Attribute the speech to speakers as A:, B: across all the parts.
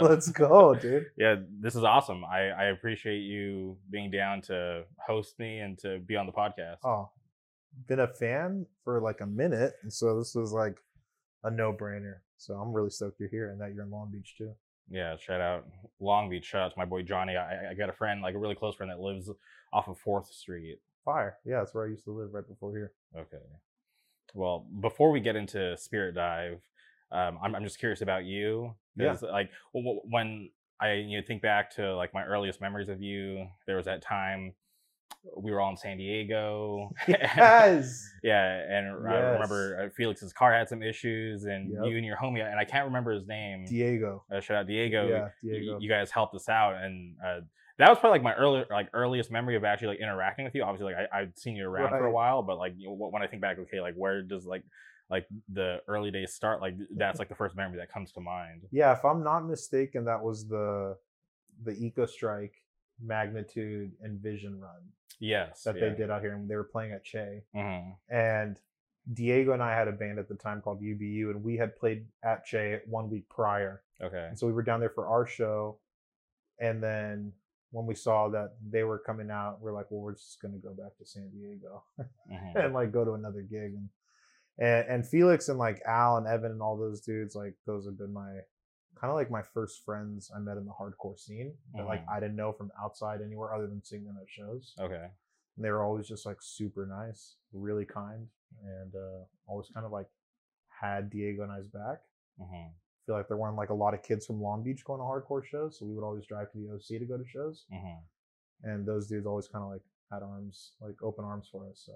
A: Let's go, dude.
B: yeah, this is awesome. I, I appreciate you being down to host me and to be on the podcast.
A: Oh, been a fan for like a minute, and so this was like a no-brainer. So I'm really stoked you're here and that you're in Long Beach too.
B: Yeah, shout out Long Beach. Shout out to my boy Johnny. I, I got a friend, like a really close friend, that lives off of Fourth Street.
A: Fire. Yeah, that's where I used to live right before here.
B: Okay. Well, before we get into Spirit Dive, um, I'm I'm just curious about you.
A: Yeah.
B: Like when I you know, think back to like my earliest memories of you, there was that time we were all in San Diego.
A: Yes.
B: yeah, and I remember uh, Felix's car had some issues, and
A: Yep.
B: you and your homie, and I can't remember his name.
A: Diego.
B: uh, shout out Diego.
A: Yeah, Diego.
B: You, guys helped us out, and uh, that was probably like my early, like earliest memory of actually like interacting with you. Obviously, like I, I'd seen you around for a while, but like you know, when I think back, okay, like where does like like the early days start? Like that's like the first memory that comes to mind.
A: Yeah, if I'm not mistaken, that was the the Eco Strike magnitude and vision run
B: Yes,
A: that they did out here, and they were playing at Che.
B: hmm
A: And Diego and I had a band at the time called UBU, and we had played at Che one week prior.
B: Okay.
A: And so we were down there for our show. And then when we saw that they were coming out, we're like, well, we're just gonna go back to San Diego
B: hmm
A: and like go to another gig. And and and Felix and like Al and Evan and all those dudes, like those have been my kind of like my first friends I met in the hardcore scene that like
B: Mhm.
A: I didn't know from outside anywhere other than seeing them at shows.
B: Okay.
A: And they were always just like super nice, really kind, and uh, always kind of like had Diego and I's back.
B: hmm
A: feel like there weren't like a lot of kids from Long Beach going to hardcore shows, so we would always drive to the OC to go to shows.
B: hmm
A: And those dudes always kind of like had arms, like open arms for us. So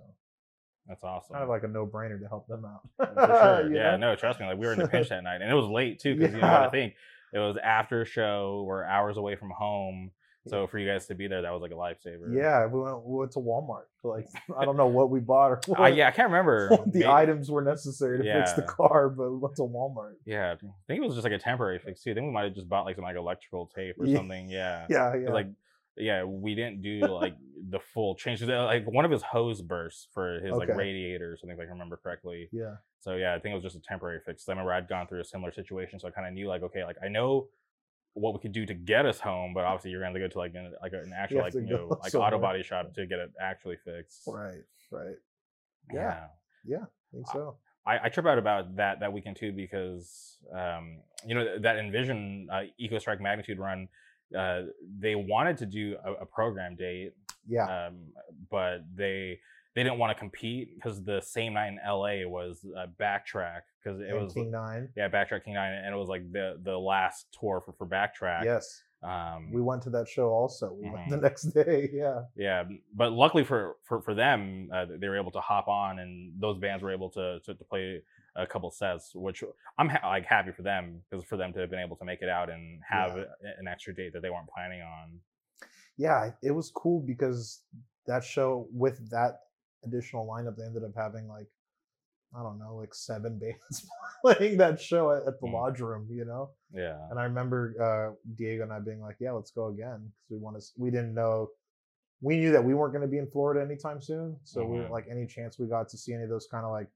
B: That's awesome.
A: kind of like a no brainer to help them out.
B: for sure.
A: You
B: Yeah,
A: know?
B: no, trust me. Like we were in the pinch that night, and it was late too because you know, I think it was after a show. We're hours away from home, so for you guys to be there, that was like a lifesaver.
A: Yeah, we went, we went to Walmart. Like I don't know what we bought or what,
B: Uh, yeah, I can't remember.
A: the
B: May-
A: items were necessary to fix the car, but we went to Walmart.
B: Yeah, I think it was just like a temporary fix too. I think we might have just bought like some like electrical tape or
A: Yeah.
B: something. Yeah.
A: Yeah,
B: 'Cause,
A: yeah.
B: Like, yeah, we didn't do like the full change. uh, Like one of his hose burst for his like radiator or something, if I can remember correctly.
A: yeah.
B: So yeah, I think it was just a temporary fix. I remember I'd gone through a similar situation, so I kind of knew like, okay, like I know what we could do to get us home, but obviously you're gonna have to go to like an, like an actual
A: have
B: like you know like
A: somewhere.
B: auto body shop to get it actually fixed.
A: Right. Right. Yeah. Yeah, I think so.
B: I, I trip out about that that weekend too because um, you know that Envision uh, Eco Strike Magnitude run, uh, they wanted to do a, a program date,
A: Yeah.
B: um, but they they didn't want to compete because the same night in LA was uh, Backtrack because it
A: and
B: was
A: King Nine.
B: yeah Backtrack King Nine and it was like the the last tour for for Backtrack.
A: Yes.
B: Um,
A: We went to that show also. We went the
B: Mhm.
A: next day. Yeah.
B: yeah, but luckily for for for them, uh, they were able to hop on, and those bands were able to to, to play a couple sets, which I'm ha- like happy for them because for them to have been able to make it out and have
A: Yeah.
B: an extra date that they weren't planning on.
A: yeah, it was cool because that show with that additional lineup, they ended up having like I don't know, like seven bands playing that show at, at the
B: Mm.
A: lodge room, you know.
B: Yeah,
A: And I remember uh, Diego and I being like, "Yeah, let's go again," because we want to. We didn't know. We knew that we weren't going to be in Florida anytime soon, so we were
B: Mhm.
A: like any chance we got to see any of those kind of like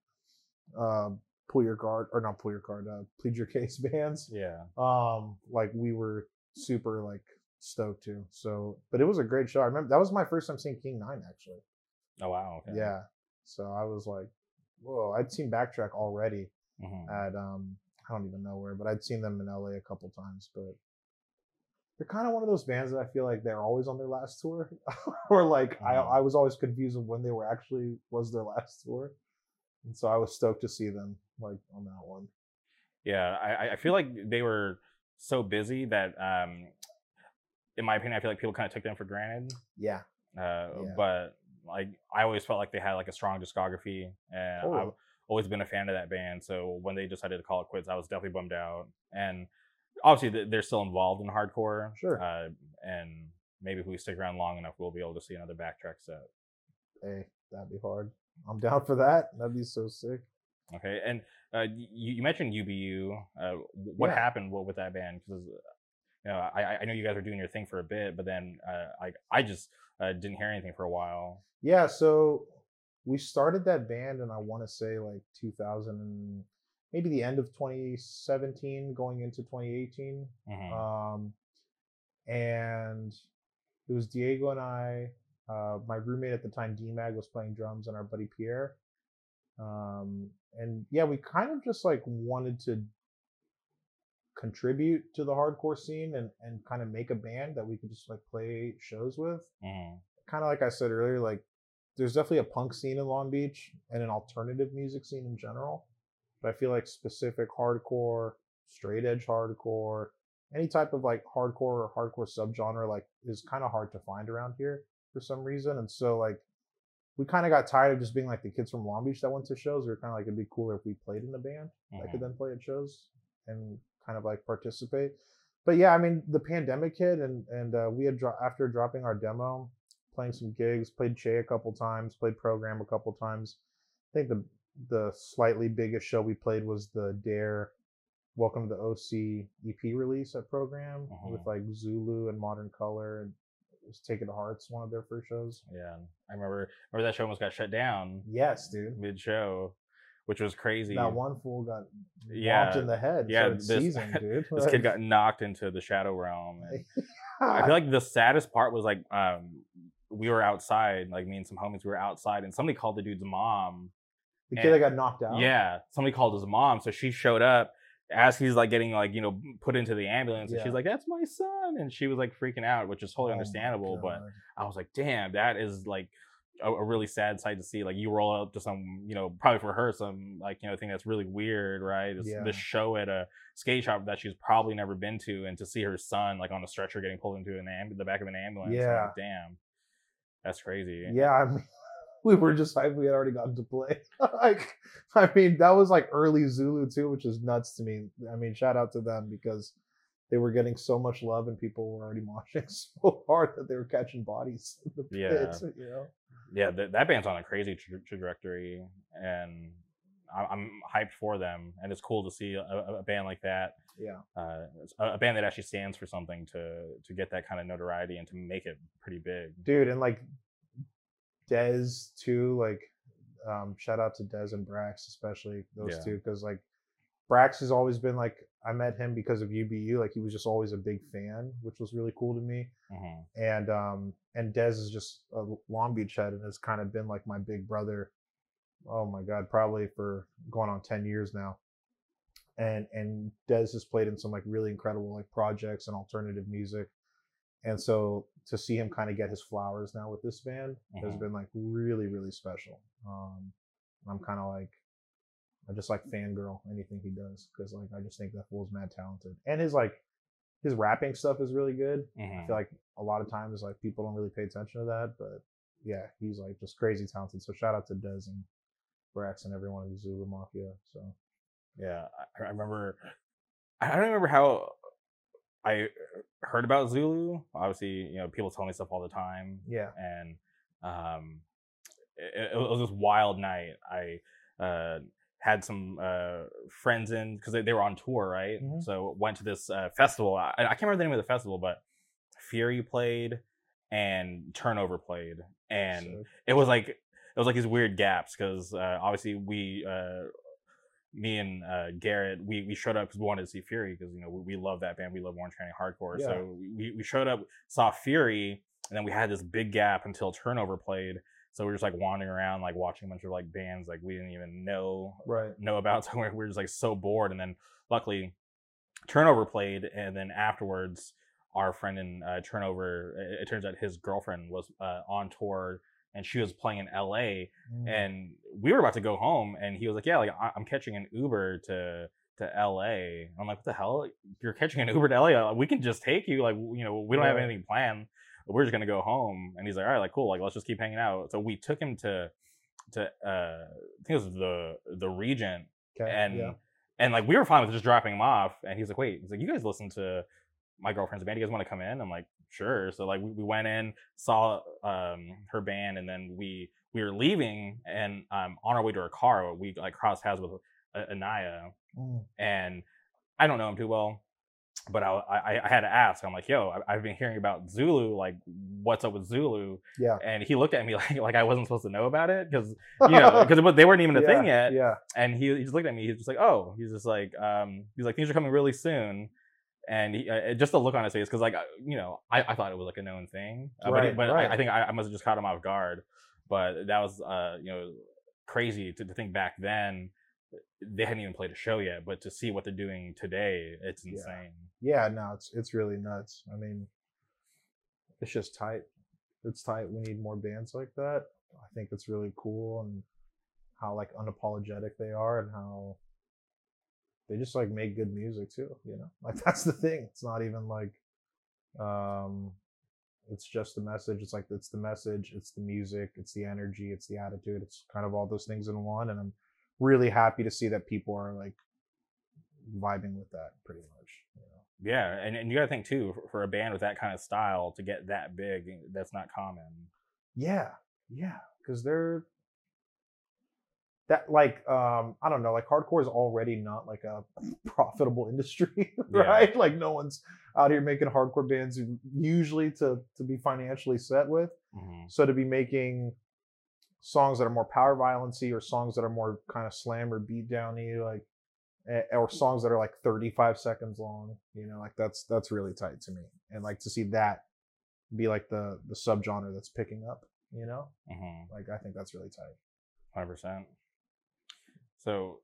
A: uh, pull your guard or not pull your card, uh, plead your case bands.
B: yeah,
A: um like we were super like stoked to so but it was a great show i remember that was my first time seeing king nine actually
B: oh wow, okay.
A: yeah so i was like whoa i'd seen backtrack already
B: Mhm.
A: at um i don't even know where but i'd seen them in la a couple times but they're kind of one of those bands that i feel like they're always on their last tour or like I,
B: Mhm.
A: I was always confused of when they were actually was their last tour and so i was stoked to see them like on that one
B: yeah. I I- feel like they were so busy that um, in my opinion, I feel like people kind of took them for granted.
A: yeah
B: Uh,
A: Yeah.
B: But like, I always felt like they had like a strong discography, and. I've always been a fan of that band. So when they decided to call it quits, I was definitely bummed out. And obviously, they're still involved in hardcore.
A: Sure.
B: Uh, and maybe if we stick around long enough, we'll be able to see another backtrack set.
A: hey that'd be hard i'm down for that that'd be so sick
B: Okay. And uh, you, you mentioned UBU. Uh, what
A: Yeah.
B: happened with, with that band? Because you know, I, I know you guys were doing your thing for a bit, but then uh, I I just uh, didn't hear anything for a while.
A: Yeah, so we started that band and I want to say like 2000 maybe the end of 2017, going into 2018.
B: Mhm.
A: Um, and it was Diego and I. Uh, my roommate at the time, DMAG, was playing drums, and our buddy Pierre. Um, and yeah, we kind of just like wanted to contribute to the hardcore scene and and kind of make a band that we could just like play shows with.
B: Mhm.
A: Kind of like I said earlier, like there's definitely a punk scene in Long Beach and an alternative music scene in general. But I feel like specific hardcore, straight edge hardcore, any type of like hardcore or hardcore subgenre like is kind of hard to find around here for some reason. And so like we kind of got tired of just being like the kids from Long Beach that went to shows. We were kind of like it'd be cooler if we played in a band that could then play at shows and kind of like participate. But yeah, I mean the pandemic hit and and uh, we had dro- after dropping our demo, playing some gigs, played Che a couple times, played Program a couple times. I think the the slightly biggest show we played was the Dare Welcome to the OC EP release at Program with
B: Mhm.
A: like Zulu and Modern Color and was Take It to Hearts, one of their first shows.
B: Yeah, I remember. Remember that show almost got shut down
A: Yes, dude.
B: mid show, which was crazy.
A: That one fool got
B: Yeah,
A: in the head.
B: yeah, this-
A: season, dude.
B: this kid got knocked into the shadow realm. and I feel like the saddest part was like um we were outside, like me and some homies, we were outside, and somebody called the dude's mom.
A: the kid that got knocked out.
B: Yeah, somebody called his mom, so she showed up as he's like getting like you know put into the ambulance, and she's like, "That's my son," and she was like freaking out, which is totally
A: Oh
B: understandable. But I was like, "Damn, that is like." A, a really sad sight to see. Like you roll up to some, you know, probably for her some like you know thing that's really weird, right? This,
A: Yeah.
B: this show at a skate shop that she's probably never been to, and to see her son like on a stretcher getting pulled into an amb- the back of an ambulance.
A: Yeah.
B: like, damn, that's crazy.
A: yeah, I mean, we were just hyped we had already gotten to play. like, I mean, that was like early Zulu too, which is nuts to me. I mean, shout out to them because they were getting so much love and people were already moshing so hard that they were catching bodies in the
B: Yeah.
A: pits, you know?
B: yeah, that, that band's on a crazy tra- trajectory, and I- I'm hyped for them. And it's cool to see a, a- band like that,
A: Yeah.
B: uh, a a band that actually stands for something to to get that kind of notoriety and to make it pretty big.
A: Dude, and like Dez too, like um shout out to Dez and Brax, especially those
B: Yeah.
A: two, because like Brax has always been like I met him because of UBU, like he was just always a big fan, which was really cool to me.
B: hmm
A: and um and Dez is just a Long Beach head and has kind of been like my big brother. Oh my god, probably for going on ten years now. And and Dez has played in some like really incredible like projects and alternative music, and so to see him kind of get his flowers now with this band has
B: Mhm.
A: been like really really special. Um, I'm kind of like I just like fangirl anything he does because like I just think that fool's mad talented and his like his rapping stuff is really good. I
B: hmm
A: feel like a lot of times like people don't really pay attention to that, but yeah, he's like just crazy talented. So shout out to Dez and Brax and everyone in the Zulu Mafia. So
B: Yeah, I, I remember. I don't remember how I heard about Zulu. Obviously, you know, people tell me stuff all the time.
A: yeah,
B: and um, it, it was this wild night. I uh, had some uh, friends in because they, they were on tour, right?
A: Mhm.
B: So went to this uh, festival. I, I can't remember the name of the festival, but Fury played and Turnover played, and
A: so-
B: it was like it was like these weird gaps because uh, obviously we. Me and uh, Garrett, we, we showed up because we wanted to see Fury because you know we, we love that band, we love Orange County Hardcore.
A: Yeah.
B: So we, we showed up, saw Fury, and then we had this big gap until Turnover played. So we were just like wandering around, like watching a bunch of like bands like we didn't even know
A: right,
B: know about. So we were just like so bored. And then luckily, Turnover played, and then afterwards, our friend in uh, Turnover, it, it turns out his girlfriend was uh, on tour, and she was playing in L.A.
A: Mm.
B: And we were about to go home, and he was like, "Yeah, like I- I'm catching an Uber to." To LA, I'm like, what the hell? You're catching an Uber to LA? We can just take you. Like, you know, we don't have anything planned we're just gonna go home and he's like all right like cool like let's just keep hanging out so we took him to to uh i think it was the the regent
A: okay,
B: and
A: yeah,
B: and like we were fine with just dropping him off and he's like wait he's like you guys listen to my girlfriend's band you guys want to come in i'm like sure so like we, we went in saw um her band and then we we were leaving and um on our way to our car we like crossed paths with uh, Anaiah
A: Mm.
B: and I don't know him too well. but I, I I had to ask. I'm like, yo, I, I've been hearing about Zulu. Like, what's up with Zulu?
A: Yeah.
B: And he looked at me like like I wasn't supposed to know about it because you know because they weren't even a
A: yeah,
B: thing yet.
A: Yeah.
B: And he, he just looked at me. He's just like, oh, he's just like, um, he's like, things are coming really soon. And he, uh, just the look on his face, because like uh, you know, I, I thought it was like a known thing, uh, but,
A: Right,
B: but
A: right.
B: I, I think I, I must have just caught him off guard. But that was uh, you know crazy to, to think back then they hadn't even played a show yet, but to see what they're doing today, it's
A: Yeah.
B: insane.
A: Yeah, no, it's it's really nuts. I mean, it's just tight. It's tight. We need more bands like that. I think it's really cool and how like unapologetic they are and how they just like make good music too, you know? Like that's the thing. It's not even like um it's just the message. It's like it's the message, it's the music, it's the energy, it's the attitude. It's kind of all those things in one and I'm really happy to see that people are like vibing with that pretty much, you know.
B: Yeah, and, and you got to think too for, for a band with that kind of style to get that big, that's not common.
A: Yeah, yeah, because they're that like um I don't know, like hardcore is already not like a profitable industry,
B: Yeah.
A: right? Like no one's out here making hardcore bands usually to to be financially set with.
B: Mhm.
A: So to be making songs that are more power violency or songs that are more kind of slam or beat downy, like or songs that are like 35 seconds long, you know, like that's that's really tight to me. And like to see that be like the the subgenre that's picking up, you know?
B: Mhm.
A: Like I think that's really tight.
B: Hundred percent. So,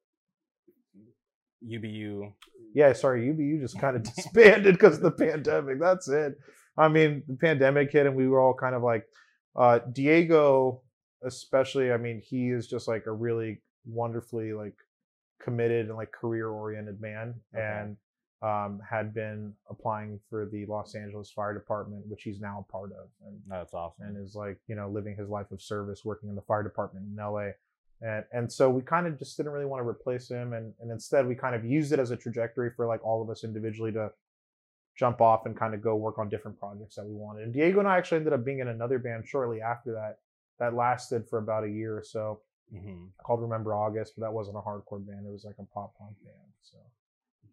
B: UBU.
A: Yeah, sorry, UBU just kind of disbanded because of the pandemic. That's it. I mean, the pandemic hit and we were all kind of like uh Diego especially, I mean, he is just like a really wonderfully like committed and like career oriented man
B: Okay.
A: and um had been applying for the Los Angeles Fire Department, which he's now a part of. And
B: that's awesome.
A: and is like you know living his life of service working in the fire department in LA and and so we kind of just didn't really want to replace him and and instead we kind of used it as a trajectory for like all of us individually to jump off and kind of go work on different projects that we wanted and Diego and I actually ended up being in another band shortly after that that lasted for about a year or so
B: hmm
A: called Remember August but that wasn't a hardcore band it was like a pop punk band so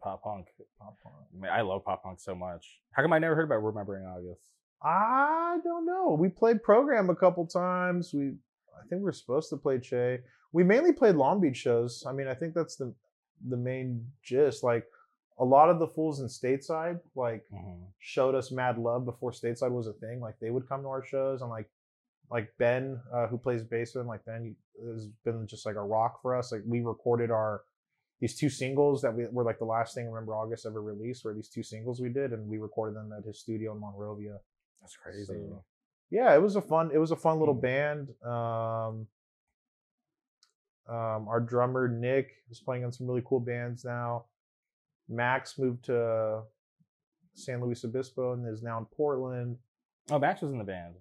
B: Pop punk.
A: pop punk
B: Man, I love pop punk so much. How come I never heard about Remembering August?
A: I don't know. We played program a couple times. We, I think we were supposed to play Che. We mainly played Long Beach shows. I mean, I think that's the the main gist. Like a lot of the fools in stateside, like
B: Mhm.
A: showed us mad love before stateside was a thing. Like they would come to our shows and like like Ben, uh, who plays bass with him, like Ben has been just like a rock for us. Like we recorded our these two singles that we were like the last thing Remember August ever released were these two singles we did and we recorded them at his studio in Monrovia
B: That's crazy.
A: So- yeah, it was a fun. It was a fun little
B: Mhm.
A: band. Um, um, our drummer Nick is playing on some really cool bands now. Max moved to San Luis Obispo and is now in Portland.
B: oh, Max was in the band.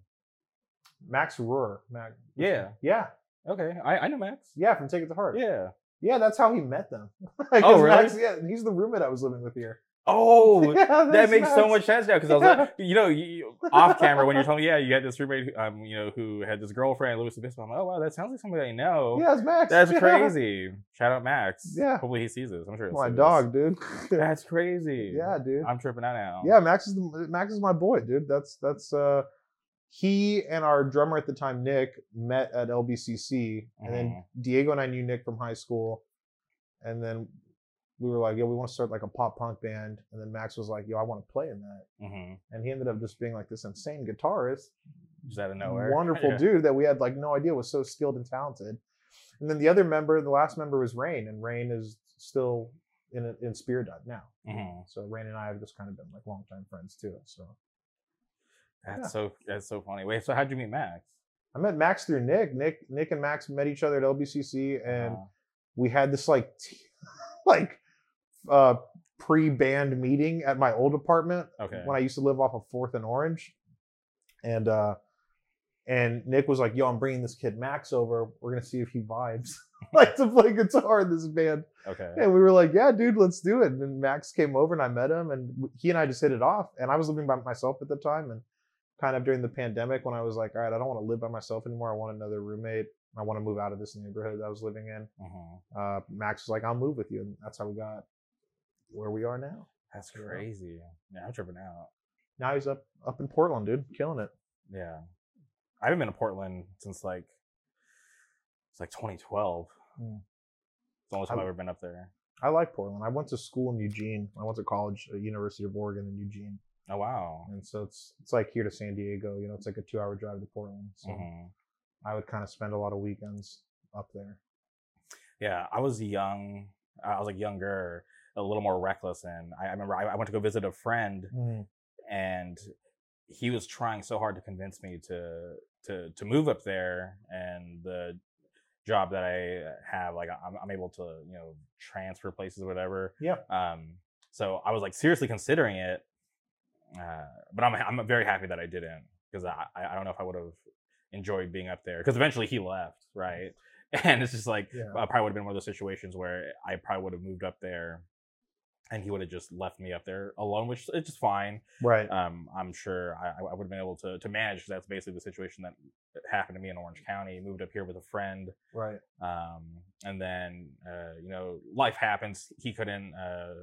A: Max Rohr. Max.
B: Yeah.
A: Yeah.
B: Okay. I, I know Max.
A: Yeah. From Take It to Heart.
B: Yeah.
A: Yeah. That's how he met them.
B: Oh, really?
A: Max, yeah. He's the roommate I was living with here.
B: Oh,
A: Yeah,
B: that makes so much sense now because I was like, you know, you, off camera when you're telling me, yeah, you had this roommate, um, you know, who had this girlfriend, Luis Obispo. I'm like, oh wow, that sounds like somebody I know.
A: Yeah, it's Max.
B: That's
A: Yeah.
B: crazy. Shout out Max.
A: Yeah.
B: Hopefully he sees this. I'm sure.
A: My
B: see this.
A: dog, dude.
B: That's crazy.
A: yeah, dude.
B: I'm tripping out now.
A: Yeah, Max is the, Max is my boy, dude. That's that's uh he and our drummer at the time, Nick, met at LBCC, and then
B: Mhm.
A: Diego and I knew Nick from high school, and then we were like, "Yo, we want to start like a pop punk band," and then Max was like, "Yo, I want to play in that,"
B: hmm
A: and he ended up just being like this insane guitarist,
B: Just out of nowhere.
A: wonderful
B: Yeah.
A: dude that we had like no idea was so skilled and talented. And then the other member, the last member was Rain, and Rain is still in in Spirit Dive now.
B: Mhm.
A: So Rain and I have just kind of been like longtime friends too. So.
B: That's
A: Yeah.
B: so that's so funny. Wait, so how'd you meet Max?
A: I met Max through Nick. Nick, Nick and Max met each other at LBCC, and
B: Uh,
A: we had this like, t- like, uh, pre-band meeting at my old apartment
B: okay.
A: when I used to live off of Fourth and Orange, and uh, and Nick was like, "Yo, I'm bringing this kid Max over. We're gonna see if he vibes like to play guitar in this band."
B: okay.
A: And we were like, "Yeah, dude, let's do it." And Max came over, and I met him, and he and I just hit it off. And I was living by myself at the time, and kind of during the pandemic when I was like, "All right, I don't want to live by myself anymore. I want another roommate. I want to move out of this neighborhood that I was living in."
B: Mhm.
A: Uh, Max was like, "I'll move with you," and that's how we got where we are now.
B: That's crazy. Yeah, I'm tripping out.
A: Now he's up up in Portland, dude, killing it.
B: Yeah, I haven't been to Portland since like it's like 2012.
A: Hmm.
B: It's the only time
A: I-
B: I've ever been up there.
A: I like Portland. I went to school in Eugene. I went to college at University of Oregon in Eugene,
B: Oh wow.
A: and so it's it's like here to San Diego. You know, it's like a two hour drive to Portland. So
B: Mhm.
A: I would kind of spend a lot of weekends up there.
B: Yeah, I was young. I was like younger, a little more reckless, and I, I remember I, I went to go visit a friend, and he was trying so hard to convince me to to to move up there, and the job that I have, like I'm, I'm able to you know transfer places, or whatever.
A: Yeah.
B: Um. So I was like seriously considering it, uh, but I'm I'm very happy that I didn't because I I I don't know if I would have enjoyed being up there because eventually he left, right? And it's just like
A: Yeah.
B: I probably would have been one of those situations where I probably would have moved up there, and he would have just left me up there alone, which is just fine.
A: Right.
B: Um, I'm sure I, I would have been able to to manage. that's basically the situation that happened to me in Orange County. Moved up here with a friend,
A: right.
B: um, and then uh, you know life happens. He couldn't uh,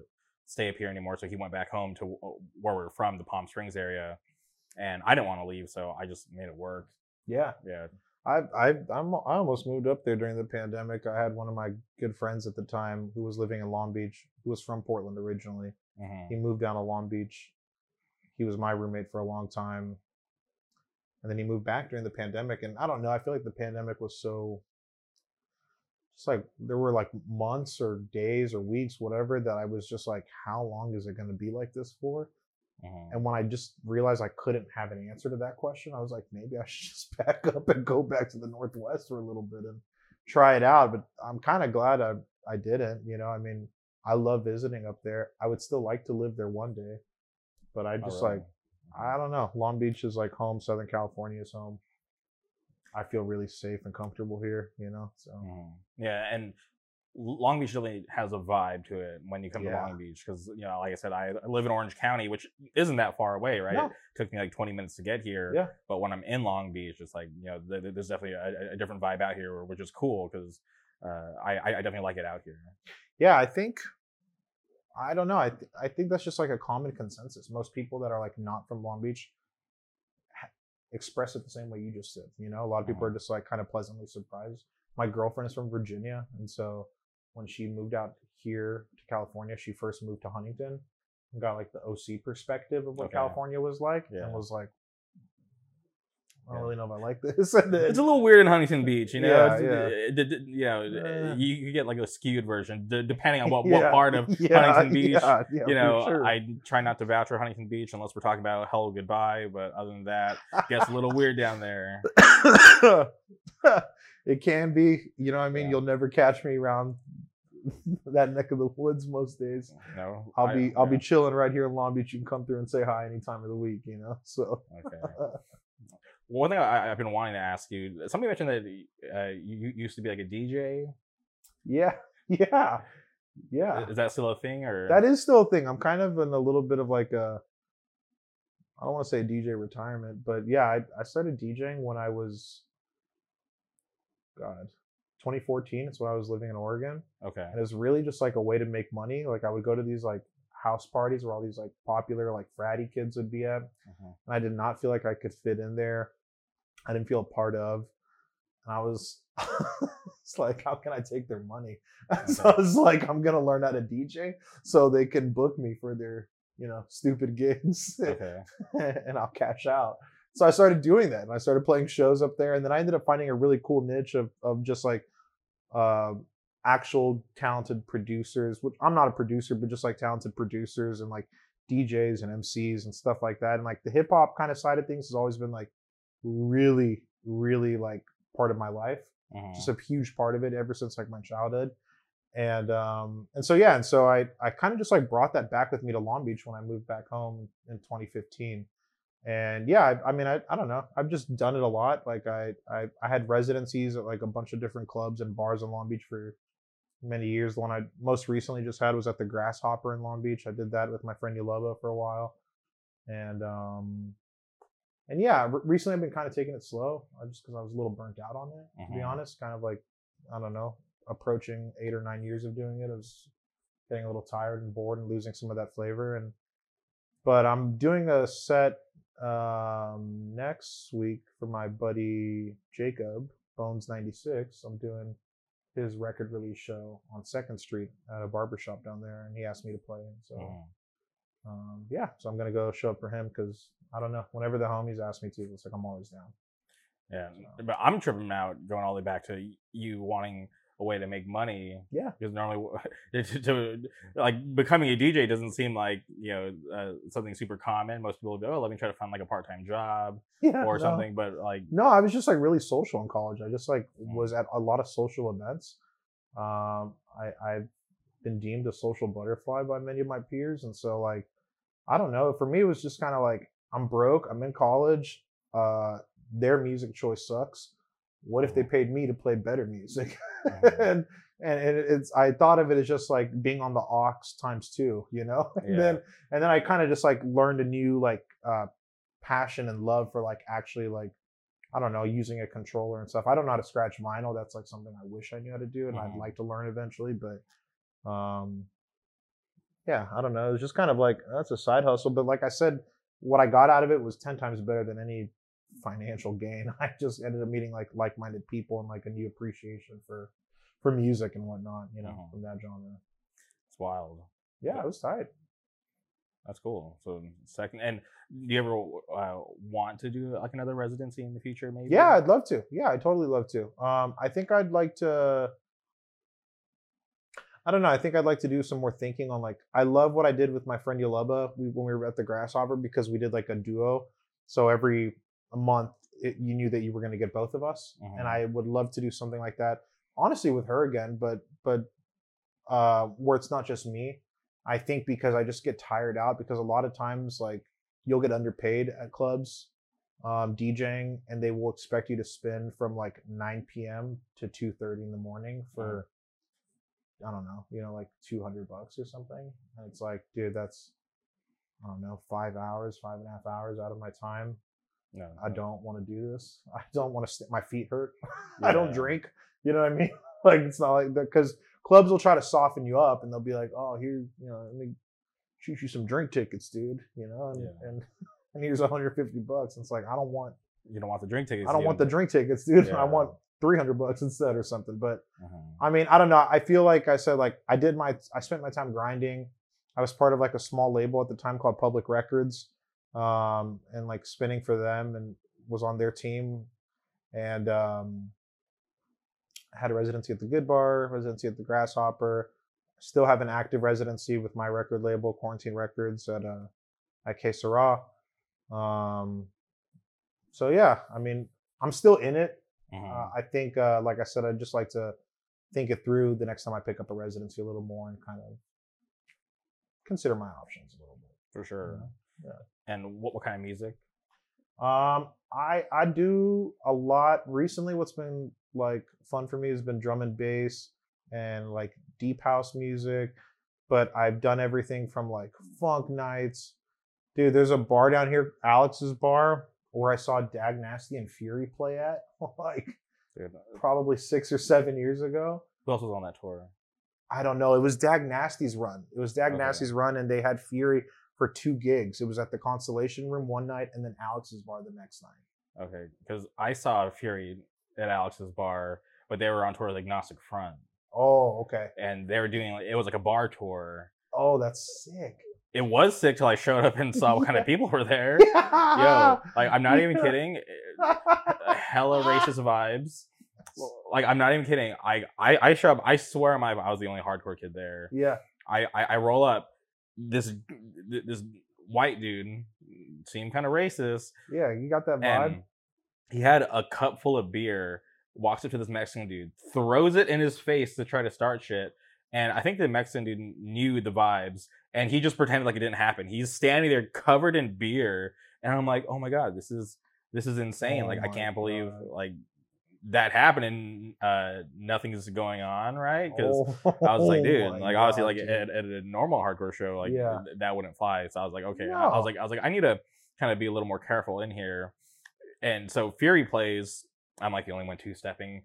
B: stay up here anymore, so he went back home to where we are from, the Palm Springs area, and I didn't want to leave, so I just made it work.
A: Yeah.
B: Yeah.
A: I I I'm, I almost moved up there during the pandemic. I had one of my good friends at the time who was living in Long Beach, who was from Portland originally.
B: hmm
A: He moved down to Long Beach. He was my roommate for a long time. And then he moved back during the pandemic. And I don't know, I feel like the pandemic was so just like there were like months or days or weeks, whatever, that I was just like, how long is it gonna be like this for?
B: Hmm
A: And when I just realized I couldn't have an answer to that question, I was like, maybe I should just back up and go back to the Northwest for a little bit and try it out. But I'm kind of glad I, I didn't. You know, I mean, I love visiting up there. I would still like to live there one day. But I just like, I don't know. Long Beach is like home. Southern California is home. I feel really safe and comfortable here, you know? So,
B: Mhm. Yeah, and Long Beach really has a vibe to it when you come to Long Beach because you know, like I said, I I live in Orange County, which isn't that far away, right?
A: No.
B: It took me like 20 minutes to get here.
A: Yeah.
B: But when I'm in Long Beach, it's like you know, th- th- there's definitely a, a different vibe out here, which is cool because uh, I I definitely like it out here.
A: yeah, I think I don't know. I th- I think that's just like a common consensus. Most people that are like not from Long Beach ha- express it the same way you just did. You know, a lot of people
B: Mhm.
A: are just like kind of pleasantly surprised. My girlfriend is from Virginia, and so when she moved out here to California, she first moved to Huntington and got like the OC perspective of what
B: Okay.
A: California was like,
B: Yeah.
A: and was like, I don't
B: Yeah.
A: really know if I like this. then,
B: It's a little weird in Huntington Beach, you know.
A: Yeah, yeah.
B: you know,
A: Eh.
B: you, get like a skewed version d- depending on what,
A: Yeah,
B: what part of Huntington Beach. you know,
A: sure.
B: I try not to vouch for Huntington Beach unless we're talking about Hello Goodbye. But other than that, it gets a little weird down there.
A: it can be, you know what I mean? You'll never catch me around that neck of the woods most days.
B: No,
A: I'll
B: I-
A: be I'll be chilling right here in Long Beach. You can come through and say hi any time of the week, you know. So
B: okay. One thing I, I've been wanting to ask you. Somebody mentioned that uh, you, you used to be like a DJ.
A: yeah, yeah, yeah.
B: Is that still a thing, or
A: That is still a thing. I'm kind of in a little bit of like a I don't want to say DJ retirement, but yeah, I, I started DJing when I was God, 2014. It's when I was living in Oregon.
B: okay?
A: and it was really just like a way to make money. Like I would go to these like house parties where all these like popular like fratty kids would be at,
B: Mhm.
A: and I did not feel like I could fit in there. I didn't feel a part of, and I was it's like, how can I take their money? so I was like, I'm gonna learn how to DJ so they can book me for their you know stupid gigs,
B: Okay.
A: and I'll cash out. So I started doing that, and I started playing shows up there, and then I ended up finding a really cool niche of of just like uh, actual talented producers. Which I'm not a producer, but just like talented producers and like DJs and MCs and stuff like that. And like the hip hop kind of side of things has always been like really, really like part of my life
B: Mhm.
A: just a huge part of it ever since like my childhood and um and so yeah and so i i kind of just like brought that back with me to long beach when i moved back home in 2015 and yeah I, I mean I, I don't know i've just done it a lot like I, I i had residencies at like a bunch of different clubs and bars in long beach for many years the one i most recently just had was at the grasshopper in long beach i did that with my friend Yoloba for a while and um and yeah re- recently i've been kind of taking it slow uh, just because i was a little burnt out on it to be
B: Mhm.
A: honest kind of like i don't know approaching eight or nine years of doing it. i was getting a little tired and bored and losing some of that flavor. And but I'm doing a set um, next week for my buddy Jacob Bones 96. I'm doing his record release show on Second Street at a barbershop down there, and he asked me to play. And so,
B: Mhm.
A: um, yeah, so I'm gonna go show up for him because I don't know. Whenever the homies ask me to, it's like I'm always down.
B: Yeah,
A: So-
B: but I'm tripping out going all the way back to you wanting a way to make money.
A: Yeah.
B: because normally to, to like becoming a DJ doesn't seem like you know uh, something super common. Most people go, oh, let me try to find like a part time job
A: Yeah,
B: or
A: no.
B: something. But like,
A: No, I was just like really social in college. I just like
B: Mm.
A: was at a lot of social events. Um, I, I've been deemed a social butterfly by many of my peers, and so like, I don't know. For me, it was just kind of like I'm broke. I'm in college. Uh, their music choice sucks. What if they paid me to play better music?
B: Mhm.
A: and and it's I thought of it as just like being on the aux times two, you know. And
B: Yeah.
A: then and then I kind of just like learned a new like uh, passion and love for like actually like I don't know using a controller and stuff. I don't know how to scratch vinyl. That's like something I wish I knew how to do, and. I'd like to learn eventually. But um, yeah, I don't know. It was just kind of like that's a side hustle. But like I said, what I got out of it was ten times better than any financial gain. I just ended up meeting like like-minded people and like a new appreciation for for music and whatnot. You know,
B: Mhm.
A: from that genre.
B: it's wild.
A: Yeah, it was tight.
B: That's cool. So second, and do you ever uh, want to do like another residency in the future? Maybe.
A: Yeah, I'd love to. Yeah, I'd totally love to. Um, I think I'd like to. I don't know. I think I'd like to do some more thinking on like. I love what I did with my friend Yolubba we, when we were at the Grasshopper because we did like a duo. So every month, it, you knew that you were going to get both of us,
B: Mhm.
A: and I would love to do something like that. Honestly, with her again, but but uh, where it's not just me. I think because I just get tired out because a lot of times like you'll get underpaid at clubs um, DJing, and they will expect you to spend from like 9 p.m. to 2:30 in the morning for I don't know, you know, like 200 bucks or something. And it's like, dude, that's I don't know, five hours, five and a half hours out of my time.
B: No,
A: I don't want to do this. I don't want to. St- my feet hurt. I don't drink. You know what I mean? like it's not like that because clubs will try to soften you up and they'll be like, oh, here, you know, let me shoot you some drink tickets, dude. You know, and
B: Yeah.
A: and, and here's 150 bucks. And it's like I don't want.
B: You don't want the drink tickets.
A: I don't want the drink tickets, dude.
B: Yeah.
A: I want 300 bucks instead or something. But
B: Mhm.
A: I mean, I don't know. I feel like I said, like I did my, I spent my time grinding. I was part of like a small label at the time called Public Records, um, and like spinning for them, and was on their team, and um, I had a residency at the Good Bar, residency at the Grasshopper. Still have an active residency with my record label, Quarantine Records, at uh, at Que Sera. Um, so yeah, I mean, I'm still in it.
B: Mhm.
A: Uh, I think, uh, like I said, I'd just like to think it through the next time I pick up a residency a little more and kind of consider my options a little bit.
B: for sure.
A: Yeah.
B: And what what kind of music?
A: Um, I I do a lot recently. What's been like fun for me has been drum and bass and like deep house music. But I've done everything from like funk nights. Dude, there's a bar down here, Alex's bar, where I saw Dag Nasty and Fury play at like
B: Dude,
A: probably six or seven years ago.
B: who else was on that tour?
A: I don't know. It was Dag Nasty's run. It was Dag
B: Okay.
A: Nasty's run, and they had Fury for two gigs. It was at the Constellation Room one night, and then Alex's bar the next night.
B: Okay, because I saw Fury at Alex's bar, but they were on tour with Agnostic Front,
A: Oh, okay.
B: and they were doing like it was like a bar tour.
A: Oh, that's sick.
B: It was sick till I showed up and saw what kind of people were there. Yo, like I'm not even kidding. Eh, hella racist vibes. Like I'm not even kidding. I I, I show up. I swear on my I was the only hardcore kid there.
A: Yeah.
B: I, I, I roll up. This this white dude seemed kind of racist,
A: Yeah, you got that vibe.
B: he had a cup full of beer. Walks up to this Mexican dude, throws it in his face to try to start shit. And I think the Mexican dude knew the vibes, and he just pretended like it didn't happen. He's standing there covered in beer, and I'm like, oh my god, this is this is insane.
A: Oh
B: like I
A: oh
B: can't believe
A: God.
B: like that happened and uh, nothing is going on, right? Because
A: Oh,
B: I was like, dude,
A: my
B: like obviously,
A: God,
B: like at, at a normal hardcore show, like
A: Yeah.
B: th- that wouldn't fly. So I was like, okay, I, I was like, I was like, I need to kind of be a little more careful in here. And so Fury plays. I'm like the only one two stepping.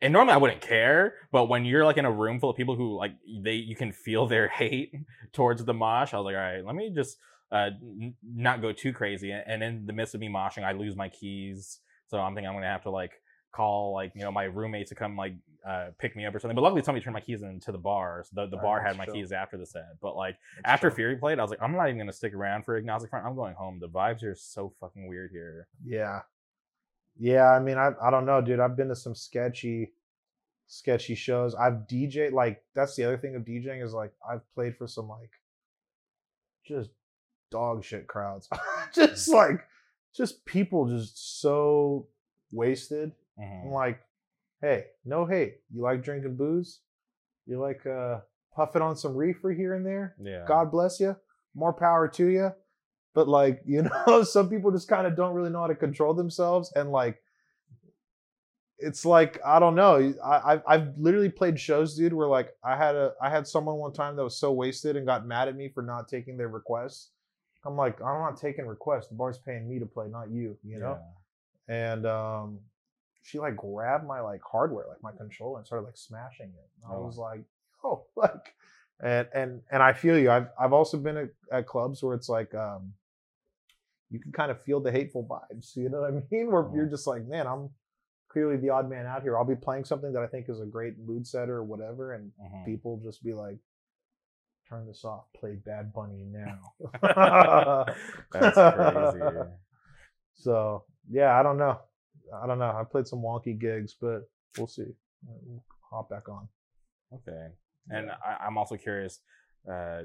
B: and normally I wouldn't care, but when you're like in a room full of people who like they you can feel their hate towards the mosh, I was like, all right, let me just uh, n- not go too crazy. And in the midst of me moshing, I lose my keys, so I'm thinking I'm gonna have to like call like you know my roommate to come like uh, pick me up or something. But luckily, somebody turned my keys into the bar. So the, the
A: Alright,
B: bar had my
A: chill.
B: keys after the set. But like
A: That's
B: after
A: chill.
B: Fury played, I was like, I'm not even gonna stick around for Agnostic Front. I'm going home. The vibes are so fucking weird here.
A: Yeah. Yeah, I mean, I I don't know, dude. I've been to some sketchy, sketchy shows. I've DJ like that's the other thing of DJing is like I've played for some like just dog shit crowds. just like just people just so wasted.
B: Mhm.
A: I'm like, hey, no hate. You like drinking booze? You like uh puffing on some reefer here and there?
B: Yeah.
A: God bless you. More power to you. But like, you know, some people just kind of don't really know how to control themselves, and like, it's like I don't know. I I've, I've literally played shows, dude, where like I had a I had someone one time that was so wasted and got mad at me for not taking their requests. I'm like, I'm not taking requests. The bar's paying me to play, not you. You know. And um, she like grabbed my like hardware, like my controller, and started like smashing it. And I
B: Oh.
A: was like, oh, like, and and and I feel you. I've I've also been at, at clubs where it's like, um, you can kind of feel the hateful vibes. You know what I mean? Where you're just like, man, I'm clearly the odd man out here. I'll be playing something that I think is a great mood setter or whatever, and
B: Mhm.
A: people just be like, turn this off, play Bad Bunny now.
B: That's crazy.
A: So yeah, I don't know. I don't know. I played some wonky gigs, but we'll see. We'll hop back on.
B: Okay. And I, I'm also curious. Uh,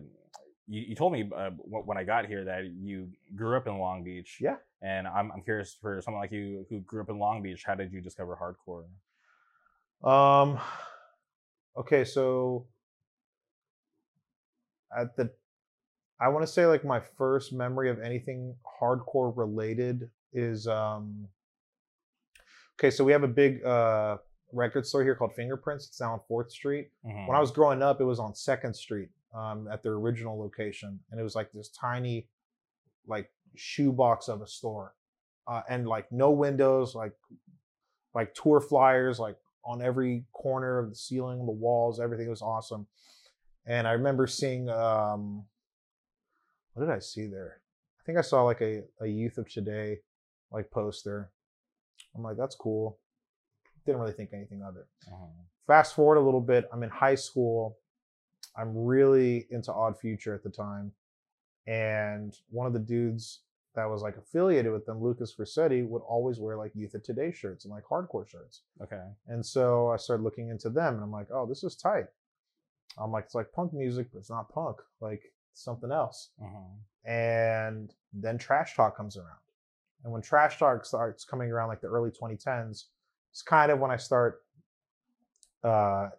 B: you, you told me uh, when I got here that you grew up in Long Beach.
A: Yeah.
B: And I'm, I'm curious for someone like you who grew up in Long Beach, how did you discover hardcore?
A: Um. Okay, so at the, I want to say like my first memory of anything hardcore related is um. Okay, so we have a big uh record store here called Fingerprints. It's now on Fourth Street.
B: Mhm.
A: when I was growing up, it was on Second Street um, at their original location, and it was like this tiny, like shoebox of a store, uh, and like no windows, like like tour flyers, like on every corner of the ceiling, the walls, everything was awesome. And I remember seeing, um, what did I see there? I think I saw like a, a Youth of Today like poster. I'm like, that's cool. Didn't really think anything of it
B: Mhm.
A: fast forward a little bit i'm in high school i'm really into odd future at the time and one of the dudes that was like affiliated with them lucas Vercetti, would always wear like youth of today shirts and like hardcore shirts
B: Okay.
A: and so i started looking into them and i'm like oh this is tight i'm like it's like punk music but it's not punk like something else
B: Mhm.
A: and then trash talk comes around and when trash talk starts coming around like the early 2010s it's kind of when i start uh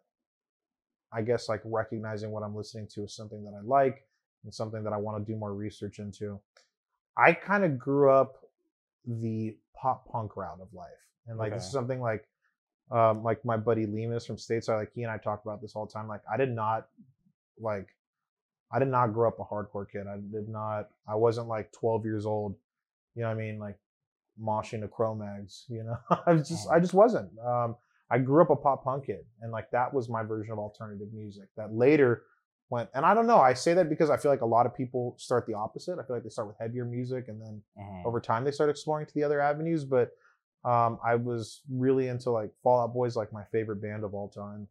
A: i guess like recognizing what i'm listening to is something that i like and something that i want to do more research into i kind of grew up the pop punk route of life and like this is something like um like my buddy lemus from stateside like he and i talk about this all the time like i did not like I did not grow up a hardcore kid. I did not. I wasn't like 12 years old. You know what I mean? Like moshing to Cro-Mags. You know, I was just. I just wasn't. Um, I grew up a pop punk kid, and like that was my version of alternative music. That later went, and I don't know. I say that because I feel like a lot of people start the opposite. I feel like they start with heavier music, and then
B: Mhm.
A: over time they start exploring to the other avenues. But um, I was really into like Fallout Boys, like my favorite band of all time.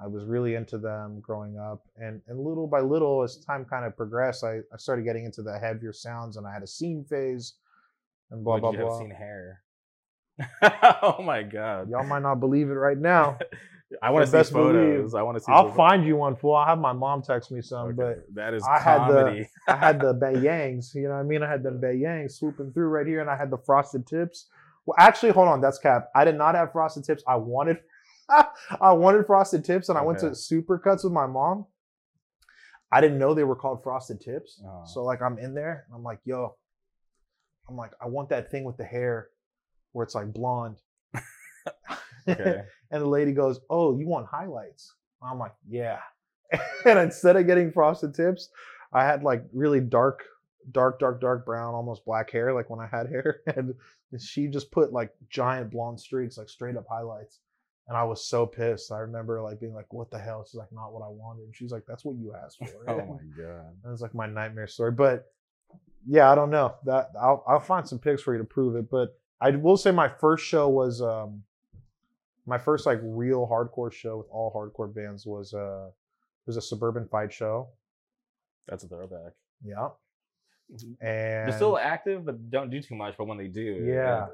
A: I was really into them growing up, and and little by little, as time kind of progressed, I, I started getting into the heavier sounds, and I had a scene phase, and blah
B: Would
A: blah
B: you have
A: blah.
B: seen hair? oh my god!
A: Y'all might not believe it right now.
B: I want to see
A: best believe-
B: photos. I want to see.
A: I'll find you one fool. I'll have my mom text me some,
B: Okay,
A: but
B: that is
A: I had the-
B: comedy.
A: I had the Bayangs, you know what I mean? I had the Bayangs swooping through right here, and I had the frosted tips. Well, actually, hold on, that's cap. I did not have frosted tips. I wanted, I wanted frosted tips, and I went to Supercuts with my mom. I didn't know they were called frosted tips,
B: Oh.
A: so like I'm in there, and I'm like, yo, I'm like, I want that thing with the hair, where it's like blonde.
B: okay.
A: And the lady goes, "Oh, you want highlights?" I'm like, "Yeah." and instead of getting frosted tips, I had like really dark, dark, dark, dark brown, almost black hair, like when I had hair. And she just put like giant blonde streaks, like straight up highlights. And I was so pissed. I remember like being like, "What the hell?" She's like, "Not what I wanted." And she's like, "That's what you asked for."
B: Oh my god.
A: That was like my nightmare story. But yeah, I don't know. That I'll I'll find some pics for you to prove it. But I will say my first show was um my first like real hardcore show with all hardcore bands was uh was a suburban fight show.
B: That's a throwback.
A: Yeah.
B: Mhm.
A: And
B: They're still active, but don't do too much. But when they do,
A: Yeah.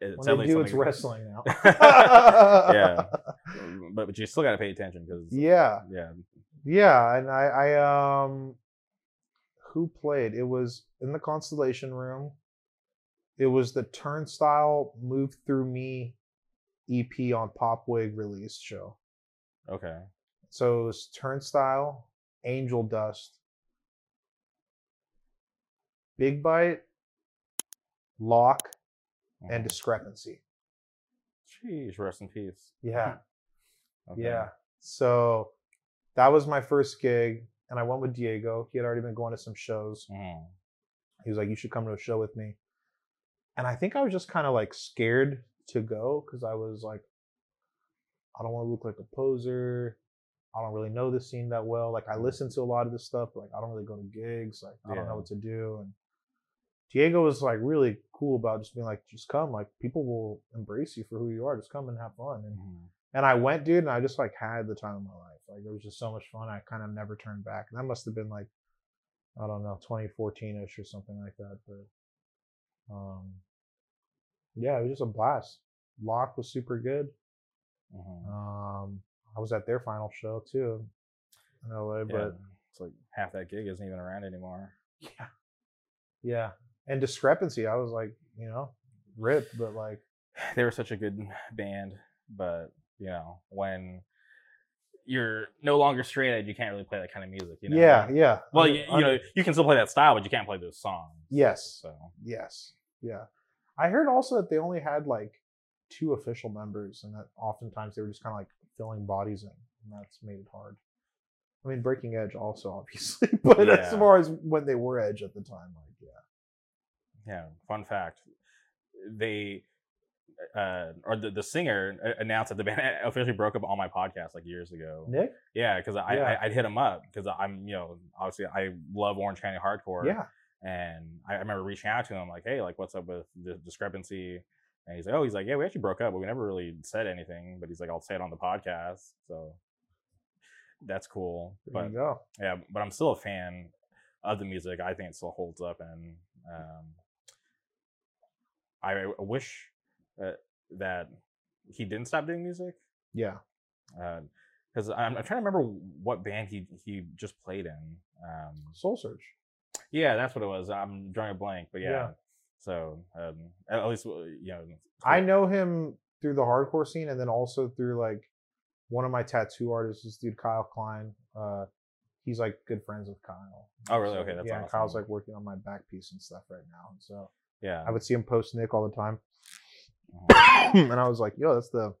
B: It,
A: when they do it's wrestling now.
B: yeah, but but you still got to pay attention because
A: Yeah.
B: yeah,
A: Yeah, and I, I um who played? It was in the Constellation Room. It was the Turnstile Move Through Me EP on Popwig release show.
B: okay,
A: So it was Turnstile, Angel Dust, Big Bite, Lock, and
B: Mhm.
A: Discrepancy.
B: Sheesh, rest in peace.
A: Yeah.
B: Okay.
A: Yeah. So that was my first gig, and I went with Diego. He had already been going to some shows.
B: Mhm.
A: He was like, "You should come to a show with me," and I think I was just kind of like scared to go because I was like, I don't want to look like a poser. I don't really know the scene that well. Like I listen to a lot of this stuff, but like I don't really go to gigs. Like I don't know what to do. And Diego was like really cool about just being like, just come. Like people will embrace you for who you are. Just come and have fun. And
B: Mhm.
A: and I went, dude, and I just like had the time of my life. Like it was just so much fun. I kind of never turned back. And that must have been like, I don't know, 2014 ish or something like that. But um, yeah, it was just a blast. Lock was super good.
B: Mhm.
A: Um, I was at their final show too in LA,
B: Yeah,
A: but
B: it's like half that gig isn't even around anymore.
A: yeah, yeah. And discrepancy, I was like, you know, ripped, but like,
B: They were such a good band, but you know when you're no longer straight edge, you can't really play that kind of music. You know?
A: yeah, yeah.
B: Well, you, you know, you can still play that style, but you can't play those songs.
A: yes,
B: So
A: Yes. Yeah. I heard also that they only had like two official members and that oftentimes they were just kind of like filling bodies in. And that's made it hard. I mean, Breaking Edge also, obviously, but as far as when they were Edge at the time, like, yeah.
B: fun fact: they uh, or the, the singer announced that the band officially broke up on my podcast like years ago.
A: Nick?
B: Yeah, because I,
A: Yeah.
B: I I'd hit him up because I'm you know obviously I love Orange County hardcore.
A: Yeah.
B: And I I remember reaching out to him like, hey, like what's up with the discrepancy? And he's like, oh, he's like, yeah, we actually broke up, but we never really said anything. But he's like, I'll say it on the podcast. So that's cool.
A: There
B: But
A: you go.
B: yeah, but I'm still a fan of the music. I think it still holds up, and um, I, wish that that he didn't stop doing music
A: Yeah.
B: because I'm, I'm trying to remember what band he he just played in. Um,
A: Soul Search.
B: yeah, that's what it was. I'm drawing a blank, but yeah.
A: Yeah.
B: So um, at least uh, you know.
A: I know him through the hardcore scene and then also through like one of my tattoo artists, this dude Kyle Klein. Uh, he's like good friends with Kyle.
B: Oh, really?
A: So,
B: Okay, that's
A: yeah. and Kyle's like working on my back piece and stuff right now. So
B: Yeah.
A: I would see him post Nick all the time,
B: Mhm.
A: and I was like, "Yo, that's the."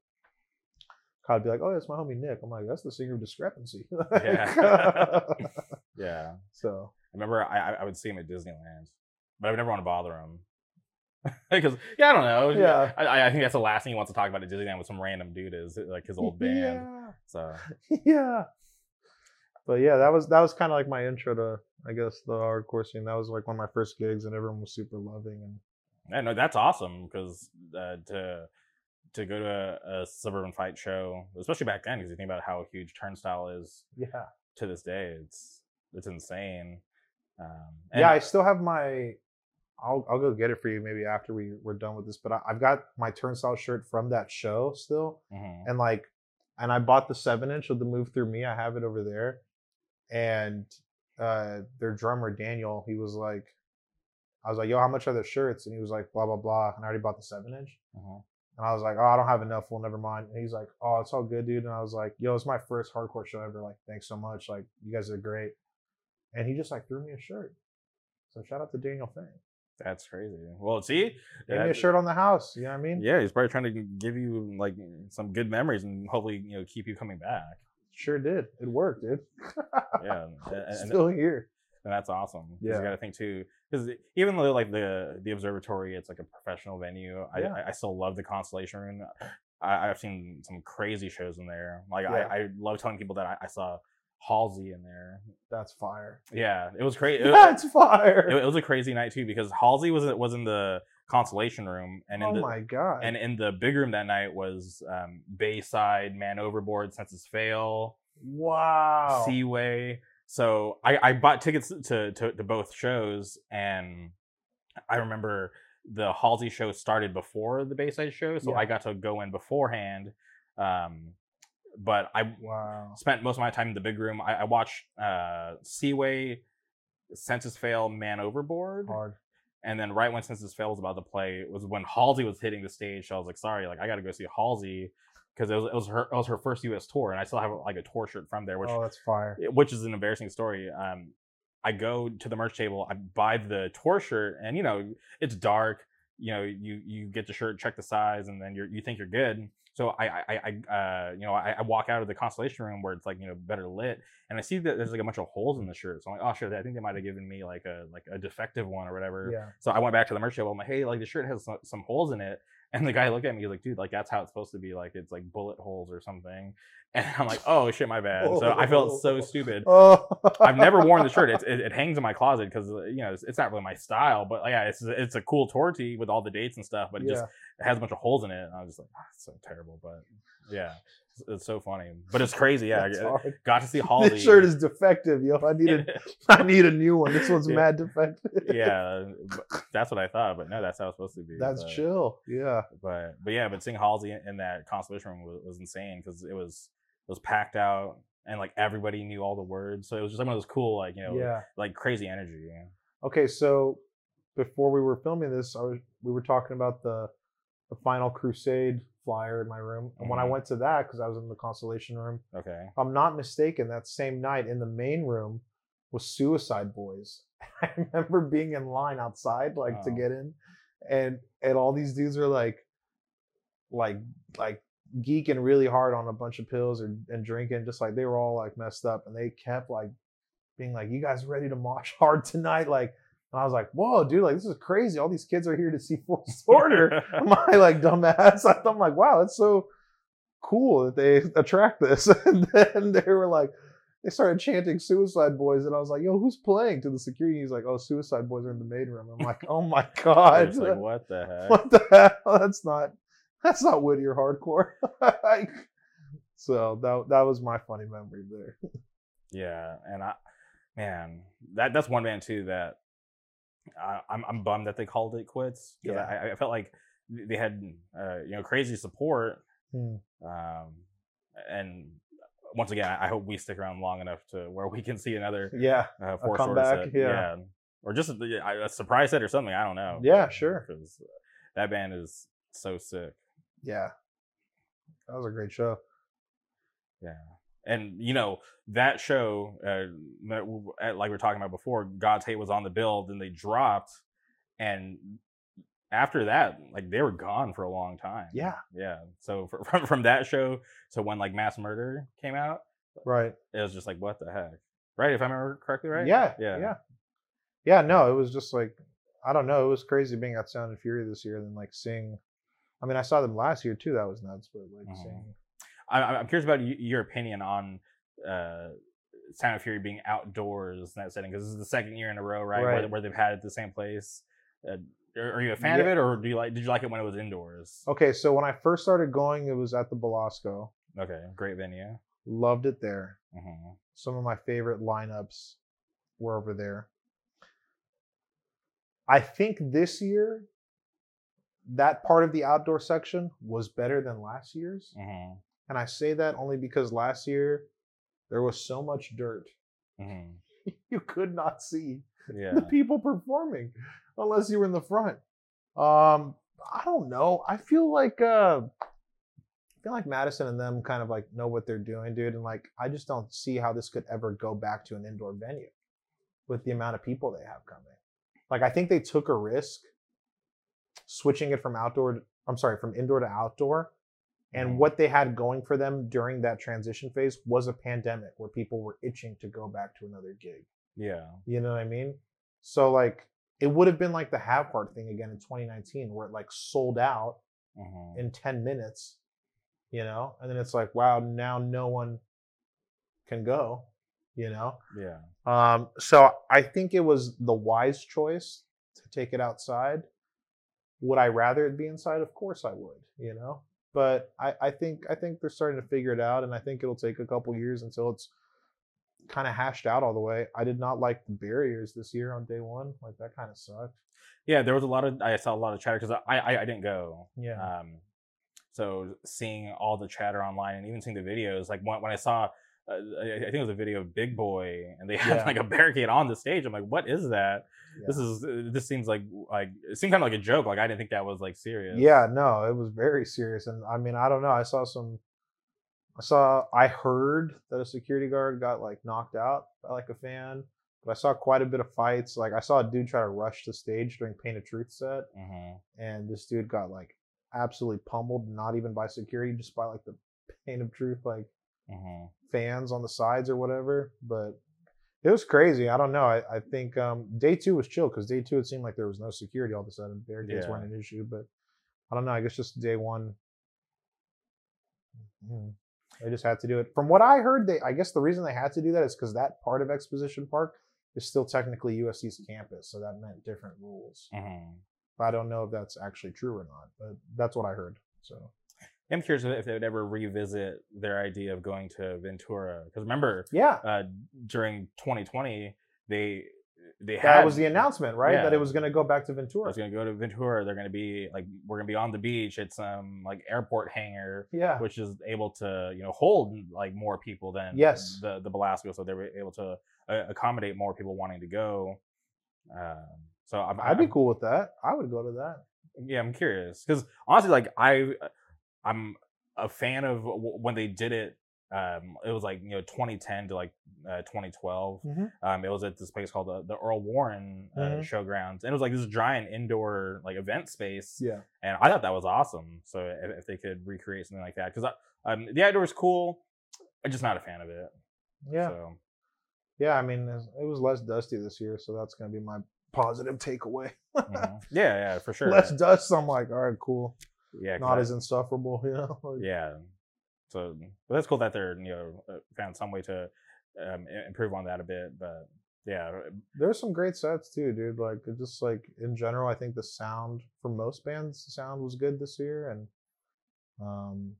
A: I'd be like, "Oh, that's my homie Nick." I'm like, "That's the singer of Discrepancy."
B: Yeah. yeah.
A: so
B: I remember I, I- I would see him at Disneyland, but I would never want to bother him. Because yeah, I don't know.
A: Yeah.
B: I, I think that's the last thing he wants to talk about at Disneyland with some random dude is like his old band.
A: Yeah.
B: So
A: yeah. But yeah, that was that was kind of like my intro to I guess the hardcore scene. That was like one of my first gigs, and everyone was super loving. And
B: yeah, no, that's awesome because uh, to to go to a, a suburban fight show, especially back then, because you think about how huge Turnstile is
A: yeah,
B: to this day, it's it's insane. Um, and-
A: yeah, I still have my. I'll I'll go get it for you maybe after we we're done with this. But I, I've got my turnstile shirt from that show still,
B: Mhm.
A: and like, and I bought the seven inch of the Move Through Me. I have it over there, and uh their drummer Daniel, he was like, I was like, yo, how much are the shirts? And he was like, blah blah blah, and I already bought the seven inch.
B: Mhm.
A: And I was like, oh, I don't have enough. Well, never mind. And he's like, oh, it's all good, dude. And I was like, yo, it's my first hardcore show ever. Like, thanks so much. Like, you guys are great. And he just like threw me a shirt. So shout out to Daniel Fang.
B: That's crazy. Well, see,
A: Gave me a shirt on the house. You know what I mean?
B: Yeah, he's probably trying to give you like some good memories and hopefully you know keep you coming back.
A: Sure did. It worked, dude.
B: Yeah, and, and-
A: Still here.
B: and that's awesome.
A: Yeah.
B: you got to think too, because even though like the the observatory, it's like a professional venue. I,
A: Yeah.
B: I I still love the Constellation Room. I, I've seen some crazy shows in there. Like
A: Yeah.
B: I, I love telling people that I, I saw Halsey in there.
A: That's fire.
B: Yeah, it was crazy.
A: That's fire.
B: it, it was a crazy night too because Halsey was was in the Constellation Room and in
A: oh
B: the
A: my god.
B: and in the big room that night was um, Bayside, Man Overboard, Senses Fail,
A: wow.
B: Seaway. So I, I bought tickets to, to to both shows, and I remember the Halsey show started before the Bayside show, so
A: Yeah.
B: I got to go in beforehand. Um, but I
A: wow.
B: spent most of my time in the big room. I, I watched uh, Seaway, Senses Fail, Man Overboard,
A: Hard.
B: And then right when Senses Fail was about to play it was when Halsey was hitting the stage. So I was like, sorry, like I got to go see Halsey because it was it was her it was her first U.S. tour, and I still have like a tour shirt from there, which
A: oh, that's fire.
B: which is an embarrassing story. Um, I go to the merch table, I buy the tour shirt, and you know it's dark. You know, you you get the shirt, check the size, and then you you think you're good. So I I, I uh, you know I, I walk out of the constellation room where it's like you know better lit, and I see that there's like a bunch of holes in the shirt. So I'm like, oh shit, I think they might have given me like a like a defective one or whatever.
A: Yeah.
B: So I went back to the merch table. I'm like, hey, like the shirt has some, some holes in it. And the guy looked at me. He's like, dude, like that's how it's supposed to be. Like it's like bullet holes or something. And I'm like, oh shit, my bad. So I felt so stupid.
A: Oh.
B: I've never worn the shirt. It's, it, it hangs in my closet because you know it's, it's not really my style. But yeah, it's it's a cool tour tee with all the dates and stuff. But it just
A: Yeah.
B: It has a bunch of holes in it. And I was just like, ah, it's so terrible. But yeah, it's, it's so funny. But it's crazy. Yeah,
A: That's
B: I
A: hard.
B: got to see Halsey.
A: This shirt is defective, yo. I need a I need a new one. This one's
B: Yeah.
A: mad defective.
B: yeah, that's what I thought. But no, that's how it's supposed to be.
A: That's
B: but-
A: chill. Yeah.
B: but but yeah, but seeing Halsey in, in that constellation room was, was insane because it was it was packed out and like everybody knew all the words, so it was just like one of those cool like you know
A: Yeah.
B: like crazy energy. Yeah.
A: Okay, so before we were filming this, I was we were talking about the the final crusade flyer in my room. And when I
B: Mhm.
A: went to that, because I was in the constellation room,
B: Okay.
A: if I'm not mistaken, that same night in the main room was Suicide Boys. I remember being in line outside, like to
B: Oh.
A: get in, and and all these dudes are like, like like geeking really hard on a bunch of pills or, and drinking, just like they were all like messed up, and they kept like being like, "You guys ready to mosh hard tonight?" Like, and I was like, "Whoa, dude! Like this is crazy. All these kids are here to see Force Order." my like dumbass. I I'm like, wow, that's so cool that they attract this. And then they were like, they started chanting Suicide Boys, and I was like, yo, who's playing? To the security, he's like, oh, Suicide Boys are in the main room. I'm like, oh my god,
B: like, what the heck?
A: what the hell? That's not that's not Whittier hardcore. Like, so that that was my funny memory there.
B: Yeah, and I, man, that that's one band too that I, I'm I'm bummed that they called it quits. 'cause
A: Yeah.
B: I, I felt like they had uh, you know crazy support,
A: Hmm.
B: um, and once again, I hope we stick around long enough to where we can see another
A: Yeah,
B: uh, Order
A: comeback,
B: set.
A: yeah.
B: or just a, a surprise set or something. I don't know.
A: Yeah, sure.
B: Because that band is so sick.
A: yeah, that was a great show.
B: Yeah. And you know that show, uh, like we are talking about before, God's Hate was on the bill. Then they dropped, and after that, like they were gone for a long time.
A: Yeah.
B: yeah. So fr- from from that show to when like Mass Murder came out,
A: Right.
B: it was just like what the heck, right? If I remember correctly, right?
A: Yeah,
B: yeah,
A: yeah, yeah. No, it was just like I don't know. It was crazy being at Sound and Fury this year, and then like seeing. I mean, I saw them last year too. That was nuts. But like
B: Mhm.
A: seeing,
B: I, I'm curious about your opinion on uh, Sound of Fury being outdoors in that setting because this is the second year in a row, right? Where,
A: Right.
B: where they've had it at the same place. Uh, are, you a fan of it, or do you like? Did you like it when it was indoors?
A: okay, so when I first started going, it was at the Belasco.
B: Okay, great venue.
A: Loved it there.
B: hmm
A: Some of my favorite lineups were over there. I think this year, that part of the outdoor section was better than last year's.
B: hmm
A: And I say that only because last year there was so much dirt.
B: hmm
A: You could not see
B: Yeah.
A: the people performing unless you were in the front. Um, I don't know. I feel like uh I feel like Madison and them kind of like know what they're doing, dude. And like I just don't see how this could ever go back to an indoor venue with the amount of people they have coming. Like I think they took a risk switching it from outdoor to, I'm sorry, from indoor to outdoor. And what they had going for them during that transition phase was a pandemic where people were itching to go back to another gig.
B: Yeah.
A: You know what I mean? So like it would have been like the Have Heart thing again in 2019 where it like sold out
B: hmm
A: in 10 minutes you know, and then it's like, wow, now no one can go, you know.
B: Yeah.
A: Um, so I think it was the wise choice to take it outside. Would I rather it be inside? Of course I would, you know. But I, I think I think they're starting to figure it out, and I think it'll take a couple years until it's kind of hashed out all the way. I did not like the barriers this year on day one. Like that kind of sucked.
B: Yeah, there was a lot of I saw a lot of chatter because I, I I didn't go.
A: Yeah.
B: Um, so seeing all the chatter online and even seeing the videos, like when, when I saw, I I think it was a video of Big Boy and they had
A: Yeah.
B: like a barricade on the stage. I'm like, what is that? This is uh, this seems like like it seemed kind of like a joke. Like I didn't think that was like serious.
A: Yeah, no, it was very serious. And I mean, I don't know. I saw some I saw I heard that a security guard got like knocked out by like a fan, but I saw quite a bit of fights. Like I saw a dude try to rush the stage during Pain of Truth set,
B: hmm
A: and this dude got like absolutely pummeled, not even by security, just by like the Pain of Truth like
B: hmm
A: fans on the sides or whatever. But it was crazy. I don't know. I, I think um, day two was chill because day two it seemed like there was no security all of a sudden. Barricades
B: Yeah.
A: weren't an issue, but I don't know. I guess just day one. mhm, They just had to do it. From what I heard, they I guess the reason they had to do that is because that part of Exposition Park is still technically USC's campus, so that meant different rules.
B: hmm
A: I don't know if that's actually true or not, but that's what I heard. So
B: I'm curious if they would ever revisit their idea of going to Ventura because remember
A: yeah,
B: uh, during 2020 they they had
A: that was the announcement, right? That it was going to go back to
B: I
A: Ventura.
B: was gonna go to Ventura. They're gonna be like we're gonna be on the beach. at some like airport hangar,
A: Yeah,
B: which is able to you know hold like more people than
A: Yes.
B: the the Belasco. So they were able to uh, accommodate more people wanting to go. Um, so I'm,
A: I'd be cool with that. I would go to that.
B: Yeah, I'm curious because honestly, like I, I'm a fan of when they did it. Um, it was like you know 2010 to like uh, 2012.
A: Mhm.
B: Um, it was at this place called the, the Earl Warren uh,
A: Mhm.
B: Showgrounds, and it was like this giant indoor like event space.
A: Yeah.
B: and I thought that was awesome. So if, if they could recreate something like that, because um, the outdoor is cool, I'm just not a fan of it.
A: Yeah.
B: So
A: Yeah, I mean, it was less dusty this year, so that's going to be my positive takeaway.
B: mhm. yeah, yeah, for sure.
A: Less dust, I'm like, all right, cool.
B: Yeah,
A: Not
B: I-
A: as insufferable, you know? Like,
B: yeah. So but that's cool that they're you know uh, found some way to um, improve on that a bit. But yeah,
A: There's some great sets too, dude. Like, just like in general, I think the sound for most bands, the sound was good this year. And um,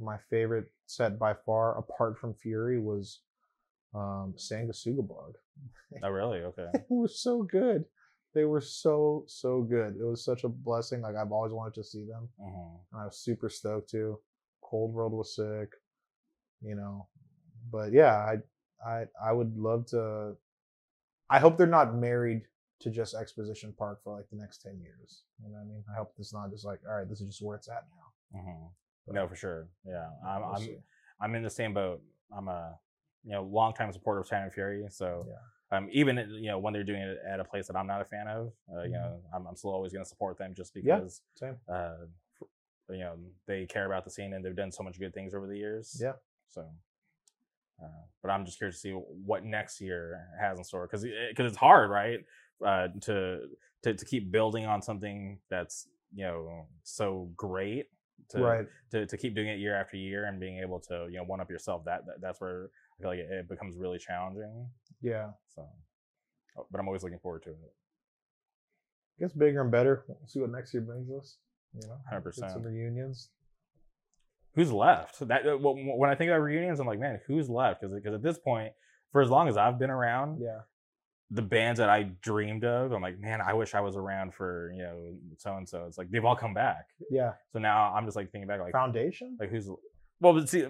A: my favorite set by far, apart from Fury, was um, Sanguisugabogg.
B: oh really okay.
A: they were so good. They were so so good. It was such a blessing. Like I've always wanted to see them.
B: hmm
A: and I was super stoked too. Cold World was sick, you know. But yeah, I I I would love to. I hope they're not married to just Exposition Park for like the next ten years. You know what I mean? I hope it's not just like, all right, this is just where it's at now.
B: hmm No, for sure. Yeah, I'm
A: We'll
B: I'm. I'm in the same boat. I'm a you know longtime supporter of and Fury. So
A: Yeah.
B: Um, even you know when they're doing it at a place that I'm not a fan of, uh, you
A: Mhm.
B: know I'm, I'm still always going to support them just
A: Yeah.
B: because
A: Same.
B: uh, you know they care about the scene and they've done so much good things over the years.
A: Yeah.
B: So, uh, but I'm just curious to see what next year has in store because because it's hard, right? Uh, to to to keep building on something that's you know so great. To,
A: right.
B: to, to keep doing it year after year and being able to you know one up yourself that, that that's where I feel like it, it becomes really challenging.
A: Yeah.
B: So, oh, but I'm always looking forward to it.
A: Gets bigger and better. We'll see what next year brings us. You know,
B: 100%.
A: Some reunions.
B: Who's left? That uh, when I think about reunions, I'm like, man, who's left? Because because at this point, for as long as I've been around,
A: Yeah.
B: the bands that I dreamed of, I'm like, man, I wish I was around for you know so and so. It's like they've all come back.
A: Yeah.
B: So now I'm just like thinking back, like
A: Foundation.
B: like who's well, but see,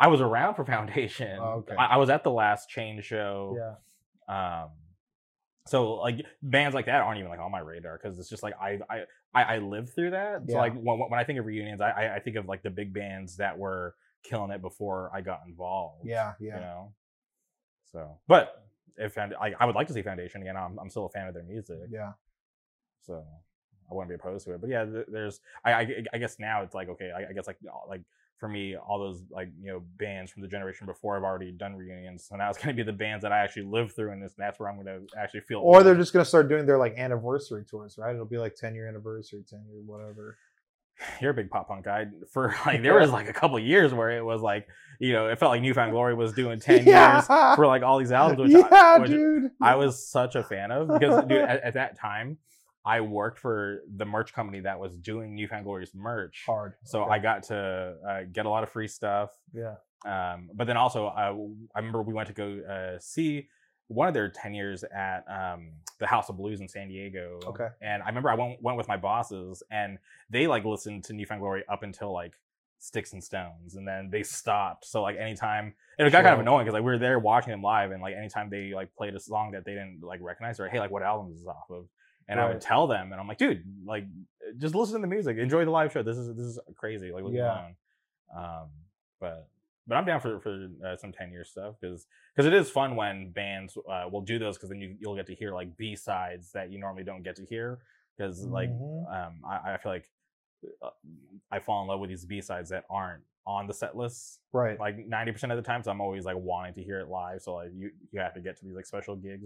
B: I was around for Foundation.
A: Oh, okay.
B: I, I was at the last Chain show.
A: Yeah.
B: Um, so like bands like that aren't even like on my radar because it's just like I I I, I lived through that. So
A: Yeah.
B: like when, when I think of reunions, I, I I think of like the big bands that were killing it before I got involved.
A: Yeah. yeah.
B: You know. So, but if I, I would like to see Foundation again. I'm I'm still a fan of their music.
A: Yeah.
B: So I wouldn't be opposed to it. But yeah, there's I I, I guess now it's like okay, I, I guess like like for me, all those like you know bands from the generation before have already done reunions. So now it's gonna be the bands that I actually lived through, and this that's where I'm gonna actually feel.
A: Or they're just gonna start doing their like anniversary tours, right? It'll be like ten year anniversary, ten year whatever.
B: you're a big pop punk guy. For like, there was like a couple years where it was like, you know, it felt like New Found Glory was doing ten years for like all these albums, which,
A: yeah,
B: I, which
A: dude.
B: I was such a fan of because, dude, at, at that time, I worked for the merch company that was doing New Found Glory's merch.
A: hard.
B: So
A: Okay.
B: I got to uh, get a lot of free stuff.
A: yeah.
B: Um, but then also, uh, I remember we went to go uh, see one of their 10 years at um, the House of Blues in San Diego.
A: Okay.
B: And I remember I went, went with my bosses and they like listened to New Found Glory up until like Sticks and Stones and then they stopped. So like anytime, and it got kind of annoying because like we were there watching them live and like anytime they like played a song that they didn't like recognize or hey, like what album is this off of? And I would tell them and I'm like, dude, like just listen to the music, enjoy the live show. This is, this is crazy. Like,
A: Yeah.
B: Um, but but I'm down for for uh, some ten year stuff because because it is fun when bands uh, will do those because then you you'll get to hear like B sides that you normally don't get to hear because like
A: Mhm.
B: um I, I feel like uh, I fall in love with these B sides that aren't on the set list
A: Right.
B: like ninety percent of the time. So I'm always like wanting to hear it live. So like you you have to get to these like special gigs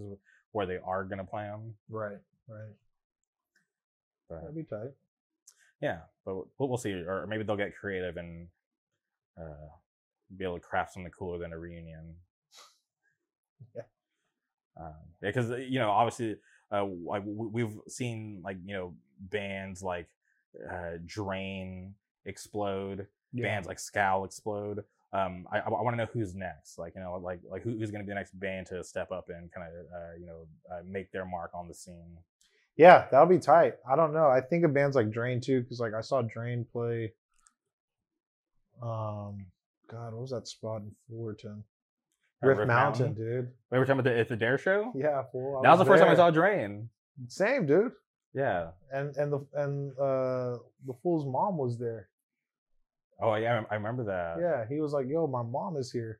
B: where they are gonna play them.
A: right. Right.
B: But
A: That'd be tight.
B: yeah, but we'll, we'll see. Or maybe they'll get creative and uh, be able to craft something cooler than a reunion.
A: Yeah.
B: Um, yeah, because you know, obviously, uh, like we've seen like you know bands like uh, Drain explode,
A: Yeah.
B: bands like Scowl explode. Um, I, I want to know who's next. Like you know, like like who, who's going to be the next band to step up and kind of uh, you know uh, make their mark on the scene.
A: Yeah, that'll be tight. I don't know. I think of bands like Drain too, because like I saw Drain play. Um, God, what was that spot in Fullerton? Rift,
B: Rift
A: Mountain,
B: Mountain?
A: dude.
B: We're talking about the, at the Dare show.
A: Yeah, fool.
B: That was the first time I saw Drain.
A: Same, dude.
B: Yeah.
A: And and the and uh the fool's mom was there.
B: Oh yeah, I I remember that.
A: Yeah, he was like, "Yo, my mom is here.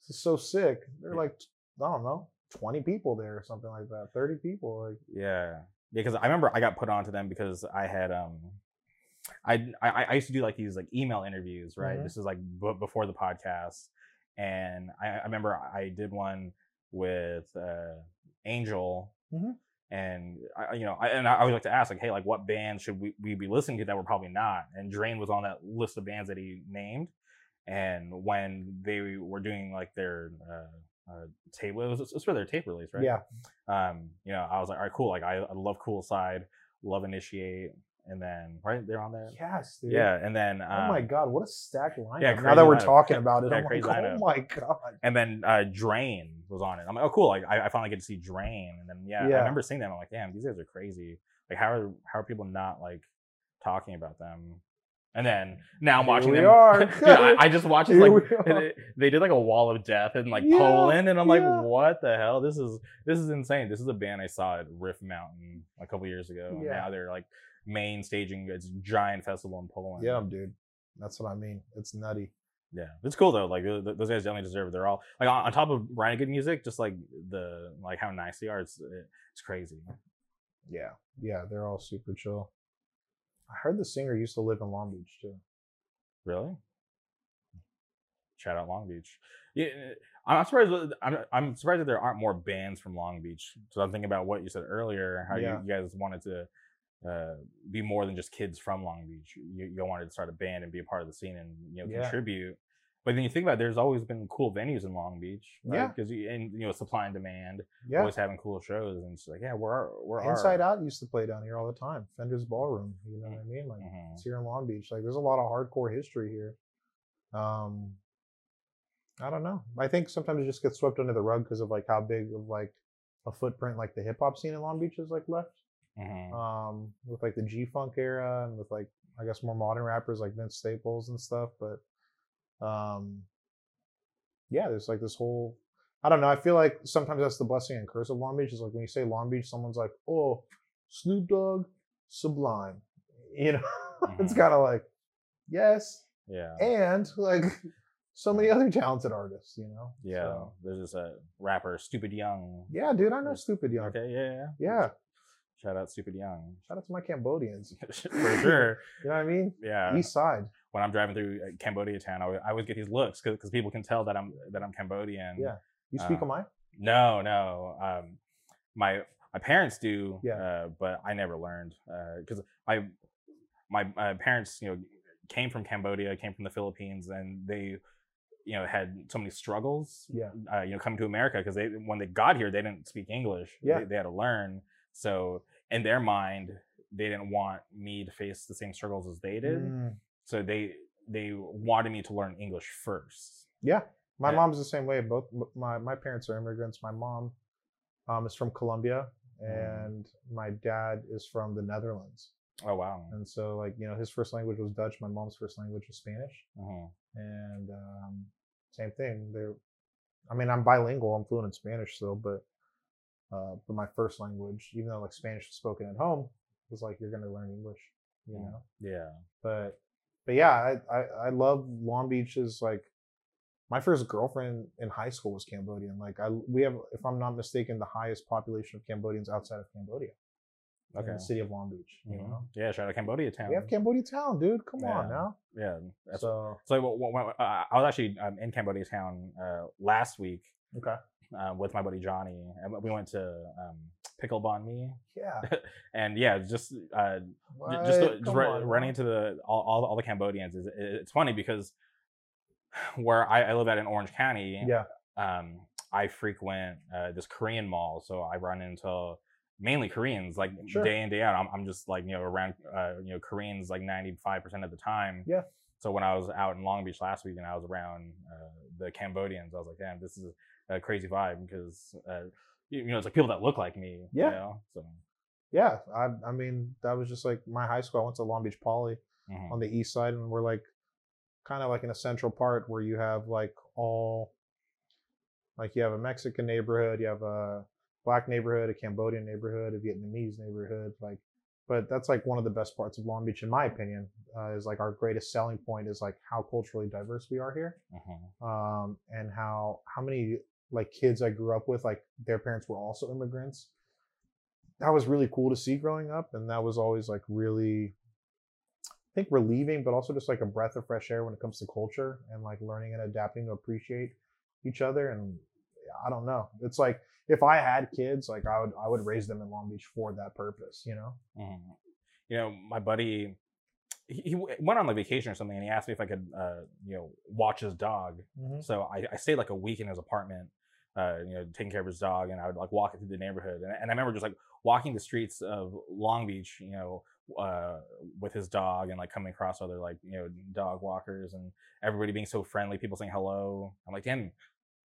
A: This is so sick." They're
B: Yeah.
A: like, I don't know, twenty people there or something like that. Thirty people, like.
B: Yeah, because I remember I got put onto them because I had um, I I, I used to do like these like email interviews, right?
A: Mhm.
B: This is like b- before the podcast, and I, I remember I did one with uh, Angel,
A: Mhm.
B: and I, you know, I, and I always like to ask like, hey, like what bands should we, we be listening to that we're probably not? And Drain was on that list of bands that he named, and when they were doing like their uh, uh, tape, it was, it was for their tape release, right?
A: Yeah,
B: um, you know, I was like, all right, cool. Like, I, I love Cool Side, love Initiate, and then right, they're on there.
A: yes, dude.
B: Yeah, and then um,
A: Oh my god, what a stacked lineup!
B: yeah,
A: now that we're
B: lineup.
A: talking about it,
B: yeah,
A: I'm like, oh my god.
B: and then uh, Drain was on it. I'm like, oh, cool. Like, I, I finally get to see Drain, and then yeah,
A: Yeah.
B: I remember seeing them. I'm like, damn, these guys are crazy. Like, how are how are people not like talking about them? And then now I'm watching them.
A: are.
B: Dude, I, I just watched this, like they did like a wall of death in like
A: Yeah,
B: Poland, and I'm
A: yeah.
B: like, what the hell? This is this is insane. This is a band I saw at Riff Mountain a couple years ago.
A: Yeah.
B: now they're like main staging a giant festival in Poland.
A: Yeah, dude. That's what I mean. It's nutty.
B: yeah, it's cool though. Like th- th- those guys definitely deserve it. They're all like on, on top of writing good music, just like the like how nice they are. It's it's crazy.
A: Yeah, yeah. They're all super chill. I heard the singer used to live in Long Beach too.
B: Really? Shout out Long Beach. Yeah, I'm not surprised. that- I'm, I'm surprised that there aren't more bands from Long Beach. So I'm thinking about what you said earlier, how
A: Yeah.
B: you, you guys wanted to uh, be more than just kids from Long Beach. You, you wanted to start a band and be a part of the scene and you know
A: Yeah.
B: contribute. But then you think about it, there's always been cool venues in Long Beach,
A: Yeah.
B: Because you and you know supply and demand,
A: Yeah.
B: always having cool shows, and it's like yeah, we're we're
A: Inside Out used to play down here all the time. Fender's Ballroom. You know what I mean? Like
B: Mhm.
A: it's here in Long Beach. Like there's a lot of hardcore history here. Um, I don't know. I think sometimes it just gets swept under the rug because of like how big of like a footprint like the hip hop scene in Long Beach is like left.
B: Mhm.
A: Um, with like the G Funk era and with like I guess more modern rappers like Vince Staples and stuff. But um, yeah, there's like this whole. I don't know. I feel like sometimes that's the blessing and curse of Long Beach. Is like when you say Long Beach, someone's like, "Oh, Snoop Dogg, Sublime," you know. it's
B: Mhm.
A: kind of like, yes,
B: yeah,
A: and like so many other talented artists, you know.
B: yeah.
A: So,
B: There's this uh, rapper, Stupid Young.
A: yeah, dude, I know Stupid Young.
B: Okay, yeah, yeah.
A: Yeah,
B: Shout out Stupid Young.
A: shout out to my Cambodians.
B: For sure.
A: You know what I mean?
B: Yeah.
A: East Side.
B: When I'm driving through uh, Cambodia town, I always, I always get these looks because people can tell that I'm that I'm Cambodian.
A: Yeah. You speak
B: Uh,
A: of mine?
B: No, no. Um, my my parents do.
A: Yeah.
B: Uh, but I never learned because my my, my parents, you know, came from Cambodia, came from the Philippines, and they, you know, had so many struggles.
A: Yeah.
B: Uh, you know, coming to America because they when they got here, they didn't speak English.
A: Yeah.
B: They, they had to learn. So in their mind, they didn't want me to face the same struggles as they did.
A: Mm.
B: So they they wanted me to learn English first.
A: Yeah, my mom's the same way. Both my my parents are immigrants. My mom um, is from Colombia,
B: Mm.
A: and my dad is from the Netherlands.
B: Oh wow.
A: And so, like you know, his first language was Dutch. My mom's first language was Spanish,
B: Mhm.
A: and um, same thing. They're, I mean, I'm bilingual. I'm fluent in Spanish still, but uh, but my first language, even though like Spanish is spoken at home, was like you're gonna learn English, you
B: Mm.
A: know.
B: Yeah.
A: but but yeah, I, I I love Long Beach. Is like my first girlfriend in high school was Cambodian. Like I we have, if I'm not mistaken, the highest population of Cambodians outside of Cambodia. in the city of Long Beach. You
B: Mhm.
A: know,
B: Yeah. Shout out Cambodia town.
A: we have Cambodia town, dude. Come on now.
B: yeah. That's
A: So
B: So when, when, uh, I was actually um, in Cambodia town uh, last week
A: okay,
B: uh, with my buddy Johnny, and we went to um, Pickle Bon Me,
A: yeah.
B: and yeah, just uh,
A: What?
B: just just
A: Come on,
B: running into the all, all, all the Cambodians is it's funny because where I, I live at in Orange County,
A: Yeah.
B: um, I frequent uh, this Korean mall, so I run into mainly Koreans like
A: Sure.
B: day in day out. I'm, I'm just like you know around uh, you know Koreans like 95 percent of the time.
A: Yeah.
B: So when I was out in Long Beach last week and I was around uh, the Cambodians, I was like, damn, this is a crazy vibe because uh, you, know it's like people that look like me.
A: Yeah.
B: You know? So.
A: Yeah, I I mean that was just like my high school. I went to Long Beach Poly
B: mhm.
A: on the east side, and we're like kind of like in a central part where you have like all like you have a Mexican neighborhood, you have a black neighborhood, a Cambodian neighborhood, a Vietnamese neighborhood, like. But that's like one of the best parts of Long Beach, in my opinion, uh, is like our greatest selling point is like how culturally diverse we are here,
B: Mhm.
A: um, and how how many like kids I grew up with, like their parents were also immigrants. That was really cool to see growing up, and that was always like really I think relieving, but also just like a breath of fresh air when it comes to culture and like learning and adapting to appreciate each other. And I don't know, it's like if I had kids, like I would I would raise them in Long Beach for that purpose, you know?
B: Mhm. You know, my buddy, he, went on like vacation or something, and he asked me if I could, uh, you know, watch his dog. So I, I stayed like a week in his apartment, uh, you know, taking care of his dog, and I would like walk it through the neighborhood, and, and I remember just like walking the streets of Long Beach, you know, uh, with his dog, and like coming across other like you know dog walkers, and everybody being so friendly, people saying hello. I'm like, damn.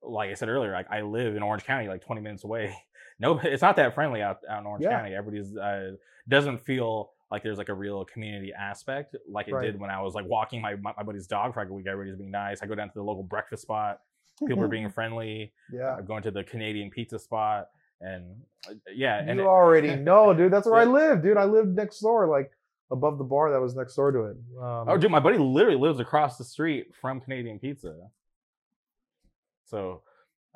B: Like I said earlier, like I live in Orange County, like 20 minutes away. No, it's not that friendly out, out in Orange
A: Yeah.
B: County. Everybody's uh, doesn't feel like there's like a real community aspect like it
A: Right.
B: did when I was like walking my, my, my buddy's dog for like a week. Everybody's being nice. I go down to the local breakfast spot. People are being friendly.
A: yeah.
B: I'm going to the Canadian pizza spot, and uh, yeah, and
A: you
B: it-
A: already know, dude. That's where I live, dude. I lived next door, like above the bar that was next door to it. Um,
B: oh, dude, my buddy literally lives across the street from Canadian Pizza. So,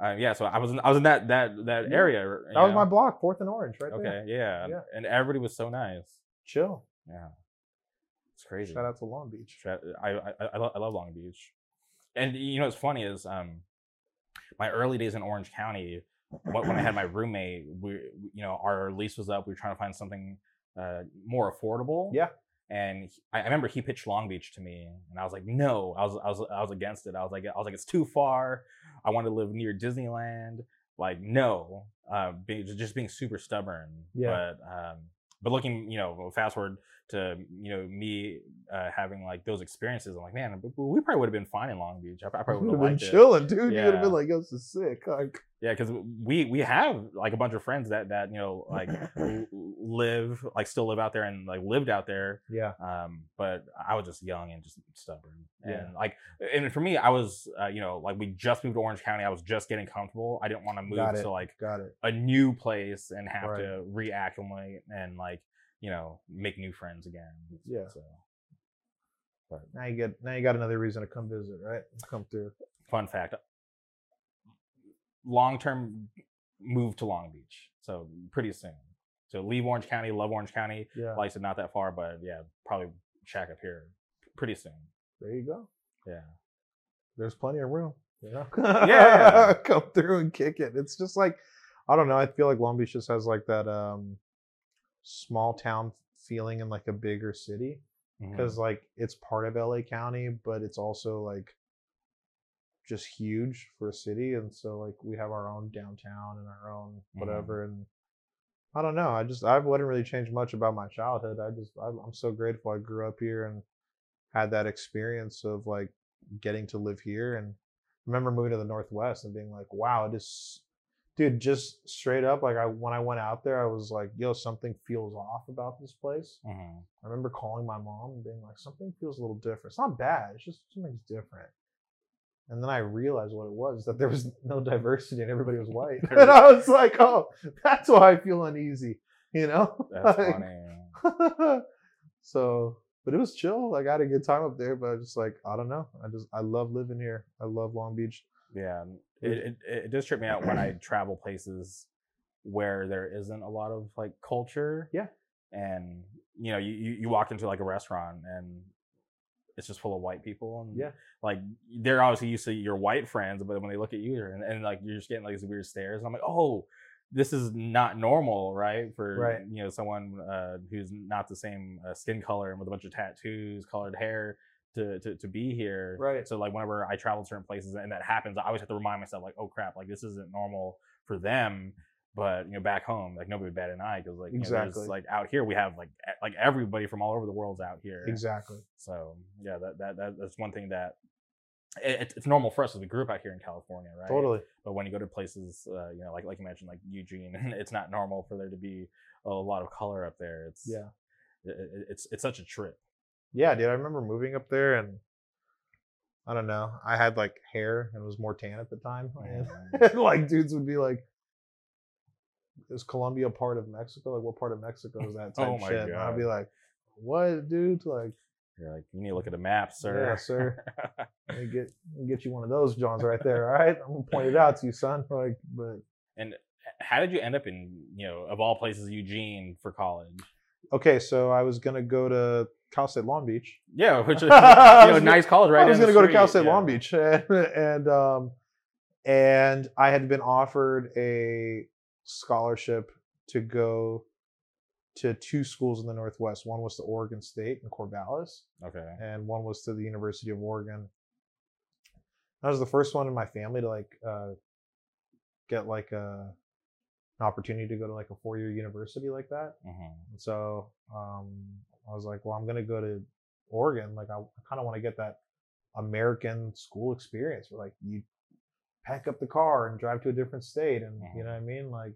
B: uh, yeah, so I was in, I was in that that that
A: Yeah.
B: area.
A: that was
B: know?
A: my block, Fourth and Orange, right
B: Okay,
A: there.
B: yeah.
A: Yeah.
B: and everybody was so nice.
A: Chill.
B: Yeah, it's crazy.
A: Shout out to Long Beach.
B: I I, I, love, I love Long Beach, and you know what's funny is um, my early days in Orange County, when, when I had my roommate, we you know our lease was up. We were trying to find something uh, more affordable.
A: Yeah.
B: And he- I, remember he pitched Long Beach to me, and I was like, no, I was I was I was against it. I was like I was like it's too far. I want to live near Disneyland. Like no, uh, being, just being super stubborn.
A: Yeah.
B: But um, but looking, you know, fast forward to you know me uh, having like those experiences. I'm like, man, we probably would have been fine in Long Beach. I, probably
A: would have been
B: liked it.
A: chilling, dude. You would have been like, "Yo, this is sick." Like,
B: Yeah, because we we have like a bunch of friends that that you know like live like still live out there and like lived out there.
A: yeah,
B: Um, but I was just young and just stubborn, and
A: Yeah.
B: like, and for me, I was uh, you know like we just moved to Orange County. I was just getting comfortable. I didn't want to move to like
A: got it.
B: a new place and have
A: Right.
B: to reacclimate and like you know make new friends again.
A: Yeah.
B: So,
A: Now you get now you got another reason to come visit, right? Come through.
B: fun fact: long term move to Long Beach. So pretty soon. So leave Orange County, love Orange County.
A: Yeah,
B: Like I said, not that far, but yeah, probably shack up here pretty soon.
A: there you go.
B: Yeah.
A: There's plenty of room. You know?
B: Yeah.
A: come through and kick it. It's just like I don't know. I feel like Long Beach just has like that um small town feeling in like a bigger city. Because like it's part of LA County, but it's also like just huge for a city, and so like we have our own downtown and our own
B: Mhm.
A: whatever, and I don't know. I just I wouldn't really change much about my childhood. I just I, I'm so grateful I grew up here and had that experience of like getting to live here, and remember moving to the Northwest and being like, wow, this. Dude, just straight up, like I when I went out there, I was like, "Yo, something feels off about this place."
B: Mhm.
A: I remember calling my mom and being like, something feels a little different. It's not bad, it's just something's different. And then I realized what it was that there was no diversity and everybody was white. and I was like, oh, that's why I feel uneasy, you know?
B: That's
A: Like,
B: funny.
A: so, but it was chill. Like, I had a good time up there, but I just like, I don't know. I just, I love living here. I love Long Beach.
B: Yeah, it, it, it does trip me out when I travel places where there isn't a lot of like culture.
A: Yeah.
B: And you know, you, you walk into like a restaurant and it's just full of white people and
A: Yeah.
B: like they're obviously used to your white friends, but when they look at you and, and like you're just getting like these weird stares, and I'm like, oh, this is not normal, right? For
A: Right.
B: you know someone uh, who's not the same uh, skin color and with a bunch of tattoos, colored hair. To, to, to be here
A: Right.
B: so like whenever i travel to certain places and that happens i always have to remind myself like oh crap like this isn't normal for them but you know back home like nobody bat an eye because like you know,
A: Exactly.
B: like out here we have like like everybody from all over the world's out here
A: Exactly.
B: so yeah that, that, that that's one thing that it, it's- normal for us as a group out here in california right
A: Totally.
B: but when you go to places uh, you know like like you mentioned like eugene it's not normal for there to be a lot of color up there it's
A: Yeah.
B: it- it's it's such a trip
A: Yeah, dude. I remember moving up there and I don't know. I had like hair and was more tan at the time.
B: Mm.
A: like dudes would be like, "Is Colombia part of Mexico? Like, what part of Mexico is that?" Type
B: Oh my
A: shit. And I'd be like, "What, dude? Like,
B: you're like you need to look at a map sir
A: Yeah, sir. let me get let me get you one of those Johns right there. All right, I'm gonna point it out to you, son. Like, but
B: And how did you end up in, you know, of all places, Eugene for college?
A: okay, so I was gonna go to Cal State Long Beach.
B: Yeah, which is you know, nice college, right?
A: I was gonna go to Cal State
B: yeah.
A: Long Beach, and, and um, and I had been offered a scholarship to go to two schools in the Northwest. One was to Oregon State in Corvallis,
B: Okay.
A: and one was to the University of Oregon. I was the first one in my family to like uh, get like a, an opportunity to go to like a four year university like that.
B: hmm
A: And so um, I was like, well, I'm gonna go to Oregon. Like I, kind of want to get that American school experience where like you pack up the car and drive to a different state, and you know what I mean. Like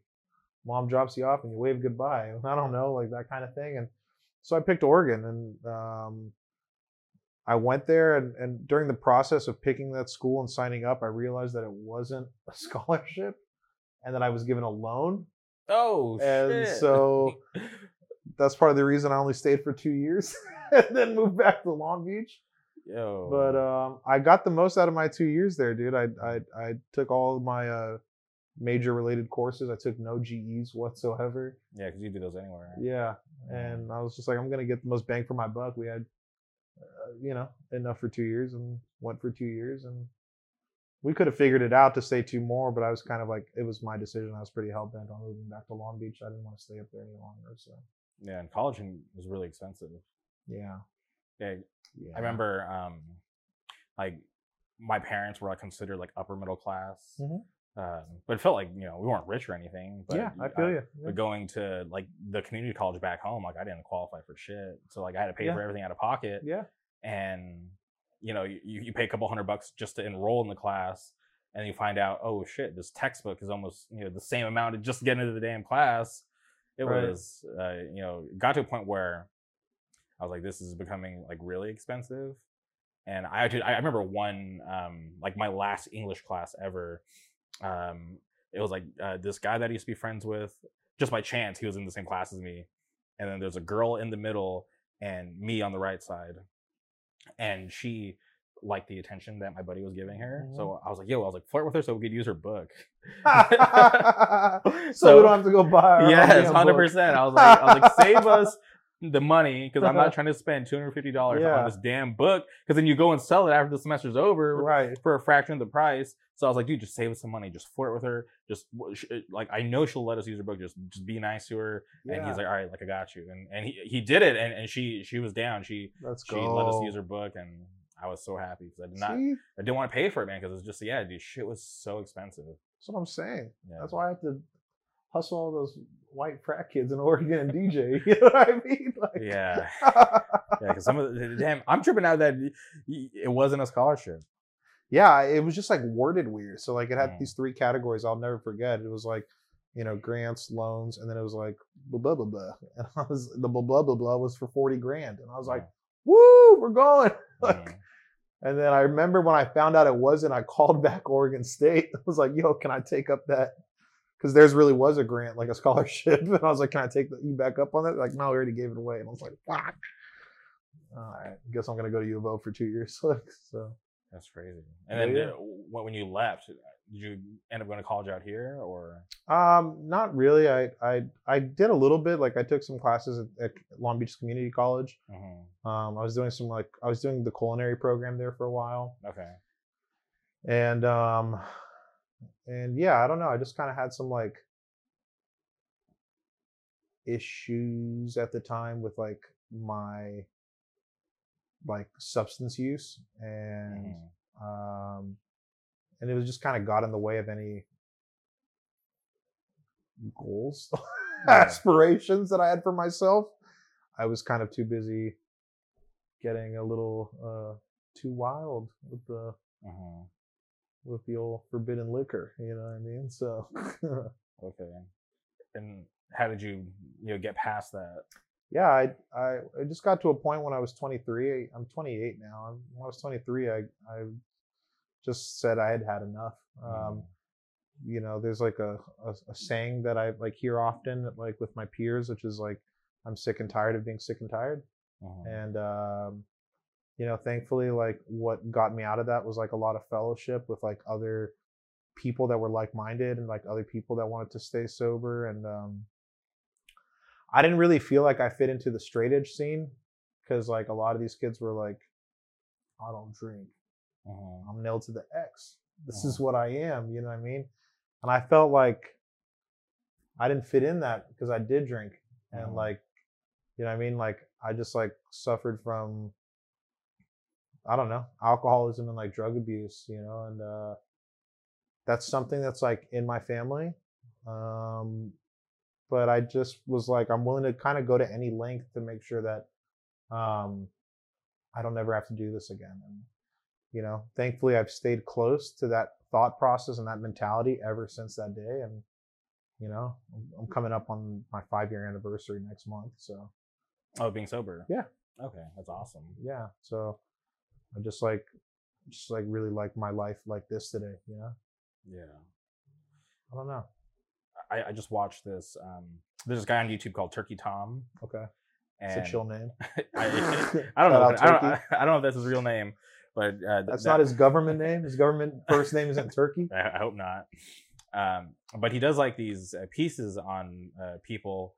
A: mom drops you off and you wave goodbye. I don't know, like that kind of thing. And so I picked Oregon, and um, I went there. And, and during the process of picking that school and signing up, I realized that it wasn't a scholarship, and that I was given a loan.
B: Oh,
A: And
B: shit.
A: so that's part of the reason I only stayed for two years and then moved back to Long Beach.
B: Yo.
A: But um, I got the most out of my two years there, dude. I I, I took all of my uh, major related courses. I took no GEs whatsoever.
B: yeah, because you do those anywhere.
A: Yeah, and I was just like, I'm gonna get the most bang for my buck. We had, uh, you know, enough for two years, and went for two years, and we could have figured it out to stay two more, but I was kind of like, it was my decision. I was pretty hell bent on moving back to Long Beach. I didn't want to stay up there any longer. So
B: Yeah, and college was really expensive.
A: yeah,
B: Yeah,
A: yeah.
B: I remember, um, like my parents were like considered like upper middle class,
A: Mhm.
B: um, but it felt like you know we weren't rich or anything. But
A: yeah, I feel you.
B: But going to like the community college back home, like I didn't qualify for shit, so like I had to pay
A: Yeah.
B: for everything out of pocket.
A: Yeah.
B: and you know you, you pay a couple hundred bucks just to enroll in the class and you find out oh shit this textbook is almost you know the same amount to just get into the damn class it
A: Right.
B: was uh, you know got to a point where i was like this is becoming like really expensive and i actually i remember one um like my last english class ever um it was like uh, this guy that i used to be friends with just by chance he was in the same class as me and then there's a girl in the middle and me on the right side and she liked the attention that my buddy was giving her.
A: Mhm.
B: So I was like, yo, I was like, flirt with her so we could use her book.
A: so, we don't have to go buy.
B: Yes, hundred
A: book.
B: percent. I was like, I was like, save us the money because I'm not trying to spend two hundred fifty dollars
A: Yeah.
B: on this damn book. Because then you go and sell it after the semester's over
A: right.
B: for a fraction of the price. So I was like, dude, just save us some money. Just flirt with her. Just like I know she'll let us use her book. Just just be nice to her. And he's like, all right, like I got you. And and he, he did it. And, and she she was down. She
A: let's
B: she
A: go.
B: let us use her book, and I was so happy because I did not
A: See?
B: I didn't want to pay for it, man. Because it's just yeah, dude, shit was so expensive.
A: That's what I'm saying.
B: Yeah.
A: That's why I have to hustle all those white frat kids in Oregon and DJ. You know what I mean? Like,
B: Yeah. Yeah, because some of the damn, I'm tripping out that it wasn't a scholarship.
A: yeah, it was just like worded weird. So like it had
B: Mm.
A: these three categories I'll never forget. It was like, you know, grants, loans, and then it was like blah blah blah blah. And I was the blah blah blah blah was for 40 grand. And I was like, woo, we're going. Like,
B: Mhm.
A: And then I remember when I found out it wasn't, I called back Oregon State. I was like, yo, can I take up that? Because theirs really was a grant, like a scholarship. And I was like, can I take the, you back up on that? Like, no, we already gave it away. And I was like, fuck. All right, I guess I'm gonna go to U of O for two years. So
B: That's crazy. And then
A: yeah.
B: when when you left, did you end up going to college out here or?
A: Um, not really. I I I did a little bit. Like I took some classes at, at Long Beach Community College.
B: Mhm.
A: Um, I was doing some like I was doing the culinary program there for a while,
B: Okay.
A: and um, and yeah, I don't know. I just kind of had some like issues at the time with like my like substance use and
B: Mhm.
A: um, and it was just kind of got in the way of any goals,
B: Yeah.
A: aspirations that I had for myself. I was kind of too busy getting a little uh, too wild with the
B: Mhm.
A: with the old forbidden liquor. You know what I mean? So
B: Okay. And how did you you know get past that?
A: yeah, I, I I just got to a point when I was 23. I'm 28 now. When I was 23, I I just said I had had enough. Um, you know there's like a, a, a saying that i like hear often like with my peers which is like i'm sick and tired of being sick and tired
B: Mhm.
A: and um you know thankfully like what got me out of that was like a lot of fellowship with like other people that were like-minded and like other people that wanted to stay sober and um i didn't really feel like i fit into the straight edge scene because like a lot of these kids were like i don't drink
B: Mhm.
A: I'm nailed to the X. This
B: Mhm.
A: is what I am. You know what I mean? And I felt like I didn't fit in that because I did drink and
B: Mhm.
A: like, you know what I mean? Like I just like suffered from, I don't know, alcoholism and like drug abuse, you know, and uh, that's something that's like in my family. Um, but I just was like, I'm willing to kind of go to any length to make sure that um, I don't ever have to do this again. And you know thankfully i've stayed close to that thought process and that mentality ever since that day and you know i'm, I'm coming up on my five year anniversary next month so
B: Oh, being sober.
A: Yeah.
B: Okay, that's awesome.
A: yeah so i just like just like really like my life like this today you know
B: Yeah.
A: i don't know
B: I, I just watched this. Um, there's this guy on YouTube called Turkey Tom,
A: okay
B: and
A: it's a chill name
B: I, I don't know. I don't, I, don't know if that's his real name, but uh,
A: that's
B: that-
A: not his government name his government first name isn't turkey
B: I, I hope not. Um, but he does like these uh, pieces on uh, people,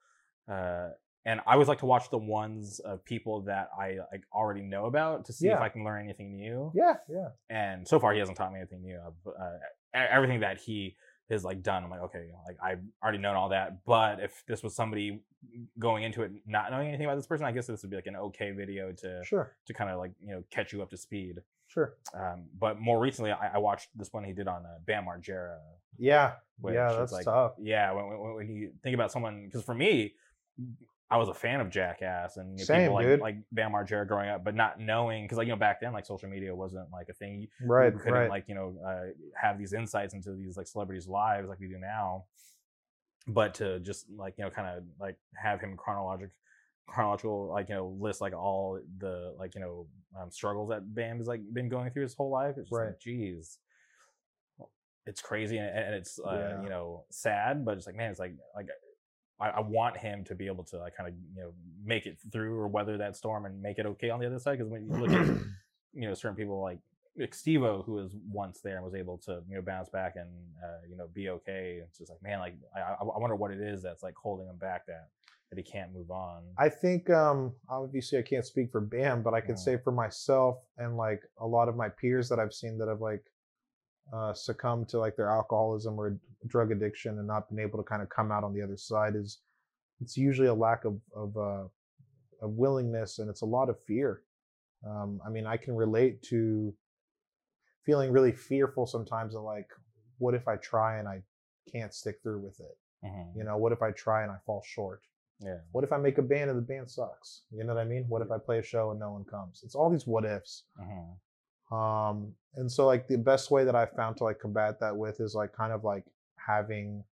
B: uh, and I always like to watch the ones of people that I like already know about to see if I can learn anything new.
A: yeah yeah
B: And so far, he hasn't taught me anything new. Uh, uh, everything that he has like done, I'm like, okay, like I've already known all that. But if this was somebody going into it not knowing anything about this person, I guess this would be like an okay video to
A: sure
B: to kind of like you know catch you up to speed.
A: sure
B: Um, but more recently, I, I watched this one he did on uh, Bam Margera.
A: yeah yeah
B: is
A: that's
B: like,
A: tough
B: Yeah, when, when, when you think about someone, because for me, I was a fan of Jackass and you know,
A: Same,
B: people like,
A: dude.
B: like Bam Margera growing up, but not knowing, because like you know back then, like social media wasn't like a thing. You
A: right
B: couldn't
A: right
B: like you know uh, have these insights into these like celebrities' lives like we do now. But to just like you know kind of like have him chronologic chronological like you know list like all the like you know um, struggles that Bam has like been going through his whole life. It's just
A: Right.
B: like, geez, it's crazy and, and it's uh,
A: Yeah.
B: you know sad, but it's like man, it's like like I, I want him to be able to like kind of you know make it through or weather that storm and make it okay on the other side. Because when you look at you know certain people like Steve-O, who was once there and was able to you know bounce back and uh, you know be okay. It's just like man, like I, I wonder what it is that's like holding him back. That that he can't move on.
A: I think um obviously I can't speak for Bam, but I can
B: Mm.
A: say for myself and like a lot of my peers that I've seen that have like uh succumbed to like their alcoholism or drug addiction and not been able to kind of come out on the other side is it's usually a lack of of uh of willingness and it's a lot of fear. Um I mean I can relate to feeling really fearful sometimes of like what if I try and I can't stick through with it?
B: Mhm.
A: You know, what if I try and I fall short?
B: Yeah.
A: What if I make a band and the band sucks? You know what I mean? What if I play a show and no one comes? It's all these what ifs.
B: Mhm.
A: Um, and so like the best way that I found to like combat that with is like kind of like having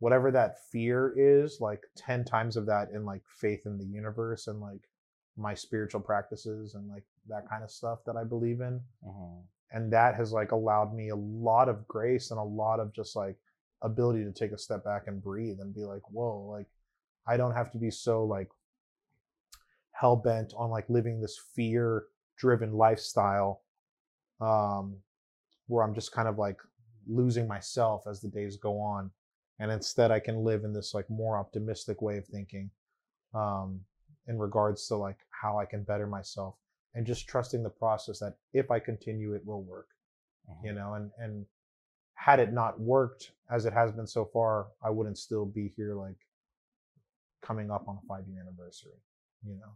A: whatever that fear is, like 10 times of that in like faith in the universe and like my spiritual practices and like that kind of stuff that I believe in.
B: Mhm.
A: And that has like allowed me a lot of grace and a lot of just like ability to take a step back and breathe and be like, whoa, like I don't have to be so like hell bent on like living this fear driven lifestyle um where I'm just kind of like losing myself as the days go on and instead I can live in this like more optimistic way of thinking um in regards to like how I can better myself and just trusting the process that if I continue it will work you
B: Mhm.
A: know and and had it not worked as it has been so far i wouldn't still be here like coming up on a five year anniversary you know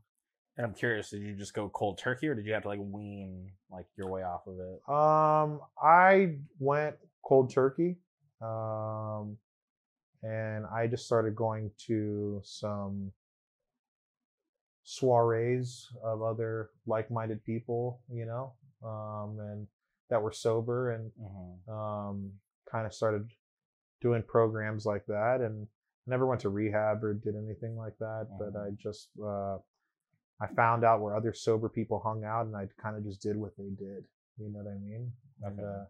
B: And I'm curious, did you just go cold turkey, or did you have to like wean like your way off of it?
A: um i went cold turkey um and i just started going to some soirees of other like-minded people you know um and that were sober and
B: Mhm.
A: um, kind of started doing programs like that and never went to rehab or did anything like that but
B: Mhm.
A: i just uh, i found out where other sober people hung out and i kind of just did what they did you know what i mean and,
B: Okay.
A: uh,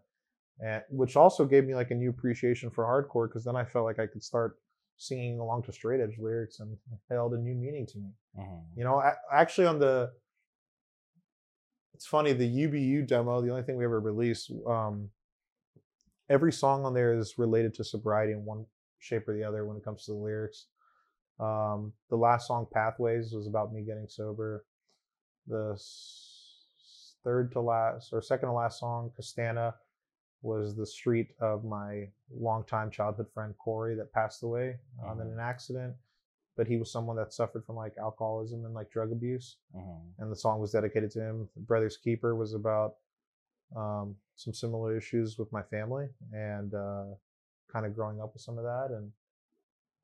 A: and which also gave me like a new appreciation for hardcore because then i felt like i could start singing along to straight edge lyrics and it held a new meaning to me
B: Mhm.
A: you know, a- actually on the it's funny the UBU demo, the only thing we ever released, um, every song on there is related to sobriety in one shape or the other when it comes to the lyrics. Um, the last song, Pathways, was about me getting sober. The s- third to last or second to last song, Castana, was the street of my longtime childhood friend Corey that passed away um, in
B: Mhm.
A: an accident. But he was someone that suffered from like alcoholism and like drug abuse
B: Mhm.
A: and the song was dedicated to him. Brothers Keeper was about um, some similar issues with my family and uh, kind of growing up with some of that. And,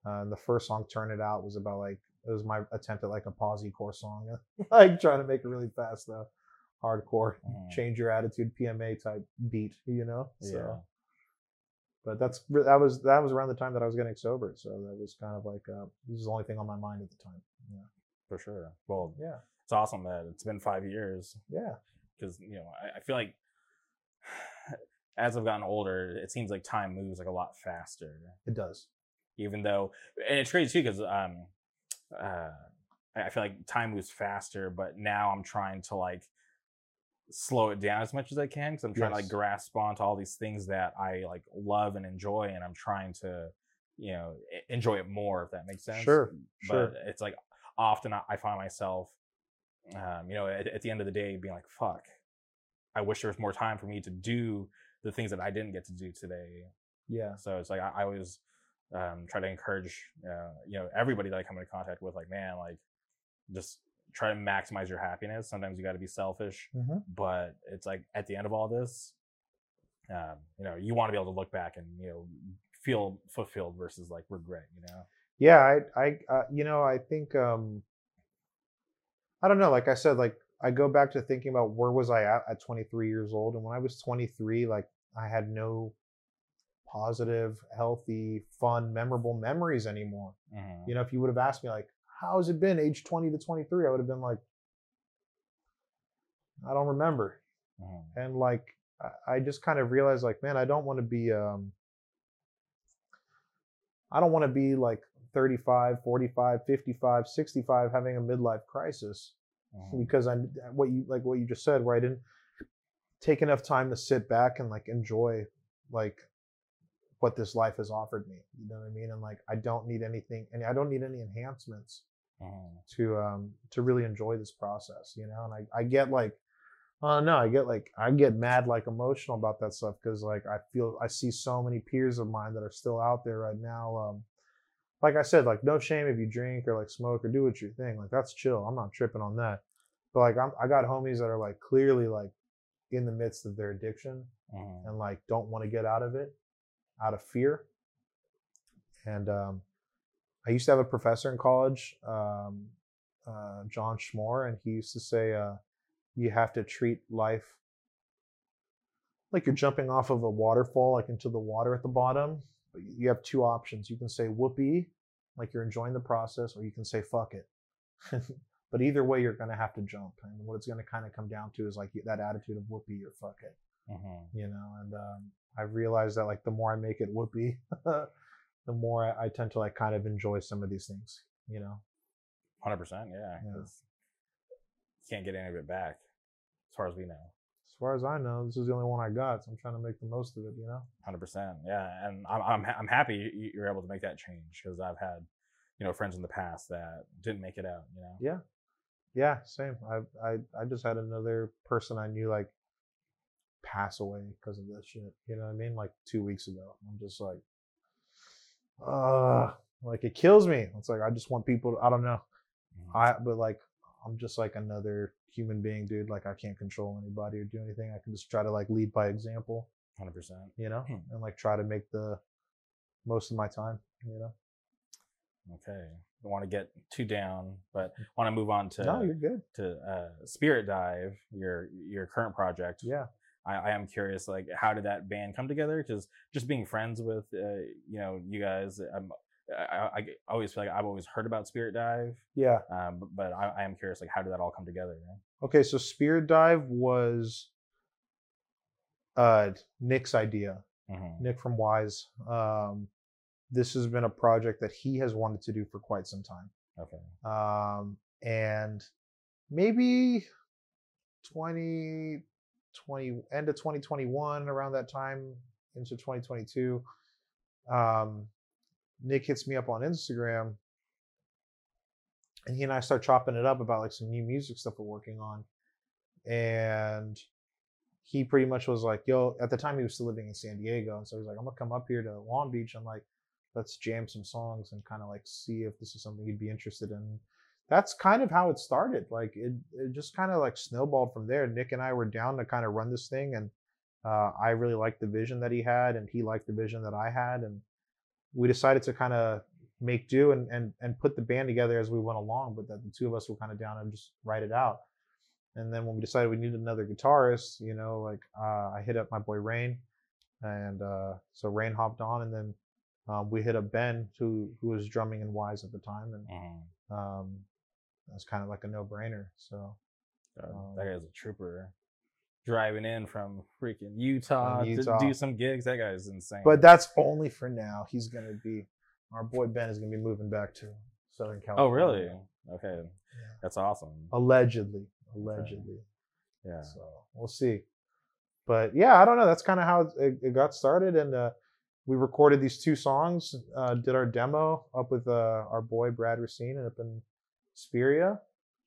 A: uh, and the first song, Turn It Out, was about like it was my attempt at like a posi core song, like trying to make it really fast, though, hardcore,
B: Mhm.
A: change your attitude, PMA type beat, you know. So,
B: Yeah.
A: but that's that was that was around the time that I was getting sober, so that was kind of like uh, this was the only thing on my mind at the time. Yeah,
B: For sure. Well,
A: yeah,
B: it's awesome that it's been five years
A: yeah.
B: because you know I, I feel like as I've gotten older, it seems like time moves like a lot faster.
A: It does.
B: Even though, and it's crazy too because um, uh, I feel like time moves faster, but now I'm trying to like slow it down as much as I can because I'm trying to like grasp onto all these things that I like love and enjoy, and I'm trying to you know enjoy it more if that makes sense.
A: Sure, sure.
B: But it's like often I I find myself, um, you know, at, at the end of the day being like, "Fuck, I wish there was more time for me to do the things that I didn't get to do today."
A: Yeah.
B: So it's like I, I always um, try to encourage, uh, you know, everybody that I come into contact with, like, man, like, just try to maximize your happiness. Sometimes you got to be selfish,
A: hmm
B: but it's like at the end of all this, um, you know, you want to be able to look back and you know feel fulfilled versus like regret. You know.
A: Yeah, I, I, uh, you know, I think, um, I don't know. Like I said, like I go back to thinking about where was I at at 23 years old, and when I was 23, like I had no positive, healthy, fun, memorable memories anymore.
B: Mhm.
A: You know, if you would have asked me, like, how's it been, age 20 to 23, I would have been like, I don't remember.
B: Mhm.
A: and like I- just kind of realized like man i don't want to be um i don't want to be like 35 45 55 65 having a midlife crisis
B: Mhm.
A: because i what you like what you just said where i didn't take enough time to sit back and like enjoy like what this life has offered me. You know what I mean? And like I don't need anything, and I don't need any enhancements
B: Mhm.
A: to um to really enjoy this process. You know, and I I get like. Oh no, I get like I get mad like emotional about that stuff because like I feel I see so many peers of mine that are still out there right now. Um, like I said, like no shame if you drink or like smoke or do what your thing. Like that's chill. I'm not tripping on that. But like I'm, I got homies that are like clearly like in the midst of their addiction
B: Mhm.
A: and like don't want to get out of it out of fear. And um, I used to have a professor in college, um, uh, John Schmore, and he used to say, uh, you have to treat life like you're jumping off of a waterfall, like into the water at the bottom. But you have two options. You can say whoopee, like you're enjoying the process, or you can say fuck it. but either way, you're going to have to jump. And what it's going to kind of come down to is like that attitude of whoopee or fuck it
B: Mhm.
A: you know and um, i've realized that like the more i make it whoopee the more I, I tend to like kind of enjoy some of these things you know
B: Hundred percent, yeah.
A: Yeah.
B: you can't get any of it back, as far as we know.
A: as far as i know this is the only one i got so i'm trying to make the most of it you know
B: Hundred percent, yeah. And I'm I'm I'm happy you- you're able to make that change because I've had, you know, friends in the past that didn't make it out. You know.
A: yeah yeah same i i, I just had another person i knew like pass away because of this shit you know what i mean like two weeks ago i'm just like uh like it kills me it's like i just want people to, i don't know
B: Mhm.
A: I but like I'm just like another human being, dude. Like I can't control anybody or do anything. I can just try to like lead by example,
B: Hundred percent.
A: you know,
B: Hmm.
A: and like try to make the most of my time, you know.
B: Okay. Don't want to get too down, but want to move on to
A: no, you're good.
B: to uh, Spirit Dive, your your current project.
A: Yeah.
B: I, I am curious, like, how did that band come together? Because just being friends with, uh, you know, you guys, I'm, I, I, I always feel like I've always heard about Spirit Dive,
A: Yeah.
B: um, but, but I, I am curious, like, how did that all come together? Man?
A: Okay, so Spirit Dive was uh Nick's idea.
B: Mhm.
A: Nick from Wise. Um this has been a project that he has wanted to do for quite some time.
B: Okay.
A: um, and maybe 2020 end of 2021 around that time into 2022 um, nick hits me up on instagram and he and i start chopping it up about like some new music stuff we're working on and he pretty much was like yo at the time he was still living in san diego and so he's like i'm gonna come up here to long beach and like let's jam some songs and kind of like see if this is something you'd be interested in that's kind of how it started like it, it just kind of like snowballed from there nick and i were down to kind of run this thing and uh, i really liked the vision that he had and he liked the vision that i had and we decided to kind of make do and, and and put the band together as we went along but that the two of us were kind of down and just write it out and then when we decided we needed another guitarist you know like uh, i hit up my boy rain and uh, so rain hopped on and then um, we hit up ben who who was drumming in wise at the time and
B: Mhm.
A: um, that's kind of like a no-brainer. So
B: Uh,
A: Um,
B: that guy's a trooper. Driving in from freaking Utah,
A: Utah.
B: to do some gigs. That guy's insane.
A: but that's only for now. He's gonna be our boy Ben is gonna be moving back to Southern California.
B: oh, really? Okay. That's awesome.
A: Allegedly, allegedly.
B: Yeah.
A: So we'll see. But yeah, I don't know. That's kind of how it, it got started, and uh, we recorded these two songs. Uh, did our demo up with uh, our boy Brad Racine and up in Hesperia.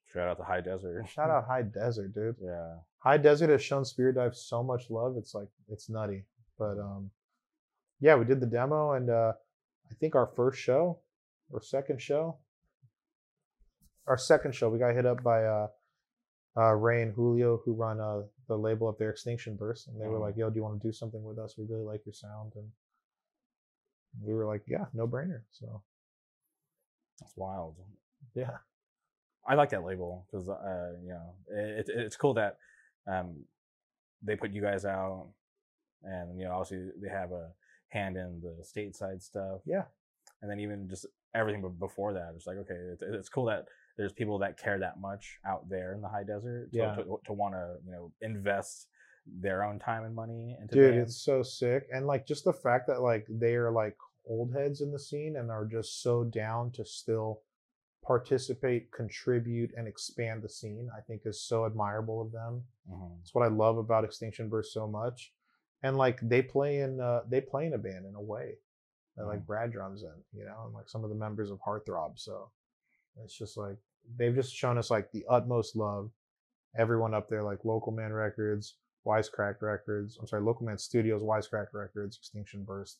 B: Shout out to High Desert.
A: Shout out High Desert, dude.
B: Yeah.
A: High Desert has shown Spirit Dive so much love. It's like it's nutty. But um, yeah, we did the demo, and uh, I think our first show or second show, our second show, we got hit up by uh, uh, Ray and Julio, who run uh, the label up there, Extinction Burst, and they were
B: Mhm.
A: like, "Yo, do you want to do something with us? We really like your sound." And we were like, "Yeah, no brainer." So
B: That's wild.
A: yeah,
B: I like that label because uh, you know it, it, it's cool that um, they put you guys out, and you know obviously they have a hand in the stateside stuff.
A: Yeah.
B: and then even just everything be- before that, it's like okay, it's, it's cool that there's people that care that much out there in the high desert. To,
A: Yeah.
B: to, to want to you know invest their own time and money into
A: dude
B: bands.
A: it's so sick and like just the fact that like they are like old heads in the scene and are just so down to still participate contribute and expand the scene i think is so admirable of them
B: Mhm.
A: it's what i love about extinction burst so much and like they play in uh, they play in a band in a way that like. Brad drums in, you know, and like some of the members of Heartthrob. So it's just like they've just shown us like the utmost love. Everyone up there, like Local Man Records, Wisecrack Records. I'm sorry, Local Man Studios, Wisecrack Records, Extinction Burst.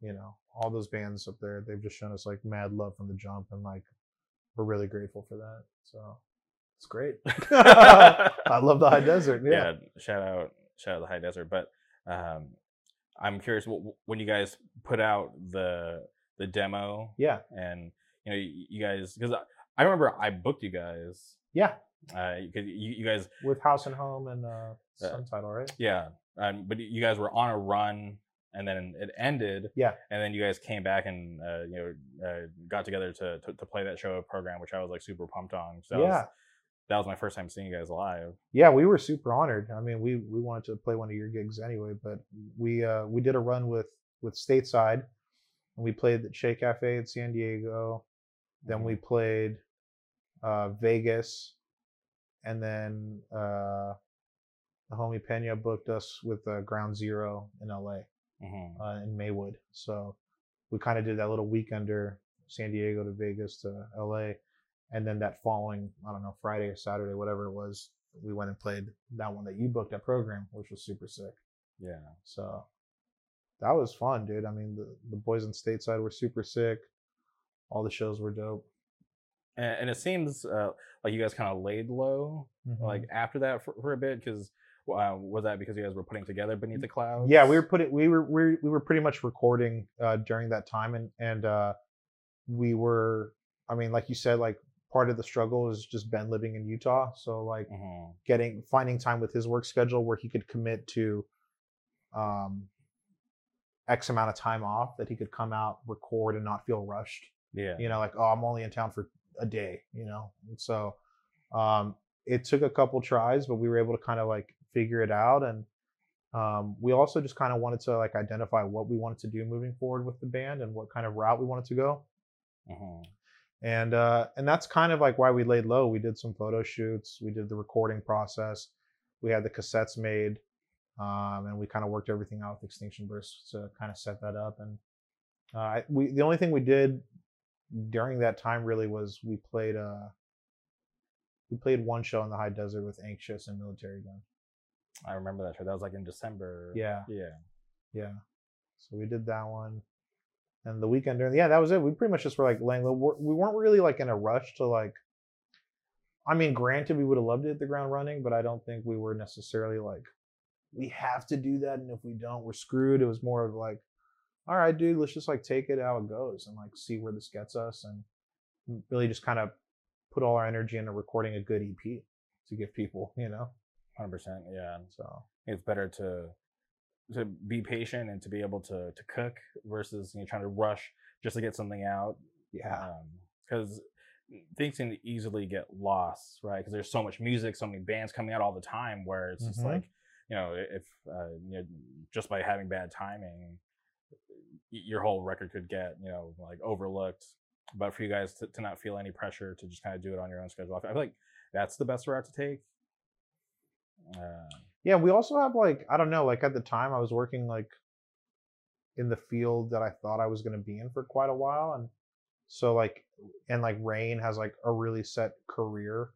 A: You know, all those bands up there, they've just shown us like mad love from the jump, and like we're really grateful for that. So it's great. I love the high desert. Yeah.
B: yeah. shout out shout out the high desert but um i'm curious wh- when you guys put out the the demo
A: Yeah.
B: and you know you, you guys because I, I remember i booked you guys
A: Yeah.
B: uh because you, you guys
A: With House and Home and uh,
B: Uh,
A: title, right?
B: yeah um, but you guys were on a run and then it ended
A: Yeah.
B: and then you guys came back and uh, you know uh, got together to, to to play that show program which i was like super pumped on so that
A: yeah.
B: was, that was my first time seeing you guys live
A: Yeah, we were super honored. I mean, we we wanted to play one of your gigs anyway, but we uh we did a run with with Stateside, and we played at Che Cafe in San Diego. Then we played uh Vegas, and then uh the homie Pena booked us with uh, Ground Zero in LA
B: Mhm.
A: uh, in Maywood. So we kind of did that little weekender, San Diego to Vegas to LA, and then that following, I don't know, Friday or Saturday, whatever it was, we went and played that one that you booked that program, which was super sick.
B: yeah
A: So that was fun, dude. I mean, the the boys in stateside were super sick. All the shows were dope.
B: and, and it seems uh, like you guys kind of laid low like after that for, for a bit because uh, was that because you guys were putting together beneath the clouds
A: yeah, we were putting we were we were, we were pretty much recording uh, during that time, and and uh, we were. I mean, like you said, like part of the struggle is just Ben living in Utah, so like
B: Mhm.
A: getting finding time with his work schedule where he could commit to um x amount of time off that he could come out record and not feel rushed
B: yeah
A: you know like oh i'm only in town for a day you know and so um it took a couple tries but we were able to kind of like figure it out and um we also just kind of wanted to like identify what we wanted to do moving forward with the band and what kind of route we wanted to go.
B: Mhm.
A: and uh and that's kind of like why we laid low. We did some photo shoots we did the recording process we had the cassettes made um and we kind of worked everything out with extinction burst to kind of set that up and uh we the only thing we did during that time really was we played uh we played one show in the high desert with anxious and Militarie Gun
B: i remember that show that was like in december.
A: Yeah.
B: Yeah.
A: Yeah. So we did that one. And the weekend during the, yeah that was it. We pretty much just were like laying low. We're- we weren't really like in a rush to like i mean granted we would have loved to hit the ground running but i don't think we were necessarily like we have to do that and if we don't we're screwed. It was more of like all right dude let's just like take it how it goes and like see where this gets us and really just kind of put all our energy into recording a good ep to give people you know
B: 100% yeah
A: so.
B: it's better to to be patient and to be able to to cook versus you know trying to rush just to get something out
A: yeah.
B: because things can easily get lost right? Because there's so much music so many bands coming out all the time where it's just
A: Mhm.
B: like you know if uh, you know just by having bad timing your whole record could get you know like overlooked. But for you guys to, to not feel any pressure to just kind of do it on your own schedule i feel like that's the best route to take
A: Yeah, we also have like I don't know, like at the time I was working like in the field that I thought I was going to be in for quite a while and so like and like Rain has like a really set career,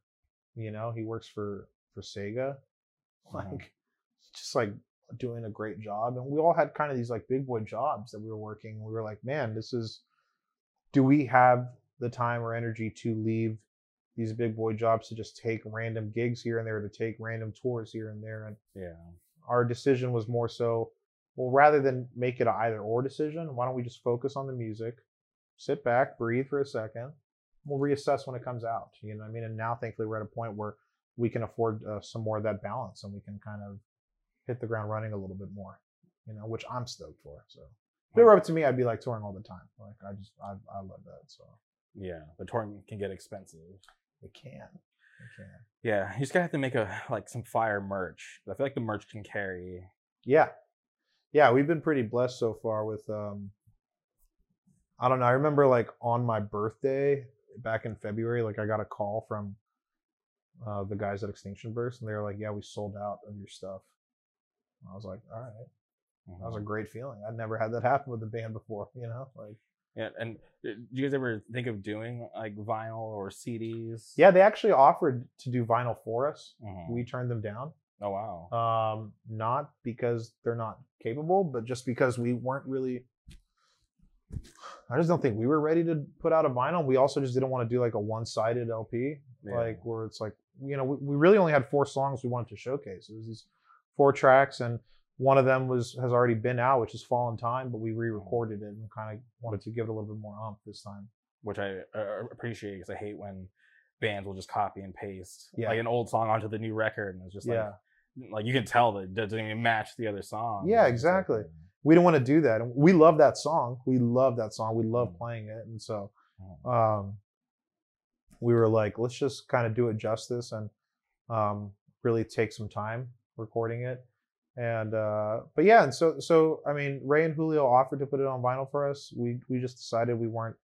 A: you know, he works for for Sega.
B: Mhm.
A: Like just like doing a great job and we all had kind of these like big boy jobs that we were working. We were like, man, this is do we have the time or energy to leave these big boy jobs to just take random gigs here and there to take random tours here and there and
B: yeah.
A: our decision was more so well rather than make it an either or decision why don't we just focus on the music sit back breathe for a second we'll reassess when it comes out you know what i mean? And now thankfully we're at a point where we can afford uh, some more of that balance and we can kind of hit the ground running a little bit more you know which i'm stoked for so. If it were up to me i'd be like touring all the time like i just i, I love that so.
B: Yeah the touring can get expensive
A: it can it can
B: Yeah, you just gotta have to make a like some fire merch. I feel like the merch can carry.
A: Yeah. Yeah, we've been pretty blessed so far with um I don't know. I remember like on my birthday back in February, like I got a call from uh the guys at Extinction Burst and they were like, "Yeah, we sold out of your stuff." I was like, all right, that was a great feeling. I'd never had that happen with a band before, you know? Like,
B: Yeah, and uh, do you guys ever think of doing like vinyl or CDs?
A: yeah, they actually offered to do vinyl for us.
B: Mhm.
A: We turned them down.
B: oh wow.
A: Um, not because they're not capable, but just because we weren't really. I just don't think we were ready to put out a vinyl. We also just didn't want to do like a one-sided LP,
B: Yeah.
A: like where it's like you know we, we really only had four songs we wanted to showcase. It was these four tracks, and one of them was has already been out, which is Fallen Time, but we re-recorded it and kind of wanted to give it a little bit more umph this time.
B: which I uh, appreciate because I hate when bands will just copy and paste
A: Yeah.
B: like an old song onto the new record, and it's just like
A: yeah,
B: like you can tell that it doesn't even match the other song.
A: Yeah,
B: just like,
A: exactly. we didn't want to do that. And we love that song. We love that song. We love
B: Mm.
A: playing it. And so
B: Mhm.
A: um, we were like, let's just kind of do it justice and um, really take some time recording it. And uh, but yeah, and so so I mean, Ray and Julio offered to put it on vinyl for us. We we just decided we weren't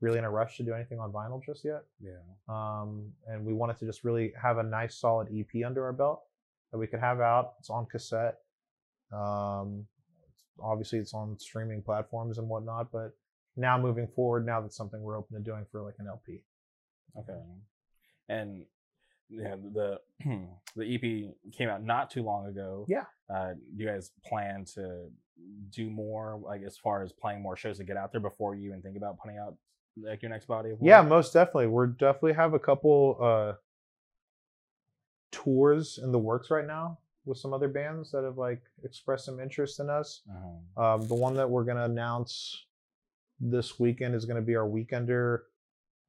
A: really in a rush to do anything on vinyl just yet.
B: yeah.
A: Um, and we wanted to just really have a nice solid EP under our belt that we could have out. It's on cassette. Um, obviously, it's on streaming platforms and whatnot. But now moving forward, now that's something we're open to doing for like an LP.
B: Okay. And yeah, the the EP came out not too long ago.
A: Yeah.
B: Uh, do you guys plan to do more, like as far as playing more shows to get out there before you even think about putting out like your next body of work?
A: Yeah, most definitely. We're definitely have a couple uh, tours in the works right now with some other bands that have like expressed some interest in us.
B: Uh-huh.
A: Um, the one that we're gonna announce this weekend is gonna be our weekender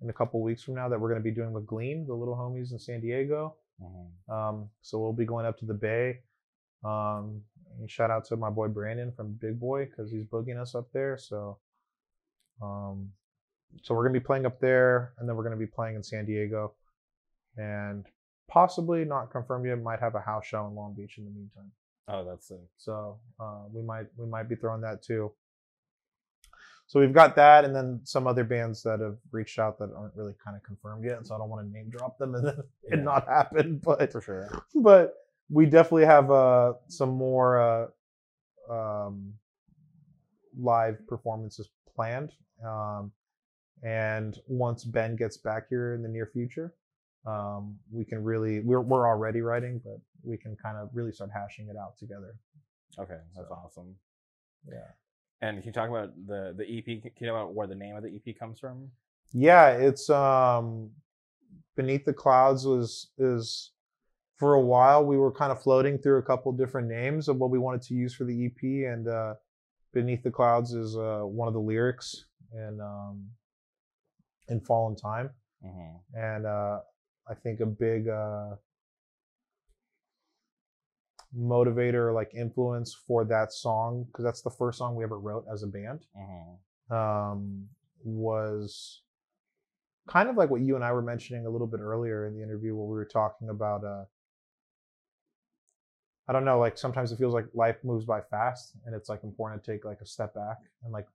A: in a couple weeks from now that we're gonna be doing with Glean, the little homies in San Diego.
B: Uh-huh.
A: Um, so we'll be going up to the Bay. Um, and shout out to my boy Brandon from Big Boy because he's boogieing us up there. So, um, so we're gonna be playing up there, and then we're gonna be playing in San Diego, and possibly not confirmed yet. Might have a house show in Long Beach in the meantime.
B: Oh, that's it.
A: So uh, we might we might be throwing that too. So we've got that, and then some other bands that have reached out that aren't really kind of confirmed yet. So I don't want to name drop them and then it
B: Yeah.
A: not happen. But
B: For sure.
A: but we definitely have uh, some more uh, um, live performances planned. Um, and once Ben gets back here in the near future, um, we can really we're we're already writing, but we can kind of really start hashing it out together.
B: Okay, that's
A: So-
B: awesome.
A: Yeah.
B: And can you talk about the the EP? Can you talk about where the name of the EP comes from?
A: Yeah, it's um Beneath the Clouds was is for a while we were kind of floating through a couple different names of what we wanted to use for the EP and uh Beneath the Clouds is uh one of the lyrics in um in Fallen Time
B: Mm-hmm.
A: and uh I think a big uh motivator like influence for that song because that's the first song we ever wrote as a band
B: Mm-hmm.
A: um, was kind of like what you and I were mentioning a little bit earlier in the interview where we were talking about uh I don't know, like sometimes it feels like life moves by fast and it's like important to take like a step back and like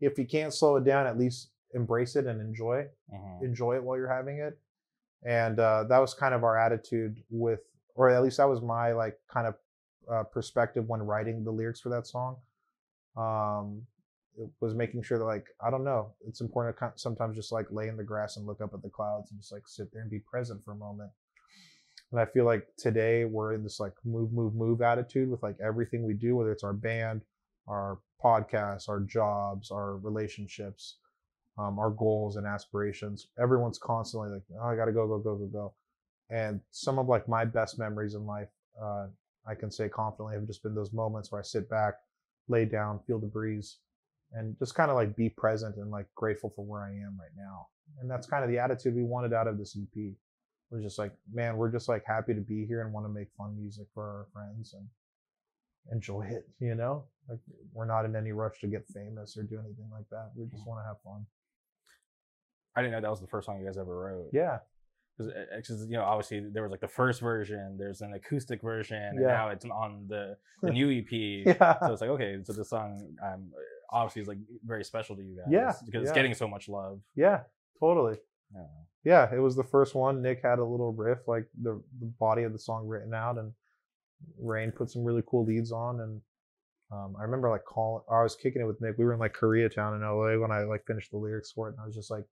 A: if you can't slow it down, at least embrace it and enjoy
B: Mm-hmm.
A: enjoy it while you're having it. And uh, that was kind of our attitude with, or at least that was my like kind of uh, perspective when writing the lyrics for that song. Um, it was making sure that like I don't know, it's important to kind sometimes just like lay in the grass and look up at the clouds and just like sit there and be present for a moment. And I feel like today we're in this like move, move, move attitude with like everything we do, whether it's our band, our podcasts, our jobs, our relationships um, our goals and aspirations. Everyone's constantly like, oh, I gotta go, go, go, go, go. And some of like my best memories in life, uh, I can say confidently, have just been those moments where I sit back, lay down, feel the breeze, and just kind of like be present and like grateful for where I am right now. And that's kind of the attitude we wanted out of this EP. We're just like, man, we're just like happy to be here and want to make fun music for our friends and enjoy it, you know? Like we're not in any rush to get famous or do anything like that. We just want to have fun.
B: I didn't know that was the first song you guys ever wrote.
A: Yeah.
B: Because you know obviously there was like the first version, there's an acoustic version, and
A: Yeah.
B: now it's on the the new EP.
A: Yeah.
B: So it's like okay, so the song um, obviously is like very special to you guys.
A: Yeah,
B: because it's getting so much love.
A: Yeah, totally.
B: Yeah.
A: Yeah, it was the first one. Nick had a little riff, like the, the body of the song written out, and Rain put some really cool leads on, and um, I remember like calling. I was kicking it with Nick. We were in like Koreatown in LA when I like finished the lyrics for it, and I was just like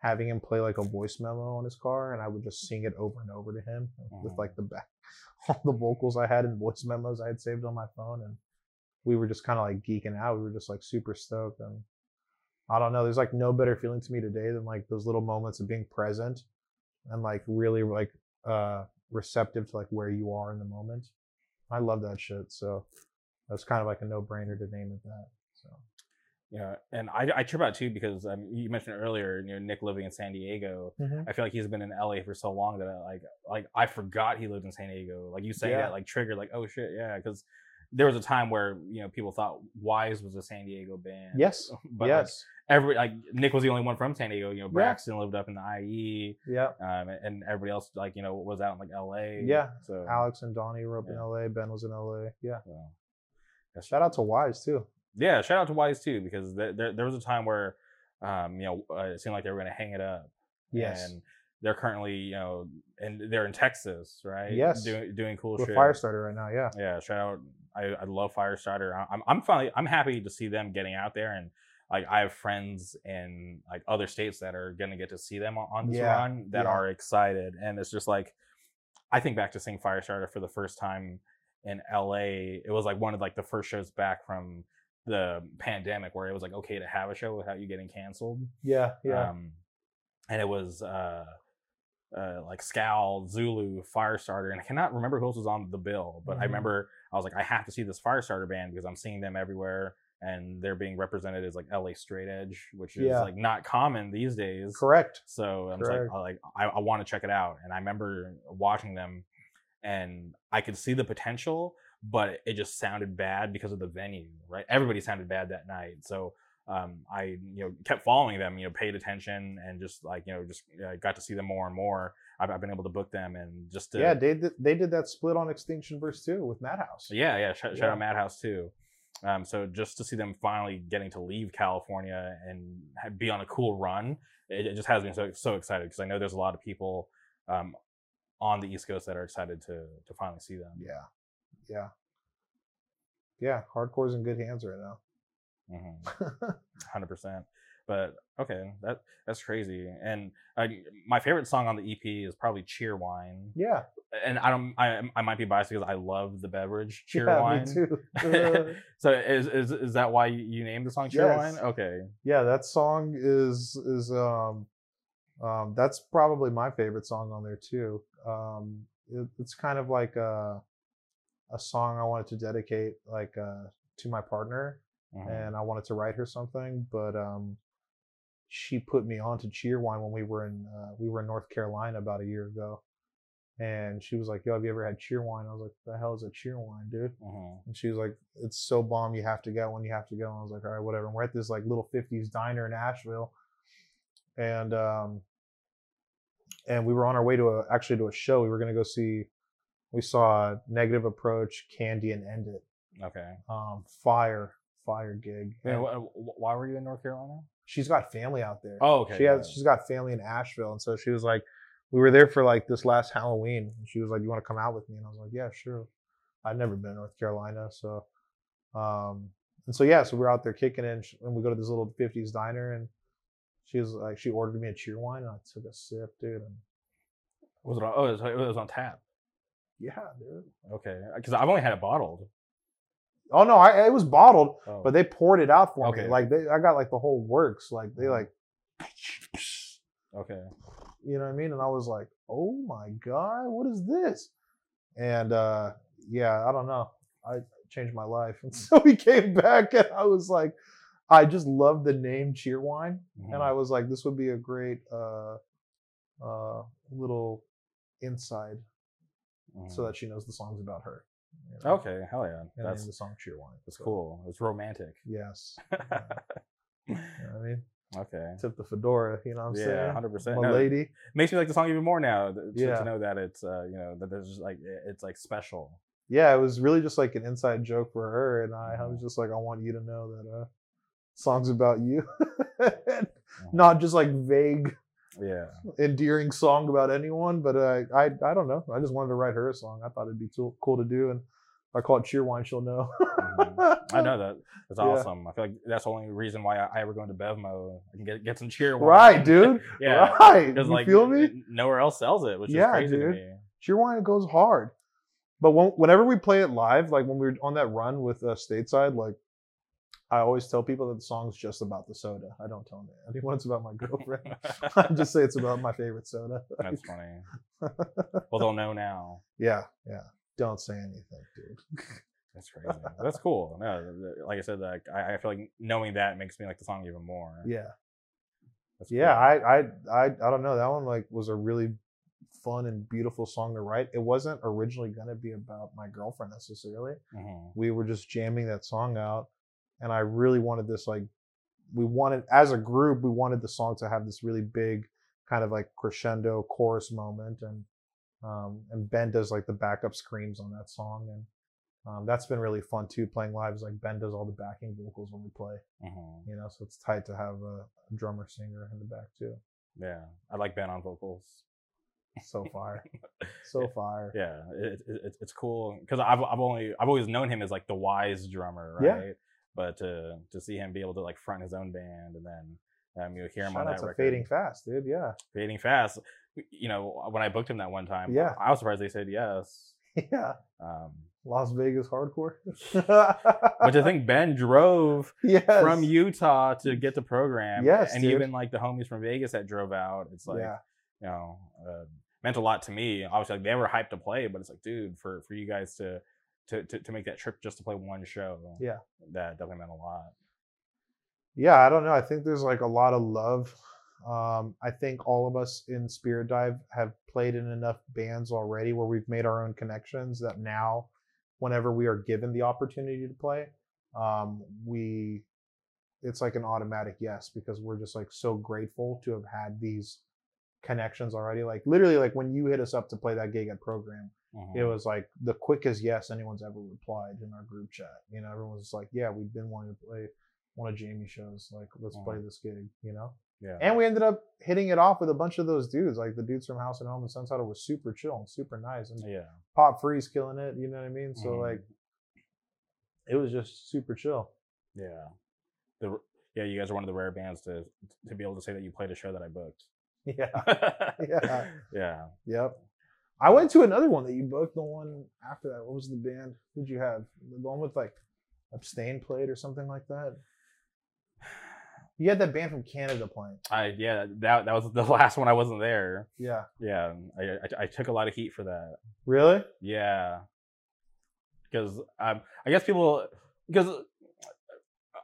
A: having him play like a voice memo on his car, and I would just sing it over and over to him with
B: Mhm.
A: like the back all the vocals I had and voice memos I had saved on my phone, and we were just kind of like geeking out. We were just like super stoked, and I don't know. There's like no better feeling to me today than like those little moments of being present and like really like uh receptive to like where you are in the moment. I love that shit. So that's kind of like a no brainer to name it that.
B: Yeah, and I, I trip out too because um, you mentioned earlier, you know, Nick living in San Diego. I feel like he's been in LA for so long that I, like like I forgot he lived in San Diego. Like you saying
A: Yeah.
B: that like triggered like oh shit yeah because there was a time where you know people thought Wise was a San Diego band.
A: yes,
B: but like,
A: yes,
B: every like Nick was the only one from San Diego. You know,
A: Yeah.
B: Braxton lived up in the IE,
A: yeah.
B: um, and everybody else like you know was out in like LA.
A: Yeah.
B: So
A: Alex and Donnie were up in LA. Ben was in LA. Yeah.
B: that's-
A: Shout out to Wise too.
B: Yeah, shout out to Wise too because there, there, there was a time where um, you know uh, it seemed like they were going to hang it up.
A: Yes.
B: And they're currently, you know, and they're in Texas, right?
A: Yes.
B: Doing doing cool
A: With
B: shit.
A: Firestarter right now. Yeah.
B: Yeah, shout out. I, I love Firestarter. I- I'm I'm finally I'm happy to see them getting out there and like I have friends in like other states that are gonna get to see them on, on this
A: Yeah,
B: run that
A: yeah.
B: are excited and it's just like I think back to seeing Firestarter for the first time in LA. It was like one of like the first shows back from the pandemic where it was like okay to have a show without you getting canceled.
A: Yeah. Yeah.
B: Um, and it was uh, uh, like Scowl, Zulu, Firestarter, and I cannot remember who else was on the bill, but I
A: Mhm.
B: remember I was like, I have to see this Firestarter band because I'm seeing them everywhere, and they're being represented as like LA Straight Edge, which is
A: Yeah.
B: like not common these days.
A: Correct.
B: So I like,
A: Correct.
B: I like I, I want to check it out, and I remember watching them, and I could see the potential, but it just sounded bad because of the venue, right? Everybody sounded bad that night, so um, I you know kept following them, you know, paid attention, and just like you know just uh, got to see them more and more. I've, I've been able to book them, and just to,
A: Yeah. They did, they did that split on Extinction Burst too with Madhouse.
B: yeah, yeah. Shout, shout out Madhouse too. Um, so just to see them finally getting to leave California and be on a cool run, it, it just has me so so excited because I know there's a lot of people um, on the East Coast that are excited to to finally see them.
A: Yeah. Yeah. Yeah. Hardcore's in good hands right now.
B: Mhm. hundred percent. But okay, that that's crazy. And I, my favorite song on the EP is probably Cheerwine.
A: yeah.
B: And I don't, I, I might be biased because I love the beverage
A: Yeah.
B: Cheerwine.
A: Me too.
B: so is, is is that why you- named the song Cheerwine?
A: Yes.
B: Okay.
A: yeah. That song is, is, um, um, that's probably my favorite song on there too. Um, it, it's kind of like a, a song I wanted to dedicate like, uh, to my partner
B: Mhm.
A: and I wanted to write her something, but um, she put me on to Cheerwine when we were in uh, we were in North Carolina about a year ago, and she was like, "Yo, have you ever had Cheerwine?" I was like, "The hell is a Cheerwine, dude?"
B: Mhm.
A: And she was like, "It's so bomb, you have to go when you have to go." And I was like, "All right, whatever." And we're at this like little '50s diner in Asheville, and um, and we were on our way to a actually to a show. We were gonna go see. We saw Negative Approach, Candy, and End It.
B: Okay.
A: Um, fire, fire gig.
B: And
A: And-
B: wh- wh- why were you in North Carolina?
A: she's got family out there.
B: Oh, okay.
A: she has she's got family in Asheville, and so she was like, we were there for like this last Halloween, and she was like, "You want to come out with me?" And I was like, "Yeah, sure." I'd never been to North Carolina, so um, and so yeah, so we are out there kicking and, and we go to this little '50s diner, and she was like, she ordered me a Cheerwine, and I took a sip, dude, and
B: Was it? On, oh, it was, it was on tap.
A: Yeah, dude.
B: Okay. Because I've only had it bottled.
A: Oh no, I it was bottled,
B: Oh.
A: but they poured it out for
B: Okay.
A: me. Like they, I got like the whole works. Like they
B: Mhm.
A: like,
B: okay.
A: you know what I mean? And I was like, oh my god, what is this? And uh yeah, I don't know. I changed my life, and so we came back, and I was like, I just love the name Cheerwine,
B: Mhm.
A: and I was like, this would be a great uh uh little inside, so
B: Mhm.
A: that she knows the song's about her. you know?
B: Okay. Hell yeah.
A: And
B: That's
A: the song Cheerwine.
B: that's
A: So,
B: cool. It's romantic.
A: Yes. You know what I mean?
B: okay.
A: Tip the fedora, you know what I'm
B: Yeah,
A: saying?
B: hundred percent.
A: My lady.
B: makes me like the song even more now. th- To,
A: Yeah.
B: to know that it's uh, you know that there's just like it- it's like special.
A: Yeah, it was really just like an inside joke for her, and I, I was just like, I want you to know that uh, song's about you,
B: Mm-hmm.
A: not just like vague
B: Yeah.
A: endearing song about anyone, but uh, I I don't know. I just wanted to write her a song. I thought it'd be too, cool to do, and if I call it Cheerwine, she'll know.
B: Mhm. I know that. That's
A: Yeah.
B: awesome. I feel like that's the only reason why I, I ever go into BevMo. I can get get some Cheerwine.
A: right, dude.
B: Yeah.
A: Right.
B: Because
A: you
B: like
A: feel me?
B: nowhere else sells it, which
A: Yeah,
B: is crazy
A: dude.
B: to me.
A: Cheerwine goes hard. But when, whenever we play it live, like when we were on that run with uh, Stateside, like I always tell people that the song's just about the soda. I don't tell them anyone it's about my girlfriend. I just say it's about my favorite soda.
B: That's funny. Well, they'll know now.
A: yeah, yeah. Don't say anything, dude.
B: That's crazy. That's cool. No, like I said, like I, I feel like knowing that makes me like the song even more.
A: Yeah,
B: That's
A: yeah.
B: cool.
A: I, I, I, I don't know. That one like was a really fun and beautiful song to write. It wasn't originally gonna be about my girlfriend necessarily.
B: Mhm.
A: we were just jamming that song out and i really wanted this like we wanted as a group we wanted the song to have this really big kind of like crescendo chorus moment and um and ben does like the backup screams on that song and um, that's been really fun too playing live is like ben does all the backing vocals when we play
B: Mhm.
A: you know so it's tight to have a, a drummer singer in the back too
B: Yeah, I like Ben on vocals.
A: so fire so fire
B: Yeah, it, it, it's it's cool because I've I've only I've always known him as like the wise drummer, right? But to to see him be able to like front his own band and then um, you hear him
A: Shout
B: on that record,
A: fading fast dude yeah
B: fading fast. You know, when I booked him that one time,
A: Yeah.
B: I was surprised they said yes.
A: yeah
B: Um,
A: las vegas hardcore
B: but to think Ben drove
A: yes.
B: from Utah to get the program,
A: Yes,
B: and
A: dude.
B: even like the homies from Vegas that drove out, it's like
A: yeah
B: you know uh, meant a lot to me. Obviously, like they were hyped to play, but it's like, dude, for for you guys to to to, to make that trip just to play one show,
A: Yeah.
B: that definitely meant a lot.
A: yeah i don't know i think there's like a lot of love um, i think all of us in spirit dive have played in enough bands already where we've made our own connections that now whenever we are given the opportunity to play um, we it's like an automatic yes because we're just like so grateful to have had these connections already like literally like when you hit us up to play that gig at program
B: Mhm.
A: it was like the quickest yes anyone's ever replied in our group chat. You know, everyone was like, "Yeah, we've been wanting to play one of Jamie's shows. Like, let's play this gig." You know,
B: yeah,
A: and we ended up hitting it off with a bunch of those dudes. Like the dudes from House and Home and Sunsetter was super chill and super nice, and
B: yeah,
A: Pop Free's killing it. You know what I mean? So
B: Mhm.
A: like, it was just super chill.
B: yeah. The yeah, you guys are one of the rare bands to to be able to say that you played a show that I booked.
A: Yeah. Yeah.
B: yeah.
A: Yep. I went to another one that you booked. The one after that. What was the band? Who'd you have? The one with like Abstain played or something like that. You had that band from Canada playing.
B: I yeah that that was the last one I wasn't there.
A: Yeah.
B: Yeah, I I, I took a lot of heat for that.
A: Really?
B: Yeah, because um, I guess people because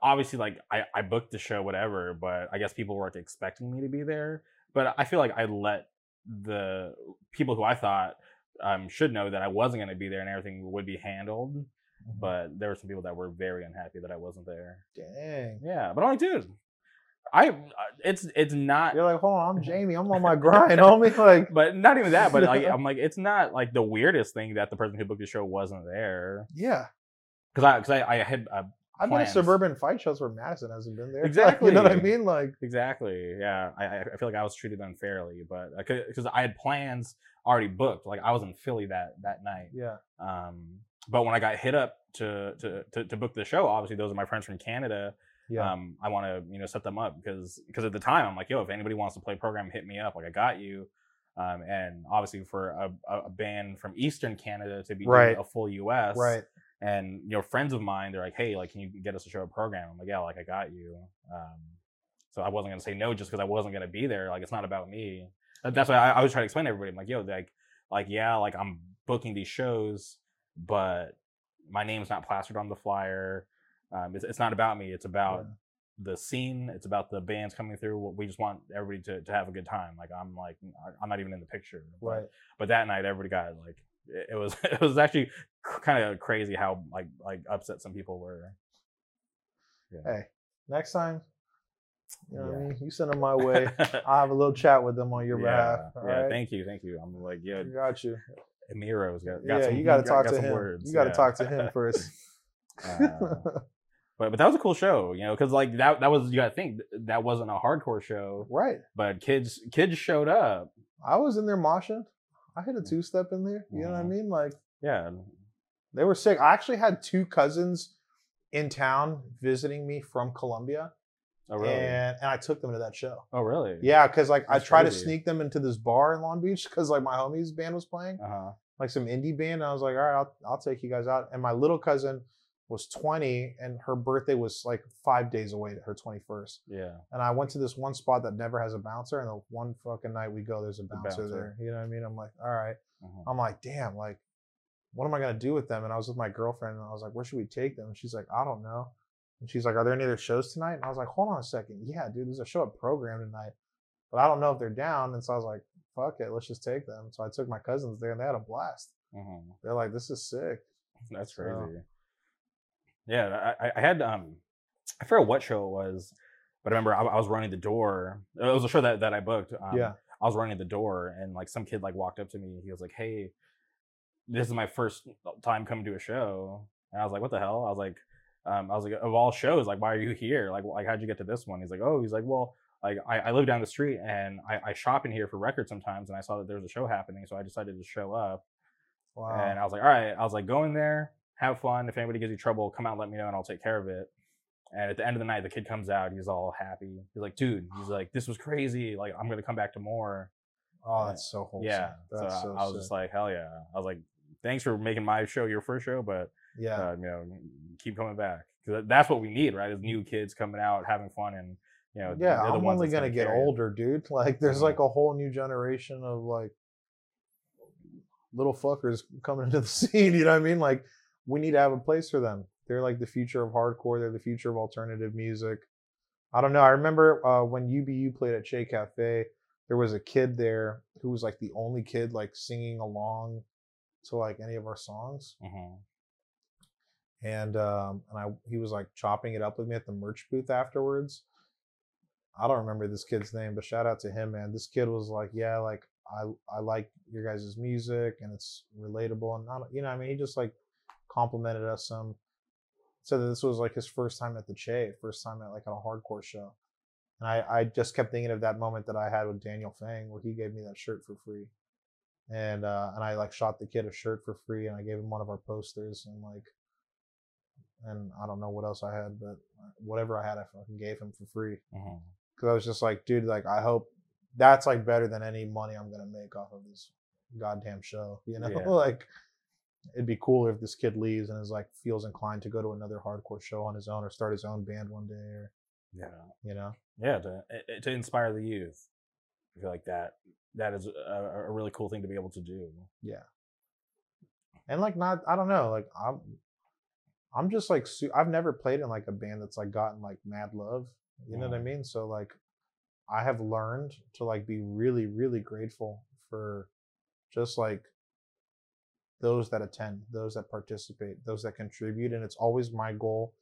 B: obviously like I I booked the show whatever, but I guess people weren't expecting me to be there. But I feel like I let the people who I thought um, should know that I wasn't going to be there and everything would be handled.
A: Mm-hmm.
B: But there were some people that were very unhappy that I wasn't there.
A: Dang.
B: Yeah, but I'm like, dude, I it's it's not.
A: You're like, hold on, I'm Jamie. I'm on my grind, homie. Like,
B: But not even that. But like, I'm like, it's not like the weirdest thing that the person who booked the show wasn't there.
A: yeah.
B: Because I, because I, I had uh,
A: I've been
B: Plans.
A: suburban fight shows where Madison hasn't been there. Like,
B: Exactly.
A: you know what I mean? Like,
B: exactly, yeah. I, I feel like I was treated unfairly, but because I had plans already booked, like I was in Philly that that night.
A: yeah.
B: Um, but when I got hit up to to to, to book the show, obviously those are my friends from Canada.
A: Yeah.
B: Um, I want to you know set them up because because at the time I'm like, yo, if anybody wants to play program, hit me up. Like I got you. Um, and obviously for a, a, band from Eastern Canada to be
A: Right.
B: doing a full U.S.
A: right.
B: And you know friends of mine they're like hey like can you get us a show a program? I'm like yeah like i got you. Um, so i wasn't going to say no just because i wasn't going to be there like it's not about me. That's why I, I was trying to explain to everybody i'm like yo like like yeah like i'm booking these shows but my name's not plastered on the flyer. Um, it's, it's not about me it's about the scene it's about the bands coming through we just want everybody to, to have a good time. Like i'm like i'm not even in the picture. But-
A: Right.
B: but that night everybody got like it was it was actually kind of crazy how like like upset some people were
A: Hey, next time, you know what I mean? You send them my way. I'll have a little chat with them on your
B: yeah,
A: behalf. all
B: yeah
A: right?
B: thank you thank you i'm like yeah
A: got you.
B: emiro's got, got
A: yeah,
B: some,
A: you got to talk
B: got
A: to him.
B: words,
A: you got to
B: yeah.
A: talk to him first.
B: Uh, but but that was a cool show, you know, because like that that was you got to think that wasn't a hardcore show,
A: Right.
B: but kids kids showed up.
A: I was in there moshing. I hit a two step in there. You know what I mean? Like
B: Yeah,
A: they were sick. I actually had two cousins in town visiting me from Colombia,
B: oh really?
A: and and I took them to that show.
B: oh really?
A: Yeah, because like I
B: That's
A: tried to sneak them into this bar in Long Beach because like my homie's band was playing,
B: Uh huh.
A: like some indie band. And I was like, all right, I'll I'll take you guys out. And my little cousin was 20, and her birthday was like five days away, her 21st.
B: Yeah.
A: And I went to this one spot that never has a bouncer, and the one fucking night we go, there's a bouncer,
B: bouncer.
A: there. You know what I mean? I'm like, all right.
B: Mhm.
A: I'm like, damn, like, what am I gonna do with them? And I was with my girlfriend, and I was like, where should we take them? And she's like, I don't know. And she's like, are there any other shows tonight? And I was like, hold on a second. Yeah, dude, there's a show at program tonight, but I don't know if they're down. And so I was like, fuck it, let's just take them. So I took my cousins there, and they had a blast.
B: Mhm.
A: They're like, this is sick.
B: That's
A: So-
B: crazy. Yeah, I, I- I had um, I forget what show it was, but I remember I, I was running the door. It was a show that, that I booked. Um,
A: yeah,
B: I was running the door, and like some kid like walked up to me. He was like, "Hey, this is my first time coming to a show," and I was like, "What the hell?" I was like, um, "I was like, of all shows, like, why are you here? Like, like how'd you get to this one?" He's like, "Oh, he's like, well." Like I, I live down the street and I, I shop in here for records sometimes and I saw that there was a show happening so I decided to show up
A: wow.
B: and I was like, all right. I was like, go in there, have fun. If anybody gives you trouble, come out and let me know and I'll take care of it. And at the end of the night, the kid comes out. He's all happy. He's like, dude, he's like, this was crazy. Like, I'm going to come back to more.
A: oh, that's so wholesome.
B: yeah.
A: that's
B: so,
A: so,
B: I was
A: sick.
B: just like, hell yeah. I was like, thanks for making my show your first show, but,
A: yeah,
B: uh, you know, keep coming back. Because that's what we need, right? Is new kids coming out, having fun. And, you know,
A: yeah. I'm
B: ones
A: only gonna get older, dude. Like, there's
B: Mhm.
A: like a whole new generation of like little fuckers coming into the scene. You know what I mean? Like, we need to have a place for them. They're like the future of hardcore. They're the future of alternative music. I don't know. I remember uh, when UBU played at Che Cafe, there was a kid there who was like the only kid like singing along to like any of our songs,
B: Mhm.
A: and um, and I he was like chopping it up with me at the merch booth afterwards. I don't remember this kid's name, but shout out to him, man. This kid was like, yeah, like I I like your guys' music and it's relatable and not you know I mean he just like complimented us some. Said that this was like his first time at the Che, first time at like a hardcore show, and I I just kept thinking of that moment that I had with Daniel Fang where he gave me that shirt for free, and uh and I like shot the kid a shirt for free and I gave him one of our posters and like and I don't know what else I had, but whatever I had, I fucking gave him for free because I was just like, dude, like I hope that's like better than any money I'm gonna make off of this goddamn show. You know,
B: Yeah.
A: like it'd be cooler if this kid leaves and is like feels inclined to go to another hardcore show on his own or start his own band one day or
B: Yeah.
A: you know.
B: Yeah. To, eh, to inspire the youth. I feel like that, that is a, a really cool thing to be able to do.
A: Yeah. And like not I don't know, like I'm I'm just like su- I've never played in like a band that's like gotten like mad love. You know what I
B: Mhm.
A: mean? So like I have learned to like be really really grateful for just like those that attend, those that participate, those that contribute and it's always my goal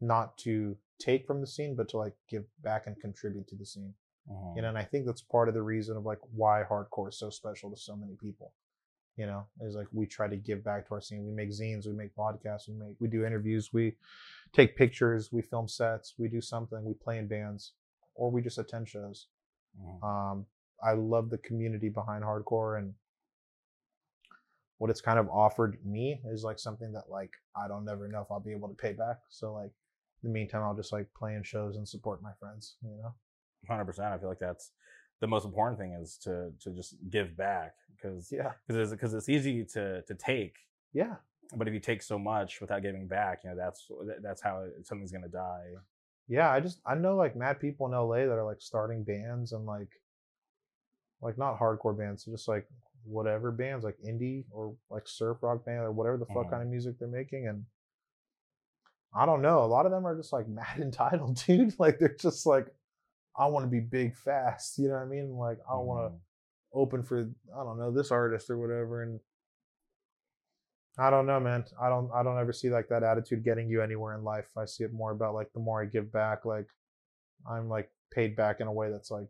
A: not to take from the scene but to like give back and contribute to the scene
B: Mhm.
A: you know and i think that's part of the reason of like why hardcore is so special to so many people you know is like we try to give back to our scene we make zines we make podcasts we make we do interviews we take pictures we film sets we do something we play in bands or we just attend shows
B: Mhm.
A: um i love the community behind hardcore and what it's kind of offered me is like something that like i don't never know if i'll be able to pay back so like in the meantime i'll just like play in shows and support my friends you know
B: Hundred percent. I feel like that's the most important thing is to to just give back because
A: yeah
B: because because it's, easy to to take,
A: yeah
B: but if you take so much without giving back, you know that's that's how it, something's gonna die.
A: yeah i just i know like mad people in la that are like starting bands and like like not hardcore bands so just like whatever bands like indie or like surf rock band or whatever the fuck
B: Mhm.
A: kind of music they're making and i don't know a lot of them are just like mad entitled dude like they're just like i want to be big fast you know what i mean? Like i want to
B: mm-hmm.
A: open for I don't know this artist or whatever and I don't know man. I don't I don't ever see like that attitude getting you anywhere in life. I see it more about like the more I give back like I'm like paid back in a way that's like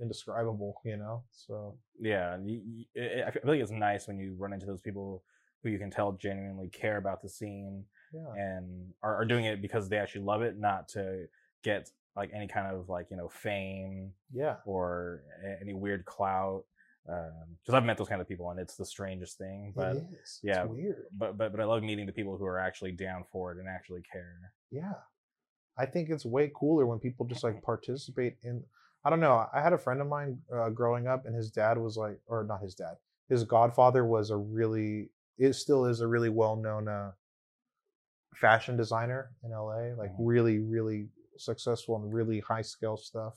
A: indescribable you know? So
B: Yeah, and you, you, it, I feel like it's nice when you run into those people who you can tell genuinely care about the scene
A: Yeah.
B: and are, are doing it because they actually love it, not to get like any kind of like you know fame
A: Yeah.
B: or any weird clout. Because I've met those kind of people, and it's the strangest thing. But
A: it is.
B: yeah,
A: It's weird.
B: but but but I love meeting the people who are actually down for it and actually care.
A: Yeah. I think it's way cooler when people just like participate in. I don't know. I had a friend of mine uh, growing up, and his dad was like, or not his dad, his godfather was a really, it still is a really well known uh, fashion designer in LA, like
B: Mhm.
A: really, really successful and really high scale stuff.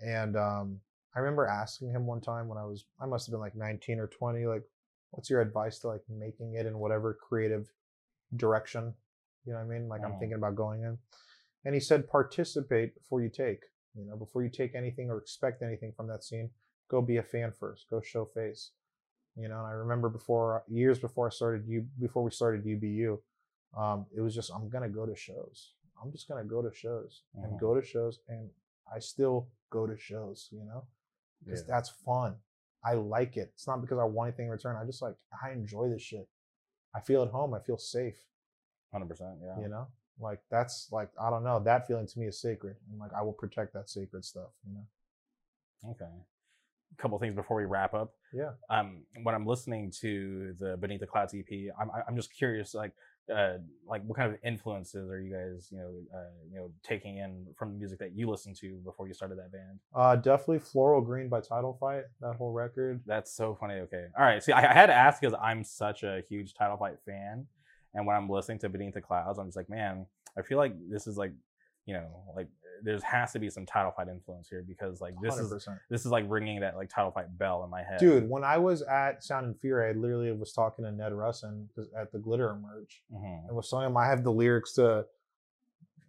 A: And um, I remember asking him one time when I was, I must have been like 19 or 20, like, what's your advice to like making it in whatever creative direction you know what I mean? Like I'm
B: Mhm.
A: thinking about going in. And he said, participate before you take. You know, before you take anything or expect anything from that scene, go be a fan first. Go show face. You know, and I remember before years before I started you before we started UBU, um, it was just I'm gonna go to shows. I'm just gonna go to shows and
B: Mhm.
A: go to shows, and I still go to shows. You know, because
B: Yeah.
A: that's fun. I like it. It's not because I want anything in return. I just like I enjoy this shit. I feel at home. I feel safe
B: Hundred percent, yeah.
A: you know like that's like i don't know that feeling to me is sacred and like i will protect that sacred stuff you know
B: Okay. A couple things before we wrap up.
A: Yeah.
B: Um, when I'm listening to the Beneath the Clouds EP, I'm I'm just curious, like, uh, like what kind of influences are you guys, you know, uh, you know, taking in from the music that you listened to before you started that band?
A: uh definitely floral green by title fight that whole record
B: That's so funny. Okay. All right. See, I, I had to ask because I'm such a huge Title Fight fan. And when I'm listening to Beneath the Clouds, I'm just like, man, I feel like this is like, you know, like there has to be some Title Fight influence here because like this is
A: 100%.
B: this is like ringing that like Title Fight bell in my head.
A: dude when i was at sound and fury i literally was talking to ned russin at the glitter emerge
B: Mhm.
A: and was telling him i have the lyrics to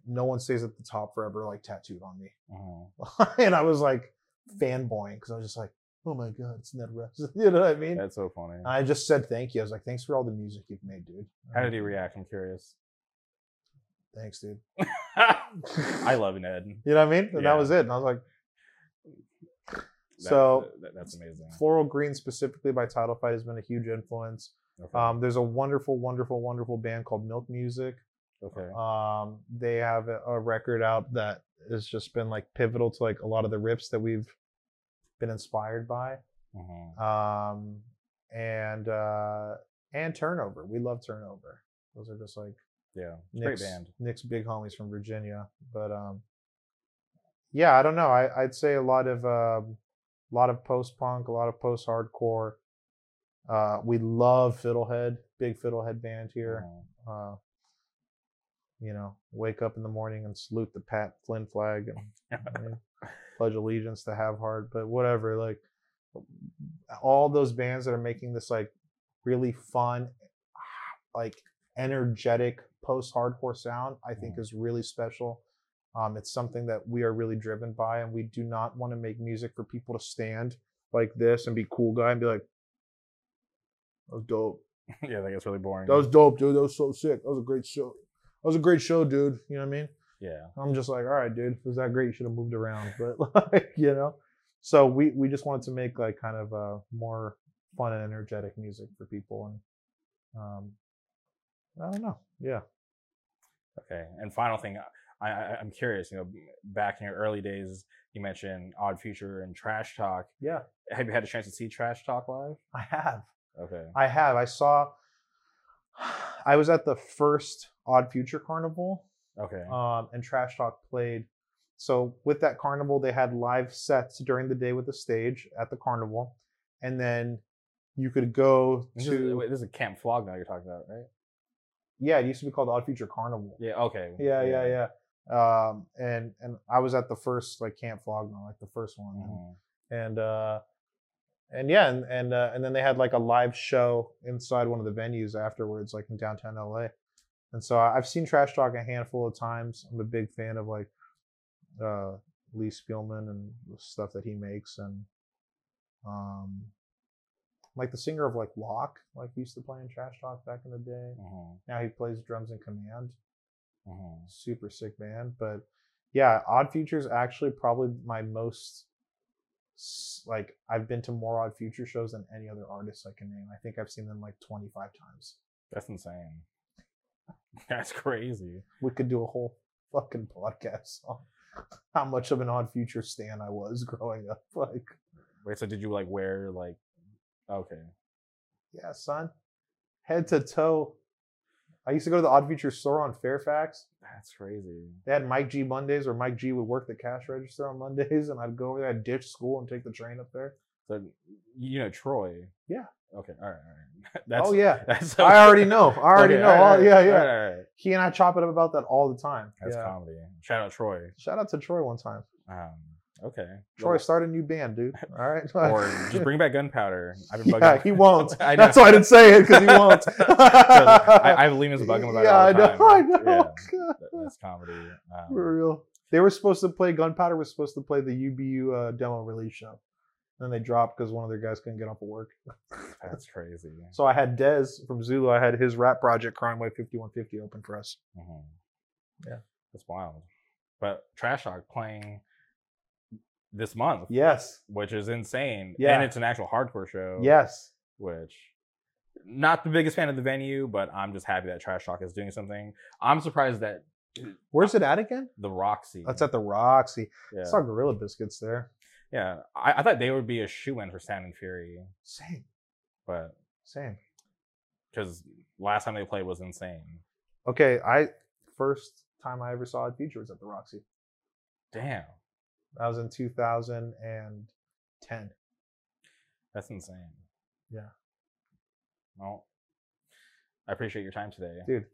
A: no one stays at the top forever like tattooed on me
B: Mhm.
A: and i was like fanboying because i was just like oh my god it's ned russin you know what i mean
B: That's so funny.
A: and i just said thank you i was like thanks for all the music you've made dude
B: How did he react? I'm curious.
A: thanks dude
B: I love Ned.
A: You know what I mean? And
B: Yeah.
A: that was it. And I was like,
B: That-
A: so
B: that- that's amazing.
A: Floral Green specifically by Title Fight has been a huge influence.
B: Okay.
A: Um, there's a wonderful, wonderful, wonderful band called Milk Music.
B: okay.
A: Um, they have a, a record out that has just been like pivotal to like a lot of the riffs that we've been inspired by.
B: Mhm.
A: Um, and uh, and Turnover. We love Turnover. Those are just like
B: Yeah.
A: Nick's,
B: Great band.
A: Nick's big homies from Virginia. But um, yeah, I don't know. I, I'd say a lot of um, a lot of post punk, a lot of post hardcore. Uh, we love Fiddlehead, big Fiddlehead band here.
B: Mhm.
A: Uh, you know, wake up in the morning and salute the Pat Flynn flag and pledge allegiance to Have Heart, but whatever. Like all those bands that are making this like really fun, like energetic post-hardcore sound, I think
B: Mhm.
A: is really special. Um, it's something that we are really driven by, and we do not want to make music for people to stand like this and be cool guy and be like, "That was dope.
B: yeah, that it's really boring.
A: That was dope, dude. That was so sick. That was a great show. That was a great show, dude. You know what I mean?"
B: yeah.
A: I'm just like, all right, dude, was that great? You should have moved around, but like, you know. So we we just wanted to make like kind of uh more fun and energetic music for people, and um, I don't know, yeah.
B: Okay. And final thing, I, I I'm curious. You know, back in your early days, you mentioned Odd Future and Trash Talk.
A: Yeah,
B: Have you had a chance to see Trash Talk live?
A: I have,
B: Okay.
A: I have. I saw. I was at the first Odd Future Carnival,
B: Okay.
A: um, and Trash Talk played. So with that carnival, they had live sets during the day with the stage at the carnival, and then you could go
B: This
A: to
B: is, wait, this is a Camp Flog Gnaw you're talking about, right?
A: Yeah, it used to be called Odd Future Carnival.
B: Yeah. Okay.
A: Yeah, yeah, yeah. Um, and and I was at the first like Camp Flog Gnaw, like the first one,
B: Mhm.
A: and uh, and yeah, and and uh, and then they had like a live show inside one of the venues afterwards, like in downtown LA. And so I've seen Trash Talk a handful of times. I'm a big fan of like uh, Lee Spielman and the stuff that he makes, and um, like the singer of like Lock, like he used to play in Trash Talk back in the day.
B: Mhm.
A: Now he plays drums in Command
B: Mhm.
A: super sick band. But yeah, Odd Future is actually probably my most like I've been to more Odd Future shows than any other artist I can name. I think I've seen them like 25 times.
B: That's insane. That's crazy.
A: We could do a whole fucking podcast on how much of an Odd Future stan I was growing up. Like,
B: Wait, so did you like wear like? Okay.
A: yeah, son, head to toe. I used to go to the Odd Future store on Fairfax.
B: That's crazy.
A: They had Mike G Mondays, where Mike G would work the cash register on Mondays, and I'd go over there, I'd ditch school and take the train up there.
B: So you know Troy.
A: Yeah.
B: Okay. All right. All right. That's,
A: oh yeah,
B: That's
A: I already know. I already
B: Okay,
A: know.
B: all right,
A: Oh,
B: all
A: yeah, yeah.
B: right, all right.
A: He and I chop it up about that all the time.
B: That's
A: yeah.
B: comedy. Shout out Troy.
A: Shout out to Troy one time.
B: Um, okay.
A: Troy, start a new band, dude. All right.
B: Or just bring back gunpowder. I've been bugging.
A: yeah, he won't.
B: I know.
A: That's why I didn't say it because he won't.
B: I, I have Lemus bugging him about
A: yeah,
B: it all the
A: I know. I know.
B: Yeah, that's comedy. Um,
A: For real. They were supposed to play Gunpowder was supposed to play the UBU uh, demo release show. Then they dropped because one of their guys couldn't get off of work.
B: that's crazy.
A: So I had Dez from Zulu. I had his rap project Crime Wave 5150 open for us.
B: Mhm.
A: Yeah.
B: That's wild. But Trash Talk playing this month,
A: Yes.
B: which is insane.
A: Yeah.
B: And it's an actual hardcore show.
A: Yes.
B: Which, not the biggest fan of the venue, but I'm just happy that Trash Talk is doing something. I'm surprised that
A: Where's it at again?
B: the Roxy.
A: That's at the Roxy.
B: yeah.
A: I saw Gorilla Biscuits there.
B: yeah. I, I thought they would be a shoe in for Sound and Fury,
A: Same.
B: but
A: Same.
B: because last time they played was insane.
A: Okay, I first time I ever saw Odd Future was at the Roxy.
B: Damn.
A: That was in 2010.
B: That's insane.
A: Yeah.
B: Well, I appreciate your time today.
A: Dude,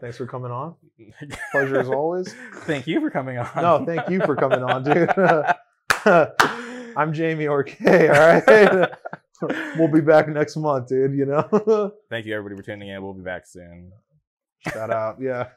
A: thanks for coming on. Pleasure as always.
B: Thank you for coming on.
A: No, thank you for coming on, dude. I'm Jamie Orkay, all right? we'll be back next month, dude, you know?
B: Thank you, everybody, for tuning in. We'll be back soon.
A: Shout out, yeah.